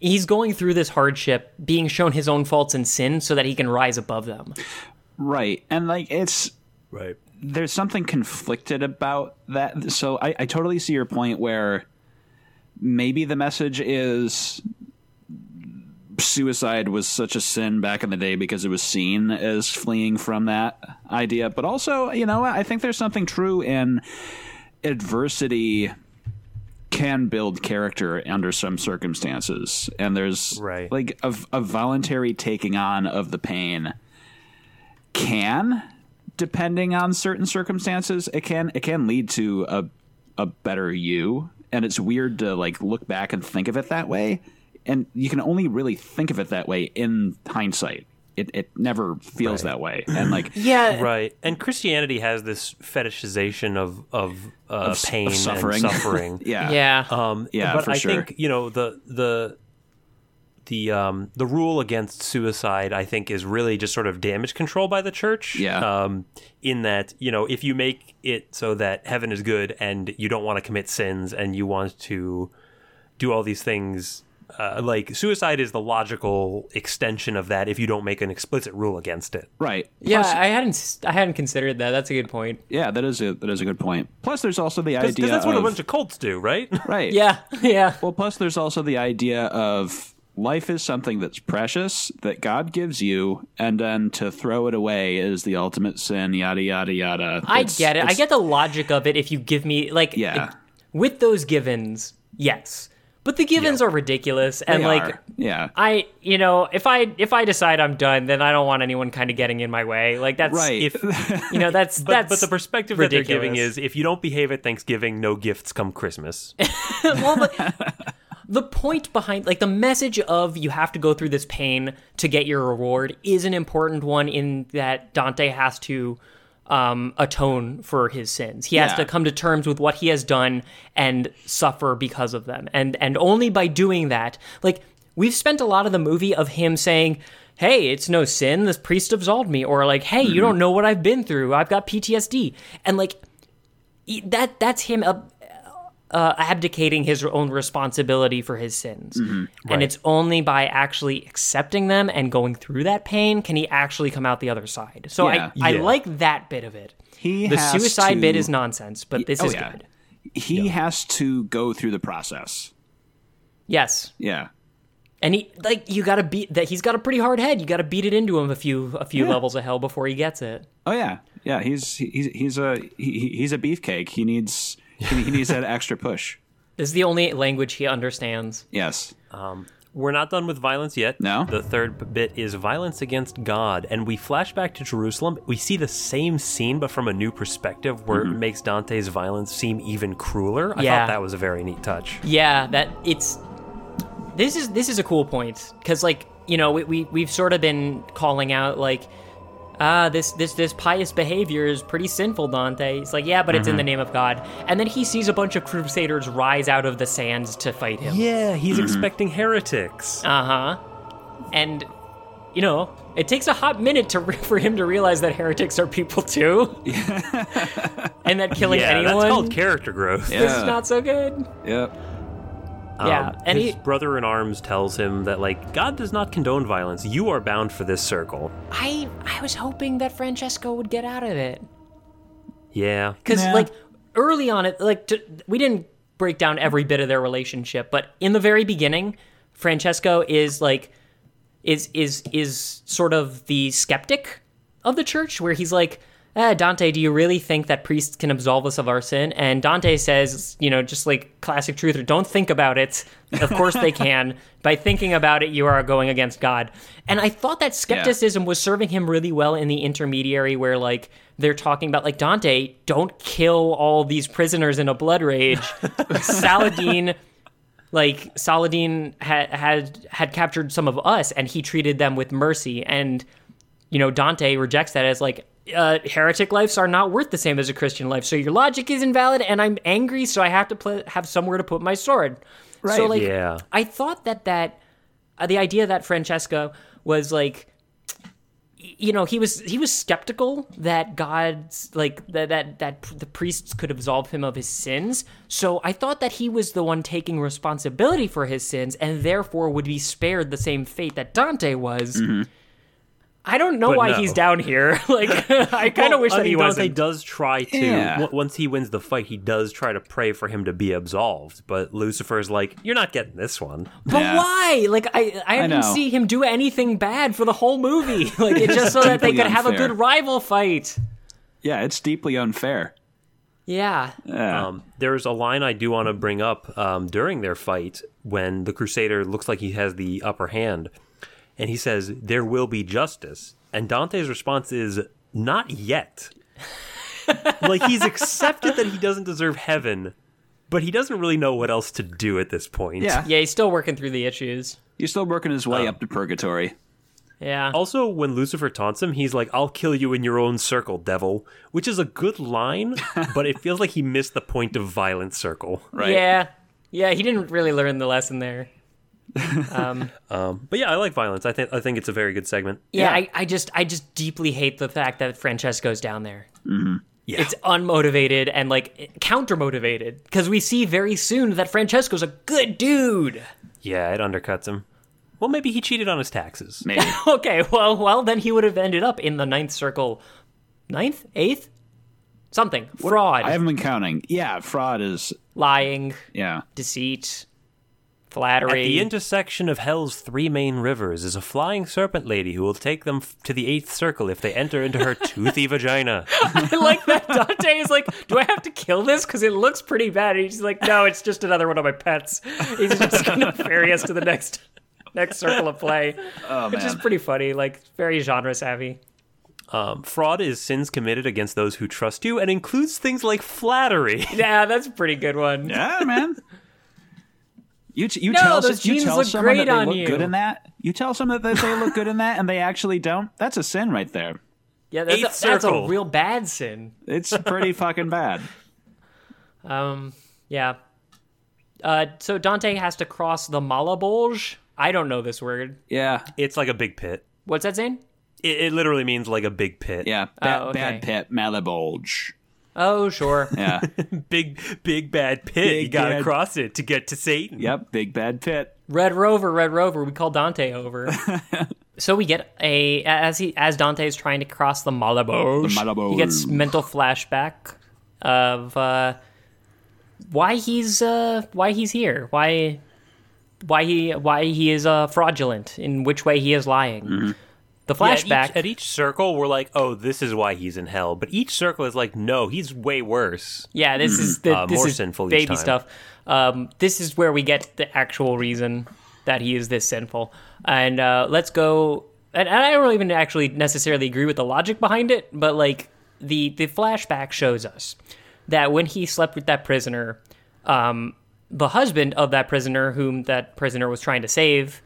he's going through this hardship, being shown his own faults and sin, so that he can rise above them. right. And like it's Right. there's something conflicted about that. So I, I totally see your point where maybe the message is suicide was such a sin back in the day because it was seen as fleeing from that idea. But also, you know, I think there's something true in adversity can build character under some circumstances. And there's Right. like a, a voluntary taking on of the pain can depending on certain circumstances it can it can lead to a a better you and it's weird to like look back and think of it that way and you can only really think of it that way in hindsight it it never feels that way and like Yeah, Right. And Christianity has this fetishization of of, uh, of pain suffering. and suffering. yeah yeah. Um, Yeah, but for I sure. think you know the the the um, the rule against suicide. I think is really just sort of damage control by the church. Yeah. Um, in that you know if you make it so that heaven is good and you don't want to commit sins and you want to do all these things. Uh, like suicide is the logical extension of that if you don't make an explicit rule against it. right yeah, Plus- I hadn't I hadn't considered that. That's a good point. yeah that is a that is a good point. point plus there's also the Because idea cause that's what of, a bunch of cults do, right? right Yeah, yeah. Well, plus there's also the idea of life is something that's precious that God gives you, and then to throw it away is the ultimate sin. Yada yada yada. I It's- get it. I get the logic of it if you give me like Yeah. it- with those givens, yes. But the givens are ridiculous and they like are. yeah, I you know, if I if I decide I'm done, then I don't want anyone kind of getting in my way. Like that's right. If you know, that's But, that's but the perspective that they're giving is if you don't behave at Thanksgiving, no gifts come Christmas. well, but the point behind, like, the message of you have to go through this pain to get your reward is an important one in that Dante has to um, atone for his sins. He has Yeah. to come to terms with what he has done and suffer because of them. And and only by doing that, like, we've spent a lot of the movie of him saying. Hey, it's no sin. This priest absolved me, or like, hey, you don't know what I've been through. I've got PTSD, and like, that that's him uh, abdicating his own responsibility for his sins. And Right. it's only by actually accepting them and going through that pain can he actually come out the other side. So Yeah. I, I like that bit of it. he The suicide to- bit is nonsense, but this oh, is yeah. good. He has to go through the process. Yes. Yeah, And he like you gotta beat that he's got a pretty hard head. You gotta beat it into him a few a few levels of hell before he gets it. oh yeah, yeah. He's he's he's a he, he's a beefcake. He needs he, he needs that extra push. This is the only language he understands. Yes. Um, we're not done with violence yet. No? The third bit is violence against God. And we flash back to Jerusalem. We see the same scene, but from a new perspective where it mm-hmm. makes Dante's violence seem even crueler. I Yeah. thought that was a very neat touch. Yeah, that it's this is this is a cool point because like you know we, we we've sort of been calling out like ah, this this this pious behavior is pretty sinful, Dante. He's like, yeah, but it's in the name of God. And then he sees a bunch of crusaders rise out of the sands to fight him. Yeah, he's expecting heretics. Uh huh. And you know, it takes a hot minute to for him to realize that heretics are people too, and that killing yeah, anyone that's called character growth. This is Yeah. not so good. Yep. Yeah, Um, and his he, brother in arms tells him that like God does not condone violence. You are bound for this circle. I I was hoping that Francesco would get out of it. Yeah. because Yeah. like early on it like t- we didn't break down every bit of their relationship but in the very beginning francesco is like is is is sort of the skeptic of the church where he's like eh, dante do you really think that priests can absolve us of our sin? And dante says you know just like classic truther don't think about it. Of course they can. By thinking about it you are going against god. And i thought that skepticism was serving him really well in the intermediary where like they're talking about like Dante, don't kill all these prisoners in a blood rage. Saladin, like Saladin had had had captured some of us, and he treated them with mercy. And you know, Dante rejects that as like uh, heretic lives are not worth the same as a Christian life. So your logic is invalid, and I'm angry, so I have to pl- have somewhere to put my sword. So Right. like, Yeah. I thought that that uh, the idea that Francesco was like you know he was he was skeptical that god's like that that that the priests could absolve him of his sins so i thought that he was the one taking responsibility for his sins and therefore would be spared the same fate that dante was i don't know But why no. he's down here like i kind of Well, wish I that mean, he Dante wasn't does try to Yeah. w- once he wins the fight, he does try to pray for him to be absolved. But Lucifer's like, "You're not getting this one." but Yeah. why like i i, didn't know. see him do anything bad for the whole movie like it's just so that they deeply could have a good rival fight Yeah, it's deeply unfair. yeah Yeah. Um, there's a line I do want to bring up um, during their fight when the Crusader looks like he has the upper hand, and he says, "There will be justice," and Dante's response is, "Not yet." like he's accepted that he doesn't deserve heaven, but he doesn't really know what else to do at this point. yeah. yeah he's still working through the issues He's still working his way um, up to purgatory. yeah Also, when Lucifer taunts him, he's like, I'll kill you in your own circle, devil. Which is a good line, but it feels like he missed the point of violent circle. Right. Yeah, yeah, he didn't really learn the lesson there. Um, um, but yeah, I like violence. I think I think it's a very good segment. Yeah, Yeah. I, I just I just deeply hate the fact that Francesco's down there. Mm-hmm. Yeah. It's unmotivated and like counter motivated because we see very soon that Francesco's a good dude. Yeah, it undercuts him. Well, maybe he cheated on his taxes. Maybe. Okay, well, well, then he would have ended up in the ninth circle, ninth, eighth, something fraud, I haven't been counting. Yeah, fraud is. lying, Yeah. deceit, At flattery. the intersection of hell's three main rivers is a flying serpent lady who will take them f- to the eighth circle if they enter into her toothy vagina. I like that Dante is like, do I have to kill this? Because it looks pretty bad. And he's like, no, it's just another one of my pets. He's just gonna ferry us to the next next circle of play, Oh, which is pretty funny. Like very genre savvy. Um, fraud is sins committed against those who trust you and includes things like flattery. Yeah, that's a pretty good one. Yeah, man. You, t- you No, tell those you jeans tell look someone great that they on look you. good in that. You tell someone that they look good in that, and they actually don't. That's a sin right there. Yeah, that's, a, Eighth that's a real bad sin. It's pretty fucking bad. Um, yeah. Uh, so Dante has to cross the Malebolge. I don't know this word. Yeah, It's like a big pit. What's that saying? It, it literally means like a big pit. yeah. Bad, Oh, okay. bad pit, Malebolge. Oh, sure. Yeah. Big, big bad pit. you gotta bad- cross it to get to Satan. yep, big bad pit. Red Rover, Red Rover. We call Dante over. so we get a as he as Dante is trying to cross the Malaboge. The Malaboge. He gets mental flashback of uh, why he's uh, why he's here. Why why he why he is uh, fraudulent. In which way he is lying. Mm-hmm. The Yeah, at each- flashback. at each, circle, we're like, oh, this is why he's in hell. But each circle is like, no, he's way worse. Yeah, this is the Uh, this more is sinful baby stuff. Um, this is where we get the actual reason that he is this sinful. And uh, let's go. And, and I don't even actually necessarily agree with the logic behind it, but like the the flashback shows us that when he slept with that prisoner, um, the husband of that prisoner, whom that prisoner was trying to save,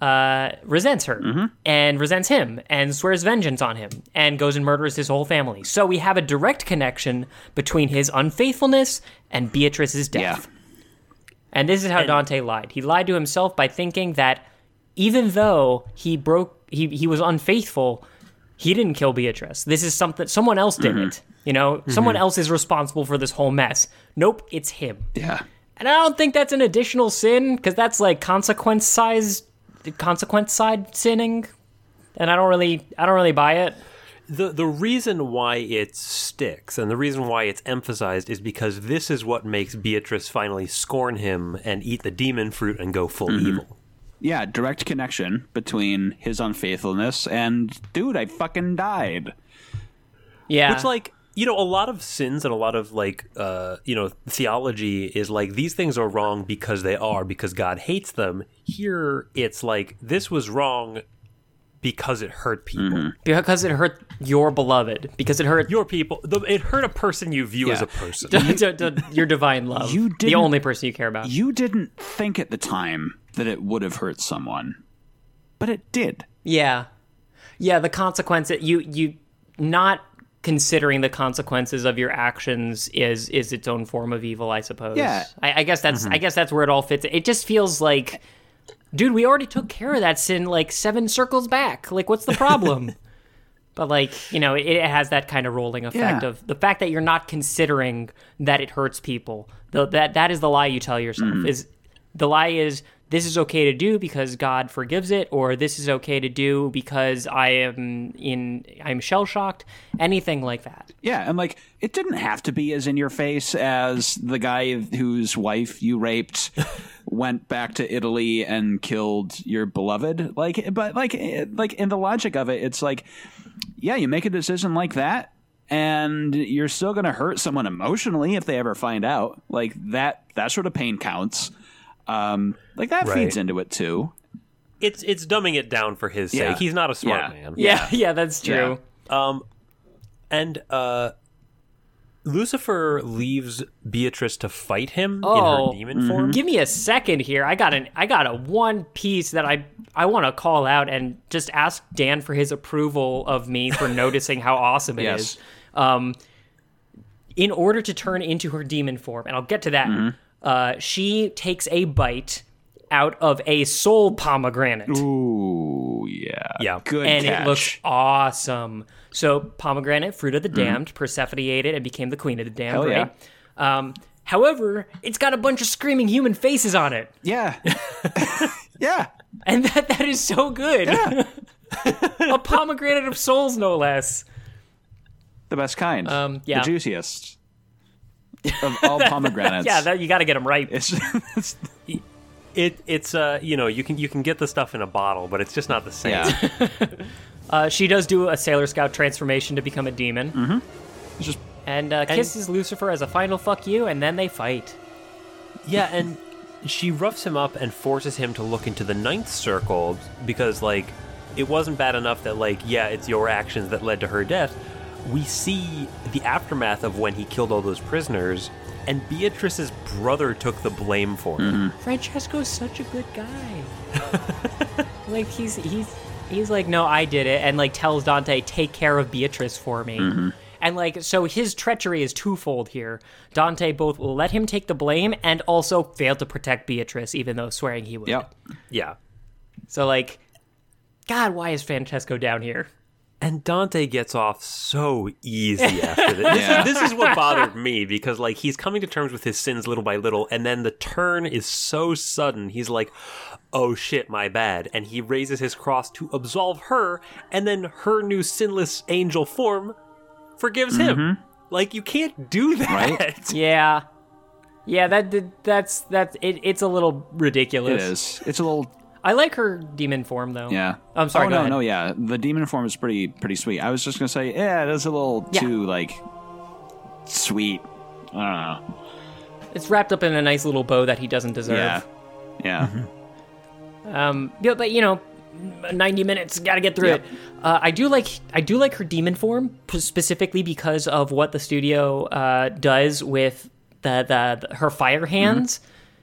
uh, resents her mm-hmm. and resents him and swears vengeance on him and goes and murders his whole family. So we have a direct connection between his unfaithfulness and Beatrice's death. And this is how Dante lied. He lied to himself by thinking that even though he broke, he, he was unfaithful, he didn't kill Beatrice. This is something, someone else did mm-hmm. it. You know, mm-hmm. someone else is responsible for this whole mess. Nope, it's him. Yeah. And I don't think that's an additional sin because that's like consequence size, consequence side sinning. And I don't really, I don't really buy it. the the reason why it sticks and the reason why it's emphasized is because this is what makes Beatrice finally scorn him and eat the demon fruit and go full mm-hmm. evil. Yeah, direct connection between his unfaithfulness and dude, I fucking died. Yeah. Which like you know a lot of sins and a lot of like uh you know theology is like these things are wrong because they are because God hates them. Here it's like this was wrong because it hurt people. because it hurt your beloved. Because it hurt Your people, the, it hurt a person you view as a person. d- d- d- your divine love. You the didn't- only person you care about. You didn't think at the time that it would have hurt someone, but it did. Yeah. Yeah, the consequence that you you not considering the consequences of your actions is is its own form of evil, I suppose. Yeah. I, I guess that's mm-hmm. I guess that's where it all fits. It just feels like dude, we already took care of that sin like seven circles back. Like what's the problem? but like, you know, it, it has that kind of rolling effect Yeah. of the fact that you're not considering that it hurts people. The, that that is the lie you tell yourself. Mm-hmm. Is the lie is this is okay to do because God forgives it, or this is okay to do because I am in I'm shell shocked. Anything like that. Yeah, and like it didn't have to be as in your face as the guy whose wife you raped went back to Italy and killed your beloved. Like, but like, like in the logic of it, it's like, yeah, you make a decision like that, and you're still going to hurt someone emotionally if they ever find out. Like that, that sort of pain counts. Um, like that Right. feeds into it too. It's it's dumbing it down for his Yeah. sake. He's not a smart Yeah. man. Yeah, yeah, that's true. And uh Lucifer leaves Beatrice to fight him Oh. in her demon form. Give me a second here. I got an I got a one piece that I I want to call out and just ask Dan for his approval of me for noticing how awesome it is. Yes. Um, in order to turn into her demon form, and I'll get to that. Mm-hmm. Uh, she takes a bite out of a soul pomegranate. Ooh, yeah, Yeah. good and catch. it looks awesome. So pomegranate, fruit of the Mm-hmm. damned, Persephone ate it and became the queen of the damned. Hell yeah. right? Um, however, it's got a bunch of screaming human faces on it, yeah, yeah. and that that is so good. a pomegranate of souls, no less. The best kind. Um, yeah. The juiciest of all pomegranates. Yeah, that, you got to get them ripe. it's, it's It it's uh you know you can you can get the stuff in a bottle, but it's just not the same. yeah. Uh, she does do a Sailor Scout transformation to become a demon, Mm-hmm. Just and uh, kisses Lucifer as a final fuck you, and then they fight. Yeah, and she roughs him up and forces him to look into the ninth circle because, like, it wasn't bad enough that, like, yeah, it's your actions that led to her death. We see the aftermath of when he killed all those prisoners, and Beatrice's brother took the blame for it. Mm-hmm. Francesco's such a good guy. like he's he's he's like, no, I did it, and like tells Dante, take care of Beatrice for me. Mm-hmm. And like, so his treachery is twofold here. Dante both let him take the blame and also failed to protect Beatrice, even though swearing he would. yep. Yeah. So like, God, why is Francesco down here? And Dante gets off so easy after this. This, Yeah. is, this is what bothered me because, like, he's coming to terms with his sins little by little, and then the turn is so sudden. He's like, oh shit, my bad. And he raises his cross to absolve her, and then her new sinless angel form forgives him. Mm-hmm. Like, you can't do that. Right. Yeah, yeah, that did- that's that's it, it's a little ridiculous. is. It's a little. I like her demon form though. Yeah. I'm sorry. Oh go no, ahead. no, yeah. The demon form is pretty, pretty sweet. I was just gonna say, yeah, it is a little Yeah. too like sweet. I don't know. It's wrapped up in a nice little bow that he doesn't deserve. Yeah. Yeah. Um, yeah, but you know, 90 minutes, got to get through Yep. it. Uh, I do like I do like her demon form p- specifically because of what the studio uh, does with the, the the her fire hands.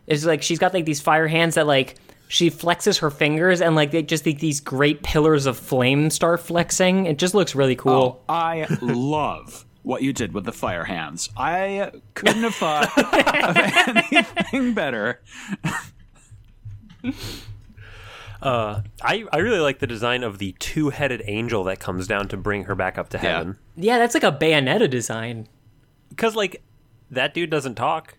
Is like she's got like these fire hands that like she flexes her fingers and like they just like, these great pillars of flame start flexing. It just looks really cool. Oh, I love what you did with the fire hands. I couldn't have thought of anything better. Uh, I, I really like the design of the two headed angel that comes down to bring her back up to Yeah. heaven. Yeah, that's like a Bayonetta design. Because, like, that dude doesn't talk.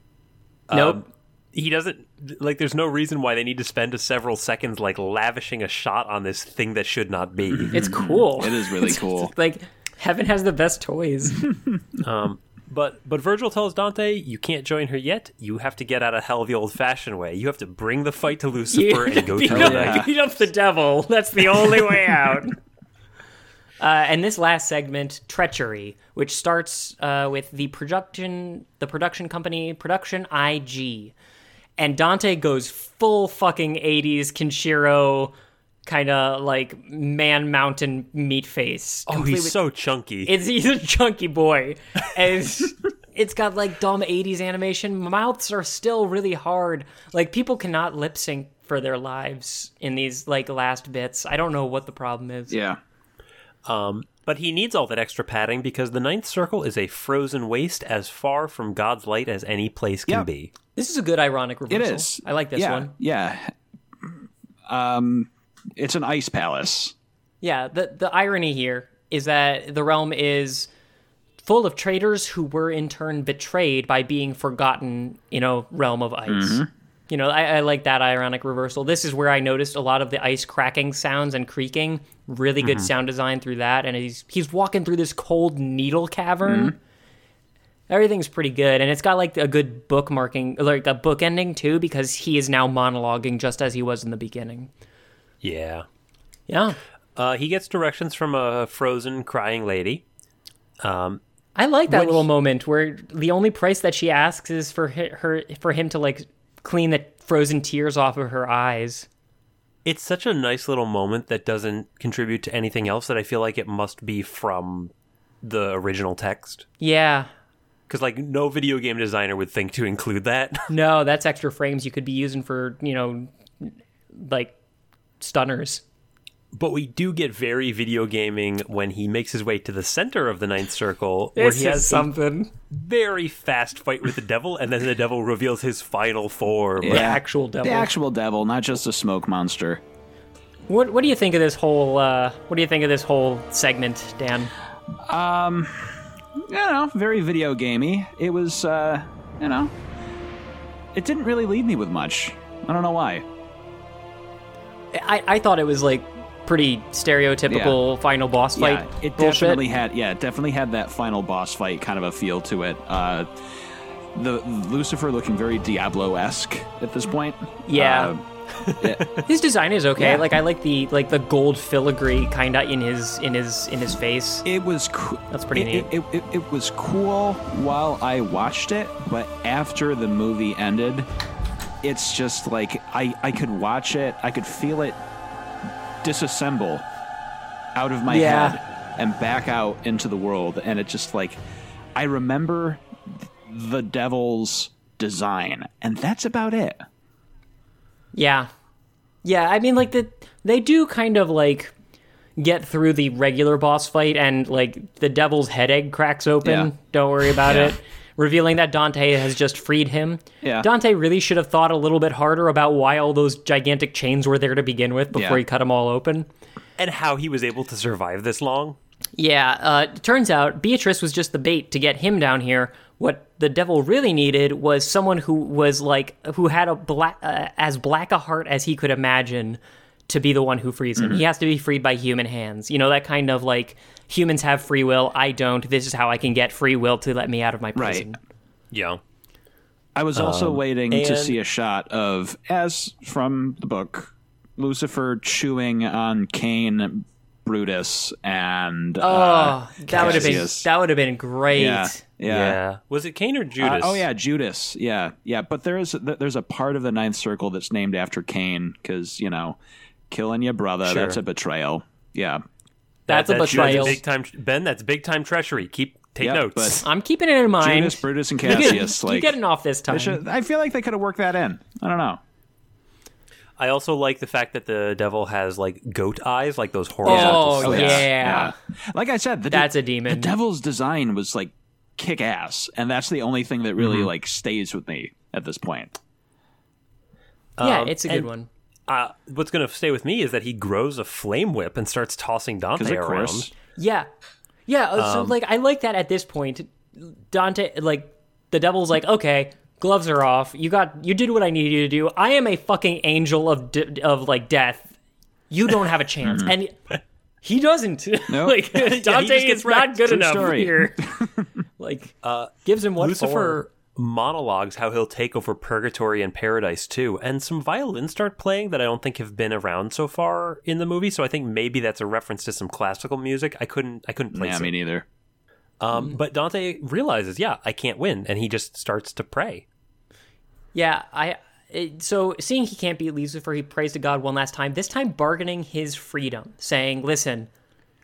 Nope. Um, he doesn't like there's no reason why they need to spend a several seconds like lavishing a shot on this thing that should not be It's cool. It is really cool. like heaven has the best toys. Um, but but virgil tells dante you can't join her yet you have to get out of hell the old fashioned way you have to bring the fight to lucifer and go beat, through up, that beat up the devil. That's the only way out. Uh, and this last segment, treachery, which starts uh, with the production, the production company, Production IG, and Dante goes full fucking '80s Kenshiro, kind of like man mountain meat face. oh Completely- he's so chunky it's he's a chunky boy, and it's, it's got like dumb '80s animation. Mouths are still really hard. Like people cannot lip sync for their lives in these like last bits. I don't know what the problem is. Yeah. Um, but he needs all that extra padding because the ninth circle is a frozen waste as far from God's light as any place can Yep. be. This is a good ironic It reversal. is. I like this yeah, one. Yeah. Um, it's an ice palace. Yeah, the the irony here is that the realm is full of traitors who were in turn betrayed by being forgotten, you know, realm of ice. Mm-hmm. You know, I, I like that ironic reversal. This is where I noticed a lot of the ice cracking sounds and creaking. Really good mm-hmm. sound design through that, and he's he's walking through this cold needle cavern. Mm-hmm. Everything's pretty good, and it's got like a good bookmarking, like a book ending too, because he is now monologuing just as he was in the beginning. Yeah. Yeah, Uh, he gets directions from a frozen crying lady. Um, I like that little he- moment where the only price that she asks is for her for him to like clean the frozen tears off of her eyes. it's such a nice little moment that doesn't contribute to anything else that I feel like it must be from the original text. Yeah. Because, like, no video game designer would think to include that. No, that's extra frames you could be using for, you know, like stunners. but we do get very video gaming when he makes his way to the center of the ninth circle, where he has something. very fast fight with the devil, and then the devil reveals his final form. The actual devil. The actual devil, not just a smoke monster. What what do you think of this whole uh what do you think of this whole segment, Dan? You know, very video gamey. It was, uh, you know, it didn't really leave me with much. I don't know why. I, I thought it was like pretty stereotypical final boss fight. yeah, it bullshit. definitely had. Yeah, it definitely had that final boss fight kind of a feel to it. Uh, the Lucifer looking very Diablo esque at this point. Yeah. Uh, His design is okay. Yeah. Like I like the like the gold filigree kind of in his in his in his face. It was cool. That's pretty it, neat. It, it, it, it was cool while I watched it, but after the movie ended, it's just like I, I could watch it, I could feel it disassemble out of my Yeah. head and back out into the world. And it just like, I remember the devil's design, and that's about it. Yeah. Yeah, I mean like the they do kind of like get through the regular boss fight and like the devil's head egg cracks open. Yeah. Don't worry about Yeah. it. Revealing that Dante has just freed him. Yeah. Dante really should have thought a little bit harder about why all those gigantic chains were there to begin with before Yeah. he cut them all open. And how he was able to survive this long. Yeah, uh, it turns out Beatrice was just the bait to get him down here. What the devil really needed was someone who was like, who had a black, uh, as black a heart as he could imagine to be the one who frees him. He has to be freed by human hands. You know, that kind of like, humans have free will, I don't. This is how I can get free will to let me out of my prison. Yeah. I was also waiting to see a shot of, as from the book, Lucifer chewing on Cain, Brutus, and Oh, uh, that would have been that would have been great. yeah, Yeah. yeah. Was it Cain or Uh, Judas? oh yeah, Judas. Yeah, yeah. But there is there's a part of the Ninth Circle that's named after Cain because you know, killing your brother Sure. that's a betrayal. Yeah, That's a That's betrayal. big time, Ben. That's big time treachery. Keep take Yep, notes. but- I'm keeping it in mind. Judas, Brutus, and You get- Cassius. you like, getting off this time. I, should, I feel like they could have worked that in. I don't know. I also like the fact that the devil has like goat eyes, like those horizontal. Oh, slits. yeah. Like I said, the That's de- a demon. The devil's design was like kick ass, and that's the only thing that really Mm-hmm. like stays with me at this point. yeah, Um, it's a good and- one. Uh, what's going to stay with me is that he grows a flame whip and starts tossing Dante of around. Yeah, yeah. uh, Um, so like, I like that at this point. Dante, like, the devil's like, okay, gloves are off. You got, you did what I needed you to do. I am a fucking angel of de- of like death. You don't have a chance, and he doesn't. Nope. like Dante just gets is not good True enough story. here. like, uh, gives him what for. Lucifer monologues how he'll take over purgatory and paradise too, and some violins start playing that I don't think have been around so far in the movie. So I think maybe that's a reference to some classical music. I couldn't, I couldn't place yeah, it. me neither. Um, but Dante realizes, yeah, I can't win, and he just starts to pray. Yeah, I. So seeing he can't beat Lucifer, he prays to God one last time. This time, bargaining his freedom, saying, "Listen,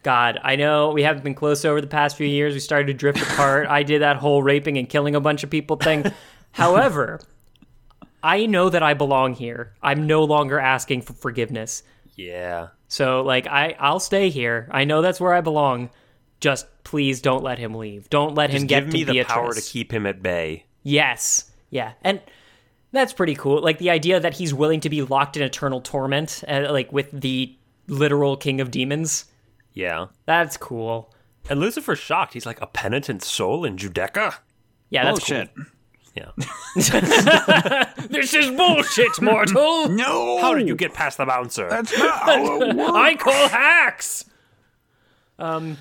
God, I know we haven't been close over the past few years. We started to drift apart. I did that whole raping and killing a bunch of people thing. However, I know that I belong here. I'm no longer asking for forgiveness. Yeah. So, like, I I'll stay here. I know that's where I belong. Just please don't let him leave. Don't let him Just get give me the Beatrice. power to keep him at bay. Yes. Yeah. And that's pretty cool. Like the idea that he's willing to be locked in eternal torment, uh, like with the literal king of demons. Yeah. That's cool. And Lucifer's shocked. He's like a penitent soul in Judecca. Yeah, that's oh cool. shit! Yeah. This is bullshit, mortal. No, How did you get past the bouncer? That's not how it works. I call hacks. Um,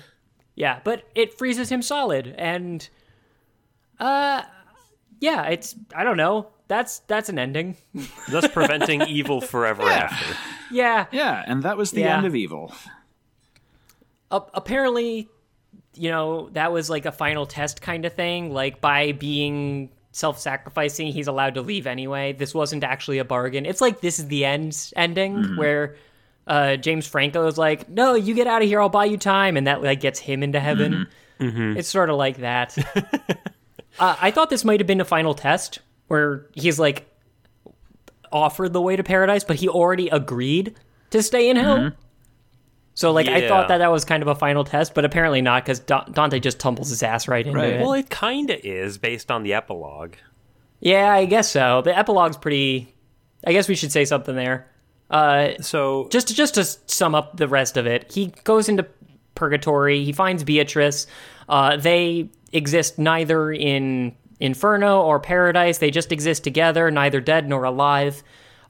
yeah, but it freezes him solid, and uh, yeah, it's I don't know. That's that's an ending. Thus preventing evil forever after. Yeah, Yeah, and that was the Yeah. end of evil. a- apparently, you know, that was like a final test kind of thing. Like by being self-sacrificing, he's allowed to leave anyway. This wasn't actually a bargain. It's like this is the end ending where uh, James Franco is like, "No, you get out of here. I'll buy you time," and that like gets him into heaven. It's sort of like that. uh, I thought this might have been a final test where he's like offered the way to paradise, but he already agreed to stay in hell. So like I thought that that was kind of a final test, but apparently not because Dante just tumbles his ass right into Right. it. Well, it kind of is based on the epilogue. yeah, I guess so. The epilogue's pretty. I guess we should say something there. Uh, So just to, just to sum up the rest of it, he goes into purgatory. He finds Beatrice. Uh, they exist neither in inferno or paradise. They just exist together, neither dead nor alive,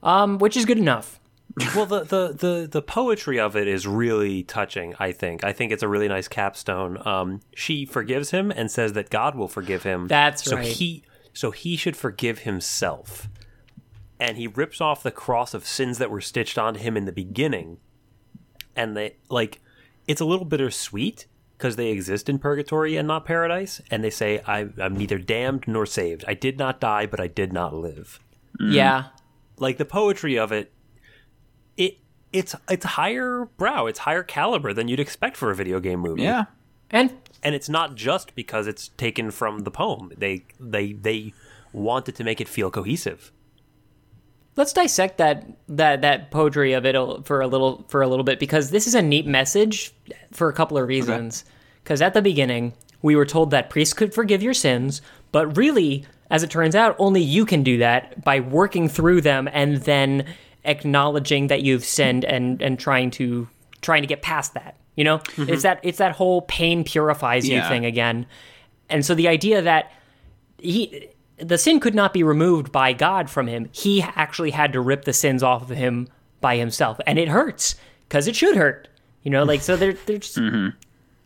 um, which is good enough. well the, the the the poetry of it is really touching i think i think it's a really nice capstone um she forgives him and says that god will forgive him That's so right. he so he should forgive himself and he rips off the cross of sins that were stitched onto him in the beginning and they like it's a little bittersweet because they exist in purgatory and not paradise and they say I, i'm neither damned nor saved. I did not die but i did not live. Mm-hmm. Yeah, like the poetry of it it it's it's higher brow. It's higher caliber than you'd expect for a video game movie. Yeah, and and it's not just because it's taken from the poem. They they they wanted to make it feel cohesive. Let's dissect that that that poetry of it for a little for a little bit because this is a neat message for a couple of reasons. Because at the beginning we were told that priests could forgive your sins, but really, as it turns out, only you can do that by working through them and then acknowledging that you've sinned and and trying to trying to get past that. You know, mm-hmm. it's that it's that whole pain purifies you Yeah. thing again. And so the idea that he the sin could not be removed by God from him. He actually had to rip the sins off of him by himself, and it hurts because it should hurt. You know, like so they're they're just, mm-hmm. I,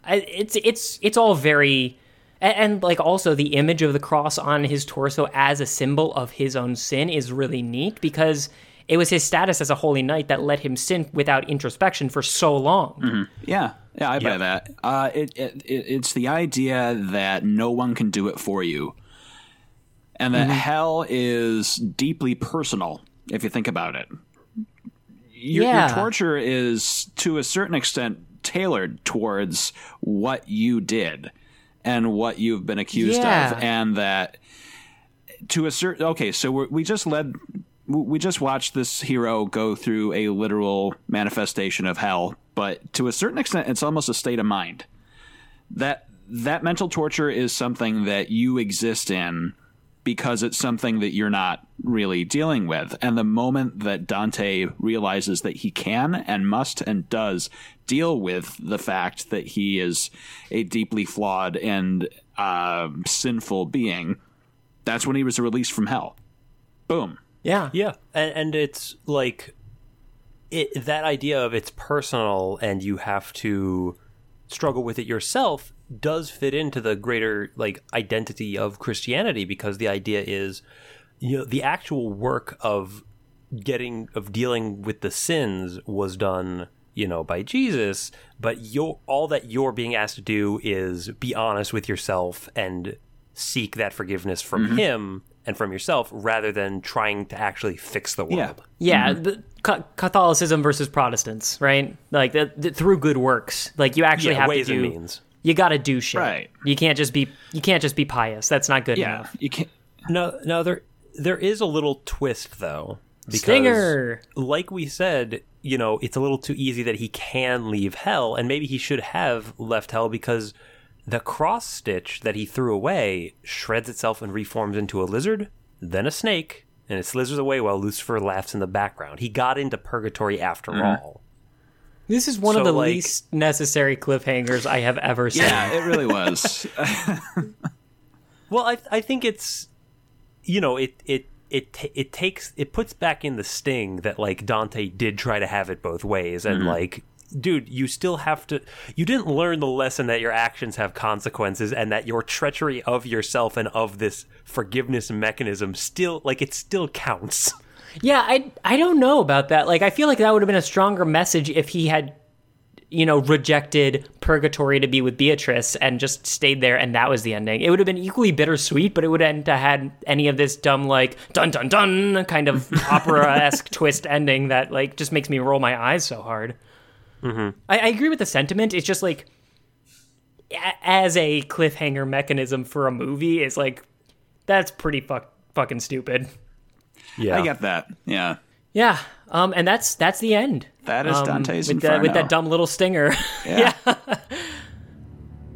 it's it's it's all very and, and like also the image of the cross on his torso as a symbol of his own sin is really neat because it was his status as a holy knight that let him sin without introspection for so long. yeah, yeah. I buy Yeah. that. Uh, it, it, it it's the idea that no one can do it for you, and that hell is deeply personal. If you think about it, your, Yeah. your torture is to a certain extent tailored towards what you did and what you've been accused Yeah. of, and that to a certain okay. So we're, we just led we just watched this hero go through a literal manifestation of hell, but to a certain extent, it's almost a state of mind. That that mental torture is something that you exist in because it's something that you're not really dealing with. And the moment that Dante realizes that he can and must and does deal with the fact that he is a deeply flawed and uh, sinful being, that's when he was released from hell. Boom. Yeah. Yeah, and, and it's like it that idea of it's personal and you have to struggle with it yourself does fit into the greater like identity of Christianity because the idea is you know the actual work of getting of dealing with the sins was done you know by Jesus but you all that you're being asked to do is be honest with yourself and seek that forgiveness from mm-hmm. him and from yourself rather than trying to actually fix the world. Yeah, mm-hmm. the, Ca- Catholicism versus Protestants, right? Like the, the, through good works, like you actually Yeah, have ways to and do. means. You got to do shit. Right. You can't just be. You can't just be pious. That's not good Yeah. enough. You can't. No, no, there there is a little twist though. Because Stinger. like we said, you know, it's a little too easy that he can leave hell, and maybe he should have left hell because the cross stitch that he threw away shreds itself and reforms into a lizard, then a snake, and it slithers away while Lucifer laughs in the background. He got into purgatory after mm-hmm. all. This is one So, of the like- least necessary cliffhangers I have ever seen. Yeah, it really was. Well, I I think it's you know it it it ta- it takes it puts back in the sting that like Dante did try to have it both ways and mm-hmm. like dude you still have to you didn't learn the lesson that your actions have consequences and that your treachery of yourself and of this forgiveness mechanism still like it still counts. Yeah, I I don't know about that. Like I feel like that would have been a stronger message if he had you know rejected purgatory to be with Beatrice and just stayed there and that was the ending. It would have been equally bittersweet, but it wouldn't have had any of this dumb like dun dun dun kind of opera-esque twist ending that like just makes me roll my eyes so hard. Mm-hmm. I, I agree with the sentiment. It's just like a- as a cliffhanger mechanism for a movie is like that's pretty fuck, fucking stupid. Yeah. I get that. Yeah. Yeah, um, and that's that's the end. That is Um, Dante's with Inferno. that, with that dumb little stinger. Yeah.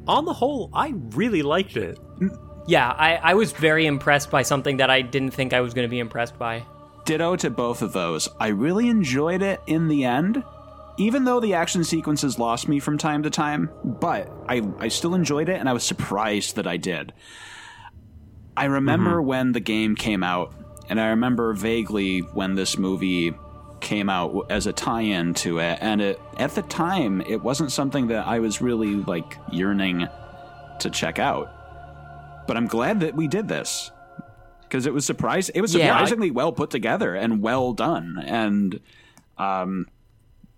On the whole, I really liked it. yeah, I, I was very impressed by something that I didn't think I was going to be impressed by. Ditto to both of those. I really enjoyed it in the end, even though the action sequences lost me from time to time, but I, I still enjoyed it and I was surprised that I did. I remember when the game came out, and I remember vaguely when this movie came out as a tie-in to it, and it at the time it wasn't something that I was really like yearning to check out. But I'm glad that we did this because it was surprise it was Yeah, I- surprisingly well put together and well done. And um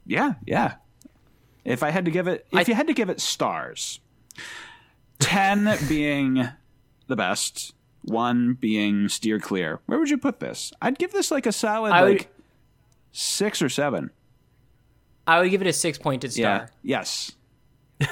yeah yeah. If i had to give it if you had to give it stars 10 being the best 1 being steer clear where would you put this i'd give this like a solid I would- like 6 or 7 I would give it a six pointed yeah star. yes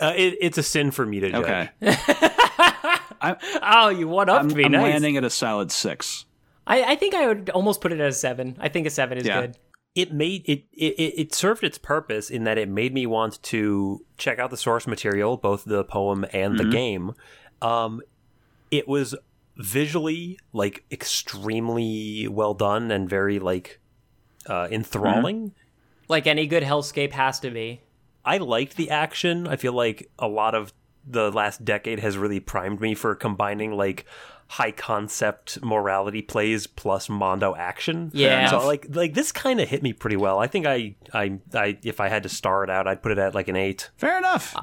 Uh, it, it's a sin for me to judge. okay Oh, you one upped i'm, me. I'm nice. landing at a solid 6 I, I think I would almost put it at a seven. I think a seven is Yeah. good. it made it, it it it served its purpose in that it made me want to check out the source material both the poem and the game um it was visually like extremely well done and very like uh enthralling. Like any good hellscape has to be. i liked the action. I feel like a lot of the last decade has really primed me for combining like high concept morality plays plus mondo action. Yeah. so like like this kind of hit me pretty well. I think I, I i if i had to star it out i'd put it at like an eight. Fair enough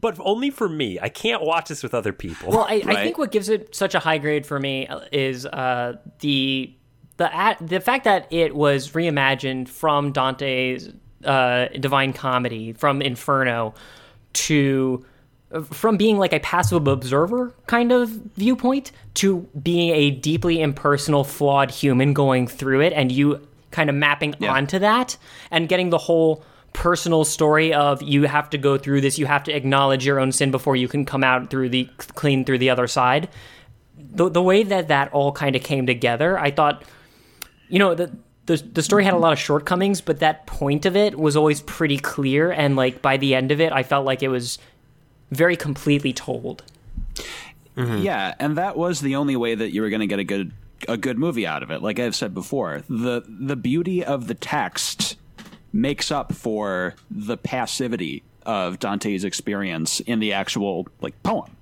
but only for me. I can't watch this with other people. Well, I, I think what gives it such a high grade for me is uh, the the at, the fact that it was reimagined from Dante's uh, Divine Comedy, from Inferno, to from being like a passive observer kind of viewpoint to being a deeply impersonal, flawed human going through it, and you kind of mapping onto that and getting the whole personal story of you have to go through this, you have to acknowledge your own sin before you can come out through the clean through the other side the the way that that all kind of came together, I thought, you know, the, the the story had a lot of shortcomings, but that point of it was always pretty clear, and like by the end of it, I felt like it was very completely told. Mm-hmm. Yeah, and that was the only way that you were going to get a good a good movie out of it. Like I've said before, the the beauty of the text makes up for the passivity of Dante's experience in the actual like poem.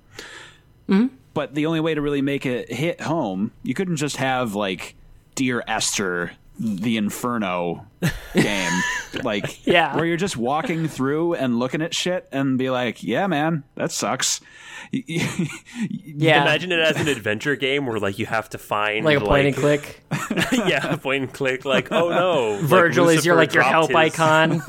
Mm-hmm. But the only way to really make it hit home, you couldn't just have like Dear Esther, the Inferno game, like Yeah. where you're just walking through and looking at shit and be like, yeah, man, that sucks. Yeah, Imagine it as an adventure game where like you have to find like a point and click. yeah, point and click. Like, oh no, like, Virgil is your like your help his- icon.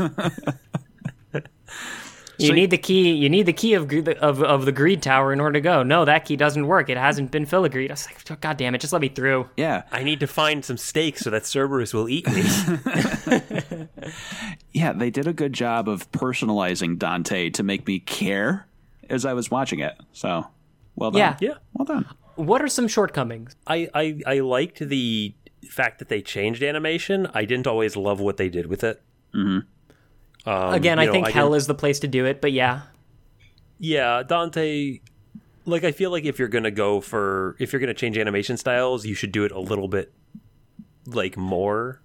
You So- need the key. You need the key of, of of the greed tower in order to go. No, that key doesn't work. It hasn't been filigreed. I was like, "Oh, God damn it! Just let me through. yeah. I need to find some steak so that Cerberus will eat me. Yeah, they did a good job of personalizing Dante to make me care as I was watching it. So, well done. Yeah. yeah, Well done. What are some shortcomings? I, I I liked the fact that they changed animation. I didn't always love what they did with it. Mm-hmm. Um, Again, I know, think hell is the place to do it. But yeah, Yeah, Dante. Like, I feel like if you're gonna go for if you're gonna change animation styles, you should do it a little bit like more,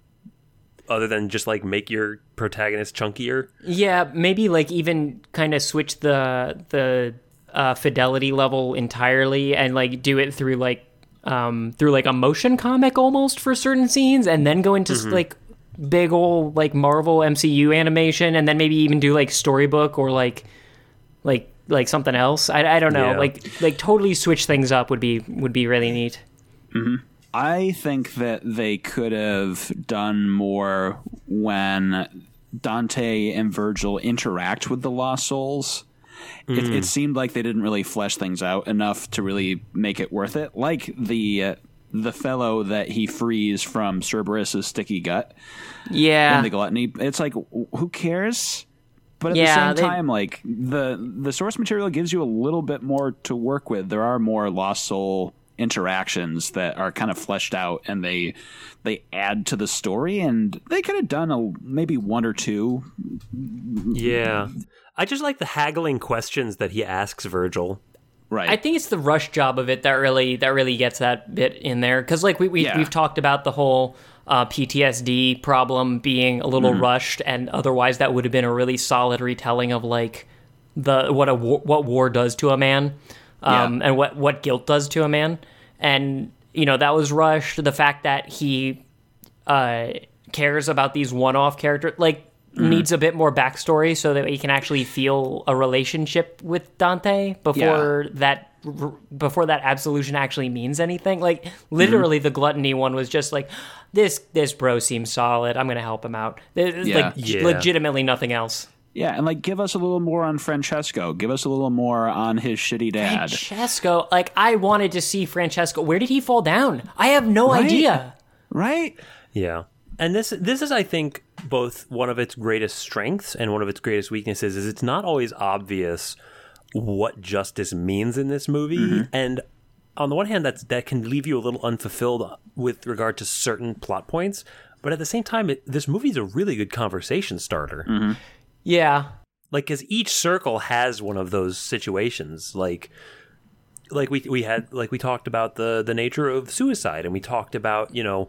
other than just like make your protagonist chunkier. yeah, maybe like even kind of switch the the uh, fidelity level entirely and like do it through like um through like a motion comic almost for certain scenes, and then go into Mm-hmm. like big old like Marvel MCU animation, and then maybe even do like storybook or like like like something else. I, I don't know. Yeah. Like like totally switch things up would be would be really neat. I think that they could have done more when Dante and Virgil interact with the Lost Souls. It, it seemed like they didn't really flesh things out enough to really make it worth it. Like the uh, the fellow that he frees from Cerberus's sticky gut Yeah. and the gluttony. It's like who cares? But at Yeah, the same they- time, like the the source material gives you a little bit more to work with. There are more lost soul interactions that are kind of fleshed out, and they they add to the story. And they could have done a maybe one or two. Yeah, I just like the haggling questions that he asks Virgil. Right. I think it's the rush job of it that really that really gets that bit in there because like we, we Yeah. we've talked about the whole uh, PTSD problem being a little Mm-hmm. rushed and otherwise that would have been a really solid retelling of like the what a war, what war does to a man um, Yeah. and what what guilt does to a man and you know that was rushed the fact that he uh, cares about these one-off characters like Mm-hmm. needs a bit more backstory so that he can actually feel a relationship with Dante before that before that absolution actually means anything like literally Mm-hmm. the gluttony one was just like this this bro seems solid i'm gonna help him out There's, Yeah. like Yeah. legitimately nothing else yeah, and like give us a little more on Francesco. Give us a little more on his shitty dad. francesco like i wanted to see francesco where did he fall down i have no Right? idea Right? Yeah. And this this is I think both one of its greatest strengths and one of its greatest weaknesses is it's not always obvious what justice means in this movie. Mm-hmm. And on the one hand that's that can leave you a little unfulfilled with regard to certain plot points. But at the same time it, this movie is a really good conversation starter. Mm-hmm. Yeah. Like because each circle has one of those situations. Like like we we had like we talked about the the nature of suicide and we talked about you know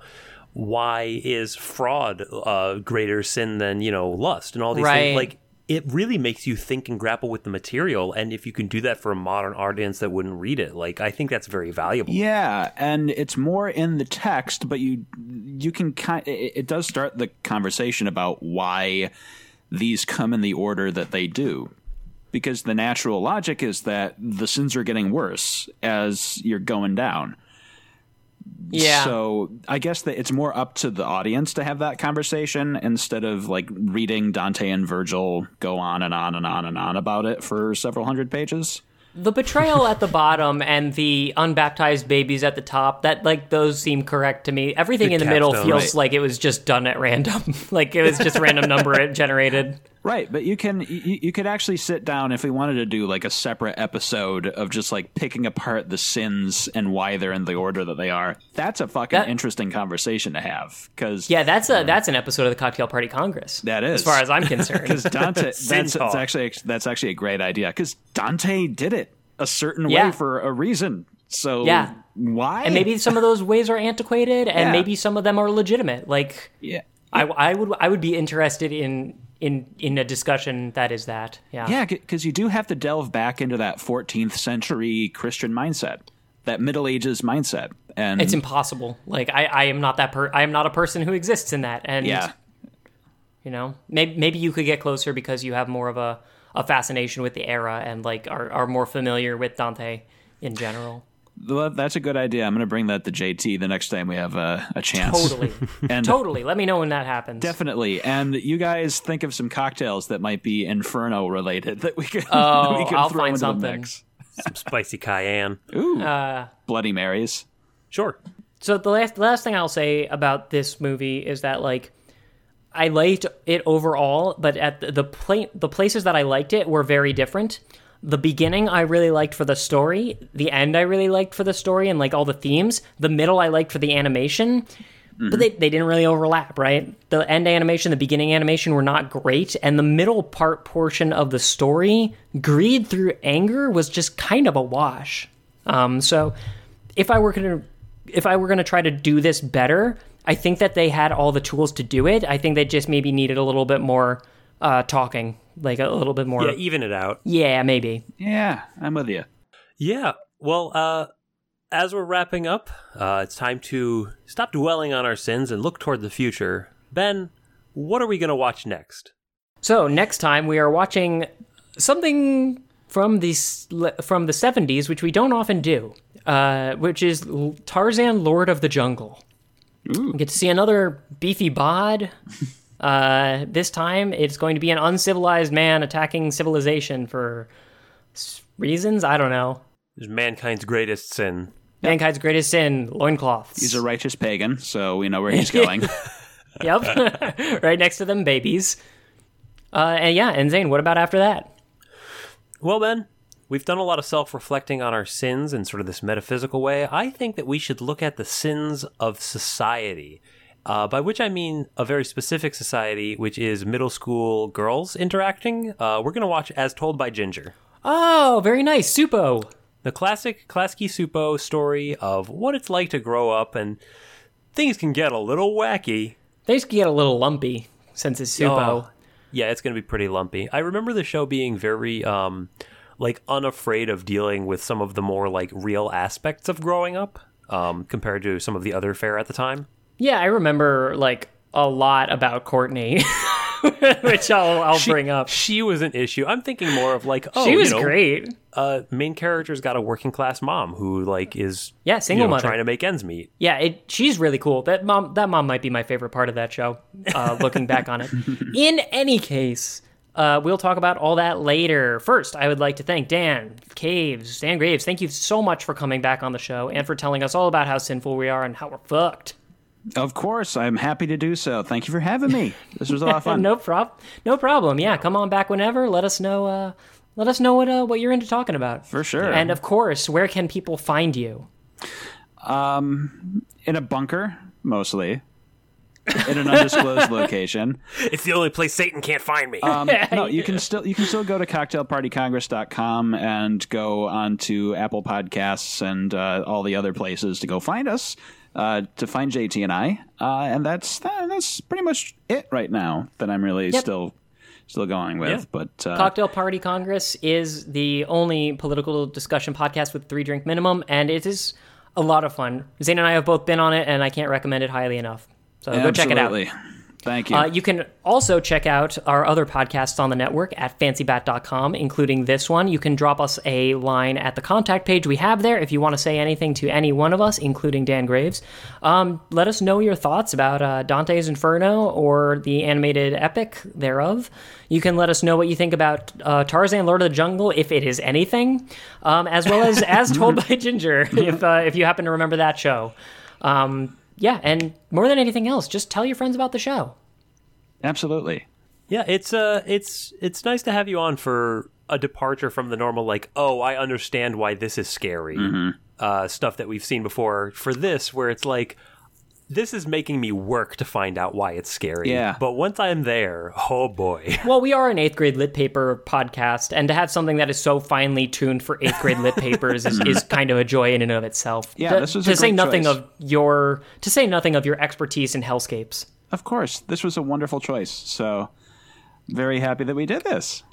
why is fraud a greater sin than you know lust and all these Right. things like it really makes you think and grapple with the material and if you can do that for a modern audience that wouldn't read it like i think that's very valuable Yeah, and it's more in the text, but you you can kind. It, it does start the conversation about why these come in the order that they do, because the natural logic is that the sins are getting worse as you're going down. Yeah. So I guess that it's more up to the audience to have that conversation instead of like reading Dante and Virgil go on and on and on and on about it for several hundred pages. the betrayal at the bottom and the unbaptized babies at the top that like those seem correct to me. Everything The in the middle feels right. like it was just done at random. Like it was just random number it generated Right, but you can you, you could actually sit down if we wanted to do like a separate episode of just like picking apart the sins and why they're in the order that they are. That's a fucking That- interesting conversation to have because Yeah, that's a uh, that's an episode of the Cocktail Party Congress. That is. as far as I'm concerned. because Dante that's, that's actually that's actually a great idea because Dante did it a certain Yeah. way for a reason. So Yeah. why? and maybe some of those ways are antiquated, and Yeah. maybe some of them are legitimate. Like yeah. I, I would I would be interested in in in a discussion that is that. Yeah. Yeah, because you do have to delve back into that 14th century Christian mindset, that Middle Ages mindset, and It's impossible. Like I, I am not that per I am not a person who exists in that. And yeah, you know, maybe maybe you could get closer because you have more of a, a fascination with the era and like are, are more familiar with Dante in general. Well, that's a good idea. I'm going to bring that to JT the next time we have a, a chance. Totally. and totally. Let me know when that happens. definitely. And you guys think of some cocktails that might be Inferno related that we could Oh, we could I'll throw find into something. the mix. Some spicy cayenne. Ooh, Uh, Bloody Marys. Sure. so the last the last thing I'll say about this movie is that like I liked it overall, but at the the, pla- the places that I liked it were very different. The beginning I really liked for the story, the end I really liked for the story and like all the themes. The middle I liked for the animation, but they, they didn't really overlap, right? The end animation, the beginning animation were not great, and the middle part portion of the story, greed through anger, was just kind of a wash. Um, so if I were gonna if I were gonna try to do this better, I think that they had all the tools to do it. I think they just maybe needed a little bit more uh, talking, like a little bit more. Yeah, even it out. Yeah, maybe. Yeah, I'm with you. Yeah. Well, uh, as we're wrapping up, uh, it's time to stop dwelling on our sins and look toward the future. Ben, what are we going to watch next? So next time we are watching something from the from the seventies, which we don't often do, uh, which is Tarzan, Lord of the Jungle. We get to see another beefy bod. Uh, this time, it's going to be an uncivilized man attacking civilization for reasons I don't know. Is mankind's greatest sin. Mankind's greatest sin: loincloths. He's a righteous pagan, so we know where he's going. Yep, right next to them babies. Uh, and yeah, and Zane, what about after that? Well, Ben, we've done a lot of self reflecting on our sins in sort of this metaphysical way. I think that we should look at the sins of society. Uh, by which I mean a very specific society, which is middle school girls interacting. Uh, we're going to watch As Told by Ginger. Oh, very nice, Csupo. The classic Klasky Csupo story of what it's like to grow up and things can get a little wacky. Things just get a little lumpy since it's Csupo. Oh, yeah, it's going to be pretty lumpy. I remember the show being very um like unafraid of dealing with some of the more like real aspects of growing up um compared to some of the other fare at the time. Yeah, I remember like a lot about Courtney, which I'll I'll bring up. She was an issue. I'm thinking more of like, oh, she was you know, great. Uh, main character's got a working class mom who like is Yeah, you single know, mother. trying to make ends meet. Yeah, it, she's really cool. That mom, that mom might be my favorite part of that show. Uh, looking back on it. In any case, uh, we'll talk about all that later. First, I would like to thank Dan Caves, Dan Graves. Thank you so much for coming back on the show and for telling us all about how sinful we are and how we're fucked. Of course, I'm happy to do so. Thank you for having me. This was a lot of fun. no prob, no problem. Yeah, come on back whenever. Let us know. Uh, let us know what uh, what you're into talking about. For sure. And of course, where can people find you? In a bunker, mostly. In an undisclosed location. It's the only place Satan can't find me. Um, no, you can still you can still go to cocktailpartycongress.com and go onto Apple Podcasts and uh, all the other places to go find us uh, to find JT and I, uh, and that's that, that's pretty much it right now that I'm really Yep. still still going with. Yeah. But uh, Cocktail Party Congress is the only political discussion podcast with three drink minimum, and it is a lot of fun. Zane and I have both been on it, and I can't recommend it highly enough. So go check it out. Thank you. Uh, you can also check out our other podcasts on the network at fancybat.com, including this one. You can drop us a line at the contact page we have there if you want to say anything to any one of us, including Dan Graves. Um, let us know your thoughts about uh, Dante's Inferno or the animated epic thereof. You can let us know what you think about uh, Tarzan, Lord of the Jungle, if it is anything, um, as well as As Told by Ginger, if, uh, if you happen to remember that show. Um, yeah, and more than anything else, just tell your friends about the show. absolutely. Yeah, it's uh it's it's nice to have you on for a departure from the normal like, oh, I understand why this is scary. Mm-hmm. Uh stuff that we've seen before. For this where it's like this is making me work to find out why it's scary. Yeah. But once I'm there, oh boy. Well, we are an eighth grade lit paper podcast, and to have something that is so finely tuned for eighth grade lit papers is, is kind of a joy in and of itself. Yeah, to, this was to a say nothing choice. of your to say nothing of your expertise in hellscapes. Of course, this was a wonderful choice. So, very happy that we did this.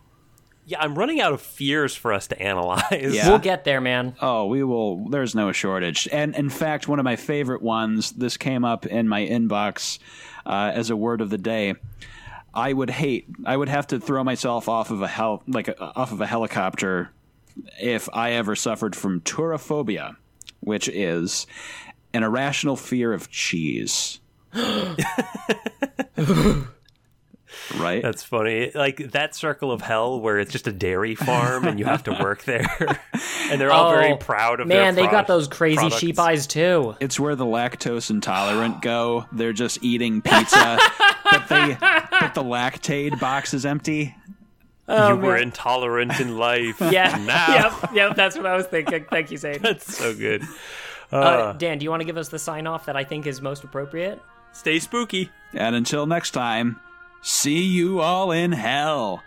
Yeah, I'm running out of fears for us to analyze. Yeah. We'll get there, man. Oh, we will. There's no shortage. And in fact, one of my favorite ones. This came up in my inbox uh, as a word of the day. I would hate. I would have to throw myself off of a hel- like a, off of a helicopter if I ever suffered from turophobia, which is an irrational fear of cheese. right? That's funny. Like that circle of hell where it's just a dairy farm and you have to work there. and they're all very Oh, proud of Man, their they got those crazy products. sheep eyes too. It's where the lactose intolerant go. They're just eating pizza, but they but the Lactaid box is empty. you were intolerant in life. Yeah. Now. yep. Yep. That's what I was thinking. Thank you, Zane. That's so good. Uh, Dan, do you want to give us the sign off that I think is most appropriate? Stay spooky. And until next time, see you all in hell.